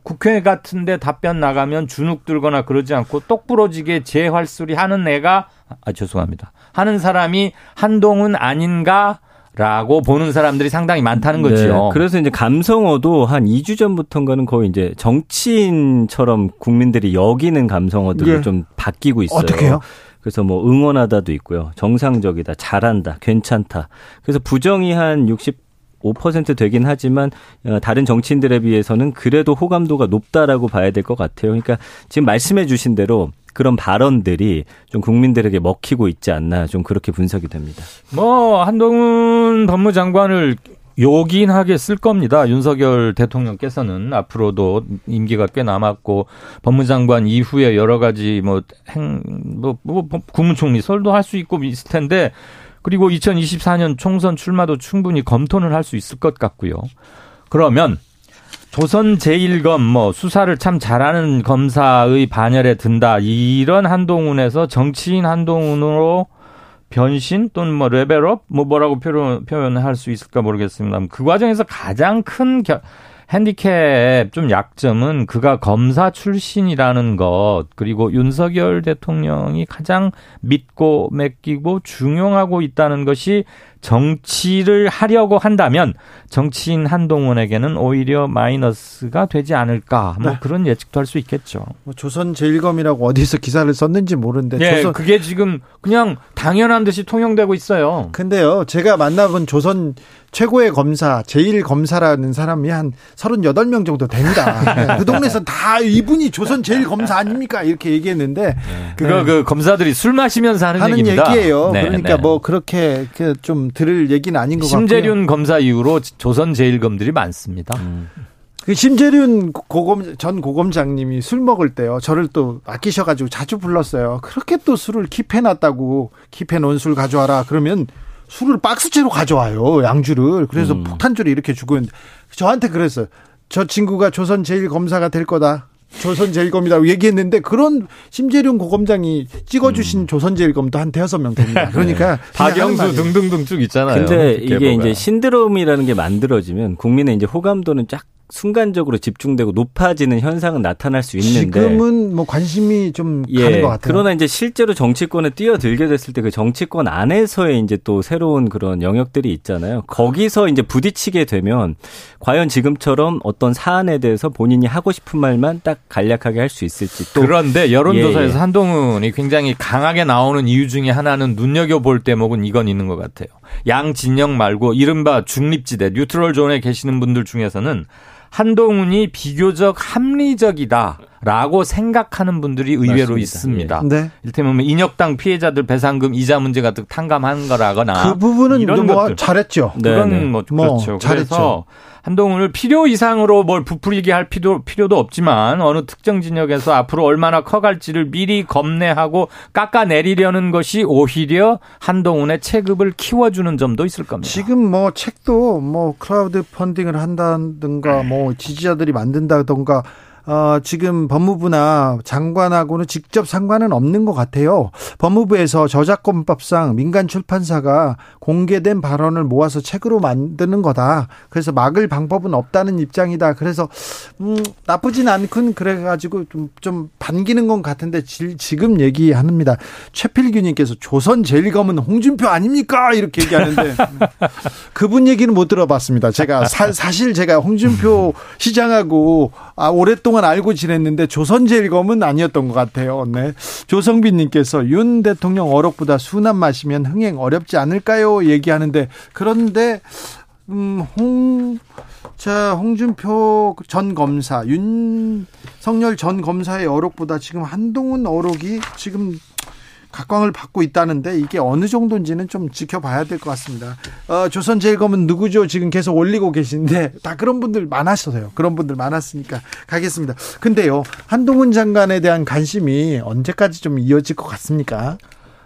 국회 같은데 답변 나가면 주눅 들거나 그러지 않고 똑부러지게 재활소리 하는 애가 아 죄송합니다 하는 사람이 한동훈 아닌가? 라고 보는 사람들이 상당히 많다는 거죠. 네, 그래서 이제 감성어도 한 2주 전부터인가는 거의 이제 정치인처럼 국민들이 여기는 감성어들로 예. 좀 바뀌고 있어요. 어떻게요? 그래서 뭐 응원하다도 있고요. 정상적이다, 잘한다, 괜찮다. 그래서 부정이 한65% 되긴 하지만 어, 다른 정치인들에 비해서는 그래도 호감도가 높다라고 봐야 될 것 같아요. 그러니까 지금 말씀해 주신 대로 그런 발언들이 좀 국민들에게 먹히고 있지 않나 좀 그렇게 분석이 됩니다. 뭐 한동훈 법무장관을 요긴하게 쓸 겁니다. 윤석열 대통령께서는 앞으로도 임기가 꽤 남았고 법무장관 이후에 여러 가지 뭐 행, 뭐, 뭐 국무총리 설도 할 수 있고 있을 텐데 그리고 2024년 총선 출마도 충분히 검토는 할 수 있을 것 같고요. 그러면 조선 제1검 뭐 수사를 참 잘하는 검사의 반열에 든다. 이런 한동훈에서 정치인 한동훈으로 변신 또는 뭐 레벨업 뭐 뭐라고 표현 표현할 수 있을까 모르겠습니다. 그 과정에서 가장 큰 겨, 핸디캡 좀 약점은 그가 검사 출신이라는 것 그리고 윤석열 대통령이 가장 믿고 맡기고 중용하고 있다는 것이 정치를 하려고 한다면 정치인 한동훈에게는 오히려 마이너스가 되지 않을까 뭐 네. 그런 예측도 할 수 있겠죠. 뭐 조선 제일검이라고 어디서 기사를 썼는지 모르는데 예, 조선 그게 지금 그냥 당연한 듯이 통용되고 있어요. 근데요, 제가 만나본 조선 최고의 검사, 제일 검사라는 사람이 한 38명 정도 됩니다. 네, 그 동네에서 다 이분이 조선 제일 검사 아닙니까? 이렇게 얘기했는데. 그거 네, 그 검사들이 술 마시면서 하는, 하는 얘기입니다. 얘기예요. 네, 그러니까 네. 뭐 그렇게 그좀 들을 얘기는 아닌 것 같고요. 심재륜 검사 이후로 조선 제일검들이 많습니다. 그 심재륜 고검 전 고검장님이 술 먹을 때요. 저를 또 아끼셔가지고 자주 불렀어요. 그렇게 또 술을 킵해놨다고 킵해놓은 술 가져와라. 그러면 술을 박스째로 가져와요. 양주를. 그래서 음. 폭탄주를 이렇게 주고 있는데 저한테 그랬어요. 저 친구가 조선 제일 검사가 될 거다. 조선 제일검이라고 얘기했는데 그런 심재륜 고검장이 찍어주신 조선 제일검도 한 대여섯 명 됩니다. 그러니까 하는 박영수. 등등등 쭉 있잖아요. 근데 이게 계보가. 이제 신드롬이라는 게 만들어지면 국민의 이제 호감도는 쫙 순간적으로 집중되고 높아지는 현상은 나타날 수 있는데 지금은 뭐 관심이 좀 가는 것 같아요. 그러나 이제 실제로 정치권에 뛰어들게 됐을 때 그 정치권 안에서의 이제 또 새로운 그런 영역들이 있잖아요. 거기서 이제 부딪히게 되면 과연 지금처럼 어떤 사안에 대해서 본인이 하고 싶은 말만 딱 간략하게 할 수 있을지 또 그런데 여론조사에서 예, 예. 한동훈이 굉장히 강하게 나오는 이유 중에 하나는 눈여겨 볼 대목은 이건 있는 것 같아요. 양 진영 말고 이른바 중립지대 뉴트럴 존에 계시는 분들 중에서는 한동훈이 비교적 합리적이다 라고 생각하는 분들이 의외로 맞습니다. 있습니다. 네. 이를테면 뭐 인혁당 피해자들 배상금 이자 문제 같은 탕감한 거라거나 그 부분은 이런 뭐 것들. 잘했죠. 그건 네, 네. 뭐뭐 그렇죠. 잘했죠. 그래서 한동훈을 필요 이상으로 뭘 부풀리게 할 필요 필요도 없지만 어느 특정 진영에서 앞으로 얼마나 커갈지를 미리 겁내하고 깎아내리려는 것이 오히려 한동훈의 체급을 키워주는 점도 있을 겁니다. 지금 뭐 책도 뭐 크라우드 펀딩을 한다든가 뭐 지지자들이 만든다든가 어, 지금 법무부나 장관하고는 직접 상관은 없는 것 같아요. 법무부에서 저작권법상 민간 출판사가 공개된 발언을 모아서 책으로 만드는 거다. 그래서 막을 방법은 없다는 입장이다. 그래서 음, 나쁘진 않군 그래가지고 좀, 좀 반기는 건 같은데 지, 지금 얘기합니다. 최필규님께서 조선 제일검은 홍준표 아닙니까? 이렇게 얘기하는데 그분 얘기는 못 들어봤습니다. 제가 사, 사실 제가 홍준표 시장하고 아, 오랫동안 알고 지냈는데 조선제일검은 아니었던 것 같아요. 네. 조성빈님께서 윤 대통령 어록보다 순한 맛이면 흥행 어렵지 않을까요? 얘기하는데 그런데 음, 홍, 자, 홍준표 전 검사, 윤석열 전 검사의 어록보다 지금 한동훈 어록이 지금 각광을 받고 있다는데 이게 어느 정도인지는 좀 지켜봐야 될 것 같습니다. 어, 조선제일검은 누구죠? 지금 계속 올리고 계신데 다 그런 분들 많았어요. 그런 분들 많았으니까 가겠습니다. 근데요, 한동훈 장관에 대한 관심이 언제까지 좀 이어질 것 같습니까?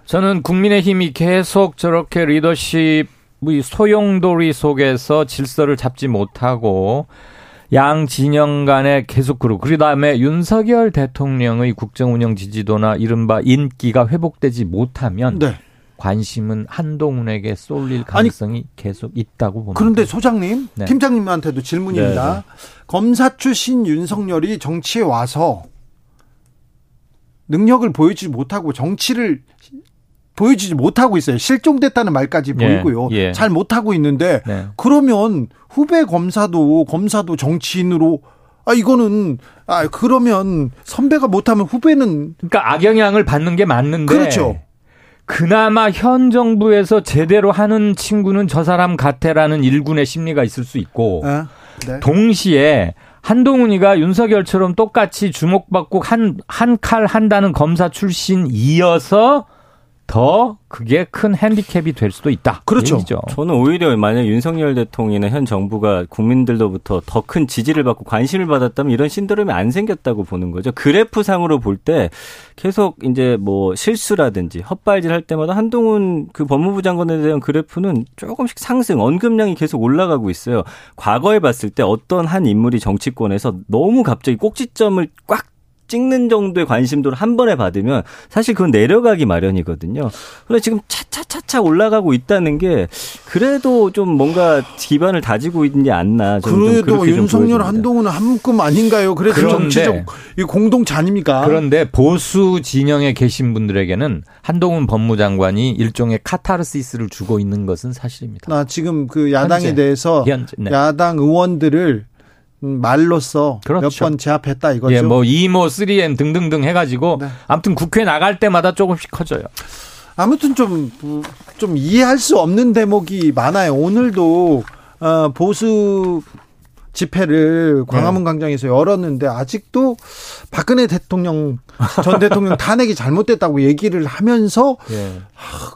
저는 국민의힘이 계속 저렇게 리더십 의 소용돌이 속에서 질서를 잡지 못하고 양 진영 간에 계속 그러고 그 다음에 윤석열 대통령의 국정 운영 지지도나 이른바 인기가 회복되지 못하면 네. 관심은 한동훈에게 쏠릴 가능성이 계속 있다고 봅니다. 그런데 소장님, 네. 팀장님한테도 질문입니다. 네, 검사 출신 윤석열이 정치에 와서 능력을 보여주지 못하고 정치를 보여주지 못하고 있어요. 실종됐다는 말까지 예, 보이고요. 예. 잘 못하고 있는데 네. 그러면 후배 검사도 검사도 정치인으로 아 이거는 아 그러면 선배가 못하면 후배는 그러니까 악영향을 받는 게 맞는데 그렇죠. 그나마 현 정부에서 제대로 하는 친구는 저 사람 같애라는 일군의 심리가 있을 수 있고 아, 네. 동시에 한동훈이가 윤석열처럼 똑같이 주목받고 한 한 칼 한다는 검사 출신이어서 더 그게 큰 핸디캡이 될 수도 있다. 그렇죠. 얘기죠. 저는 오히려 만약 윤석열 대통령이나 현 정부가 국민들로부터 더 큰 지지를 받고 관심을 받았다면 이런 신드롬이 안 생겼다고 보는 거죠. 그래프상으로 볼 때 계속 이제 뭐 실수라든지 헛발질 할 때마다 한동훈 그 법무부 장관에 대한 그래프는 조금씩 상승, 언급량이 계속 올라가고 있어요. 과거에 봤을 때 어떤 한 인물이 정치권에서 너무 갑자기 꼭지점을 꽉 찍는 정도의 관심도를 한 번에 받으면 사실 그건 내려가기 마련이거든요. 그런데 지금 차차차차 올라가고 있다는 게 그래도 좀 뭔가 기반을 다지고 있지 않나. 저는 좀 그래도 윤석열. 한동훈은 한 묶음 아닌가요? 그래서 그런데- 정치적 이 공동체 아닙니까? 그런데 보수 진영에 계신 분들에게는 한동훈 법무장관이 일종의 카타르시스를 주고 있는 것은 사실입니다. 나 지금 그 야당에 현재. 대해서 현재, 네. 야당 의원들을 음, 말로써 그렇죠. 몇번 제압했다 이거죠. 예, 뭐 2모, 3M 등등등 해가지고 네. 아무튼 국회 나갈 때마다 조금씩 커져요. 아무튼 좀, 좀 이해할 수 없는 대목이 많아요. 오늘도, 어, 보수 집회를 광화문 네. 광장에서 열었는데 아직도 박근혜 대통령, 전 대통령 탄핵이 잘못됐다고 얘기를 하면서 예.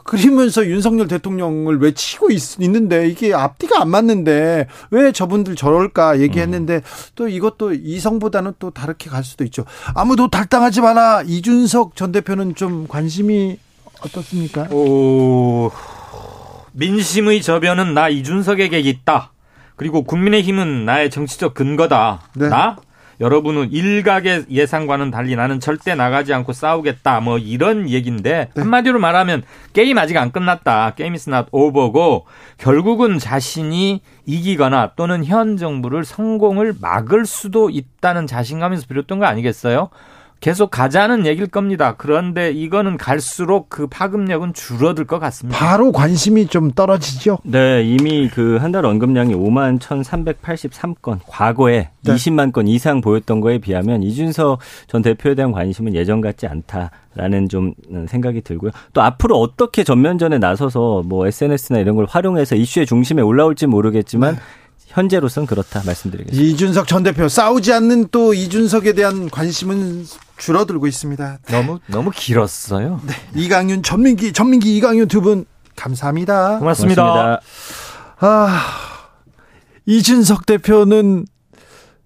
그러면서 윤석열 대통령을 외치고 있, 는데 이게 앞뒤가 안 맞는데 왜 저분들 저럴까 얘기했는데 음. 또 이것도 이성보다는 또 다르게 갈 수도 있죠. 아무도 탈당하지 마라. 이준석 전 대표는 좀 관심이 어떻습니까? 오, 민심의 저변은 나 이준석에게 있다. 그리고 국민의힘은 나의 정치적 근거다. 네. 나 여러분은 일각의 예상과는 달리 나는 절대 나가지 않고 싸우겠다. 뭐 이런 얘기인데 네. 한마디로 말하면 게임 아직 안 끝났다. 게임 is not over고 결국은 자신이 이기거나 또는 현 정부를 성공을 막을 수도 있다는 자신감에서 비롯된 거 아니겠어요? 계속 가자는 얘기일 겁니다. 그런데 이거는 갈수록 그 파급력은 줄어들 것 같습니다. 바로 관심이 좀 떨어지죠. 네, 이미 그 한 달 언급량이 5만 1,383건, 과거에 네. 20만 건 이상 보였던 거에 비하면 이준석 전 대표에 대한 관심은 예전 같지 않다라는 좀 생각이 들고요. 또 앞으로 어떻게 전면전에 나서서 뭐 SNS나 이런 걸 활용해서 이슈의 중심에 올라올지 모르겠지만 현재로선 그렇다 말씀드리겠습니다. 이준석 전 대표 싸우지 않는 또 이준석에 대한 관심은 줄어들고 있습니다. 너무 너무 길었어요. 이강윤, 전민기, 전민기, 이강윤 두 분 감사합니다. 고맙습니다. 고맙습니다. 아, 이준석 대표는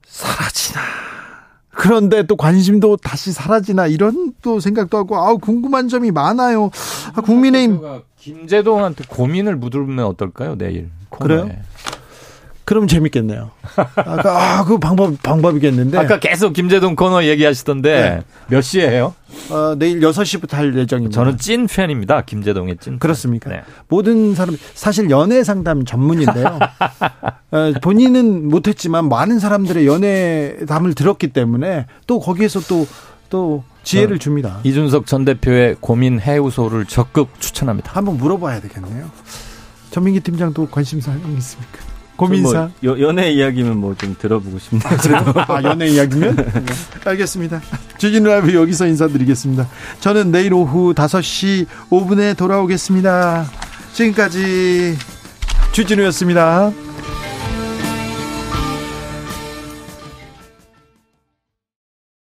사라지나. 그런데 또 관심도 다시 사라지나 이런 또 생각도 하고 아우 궁금한 점이 많아요. 아, 국민의힘 김재동한테 고민을 묻으면 어떨까요 내일? 그래요? 코너에. 그 럼 재밌겠네요. 아까 아, 그 방법 방법이겠는데. 아까 계속 김재동 코너 얘기하시던데 몇 시에요? 어, 내일 6시부터 할 예정입니다. 저는 찐 팬입니다. 김재동의 찐. 팬. 그렇습니까? 네. 모든 사람 사실 연애 상담 전문인데요. 어, 본인은 못 했지만 많은 사람들의 연애담을 들었기 때문에 또 거기에서 또또 지혜를 줍니다. 이준석 전 대표의 고민 해우소를 적극 추천합니다. 한번 물어봐야 되겠네요. 전민기 팀장도 관심사 있습니까? 고민사. 뭐 여- 연애 이야기면 뭐 좀 들어보고 싶네요. 아, 연애 이야기면? 네. 알겠습니다. 주진우 라이브 여기서 인사드리겠습니다. 저는 내일 오후 5시 5분에 돌아오겠습니다. 지금까지 주진우였습니다.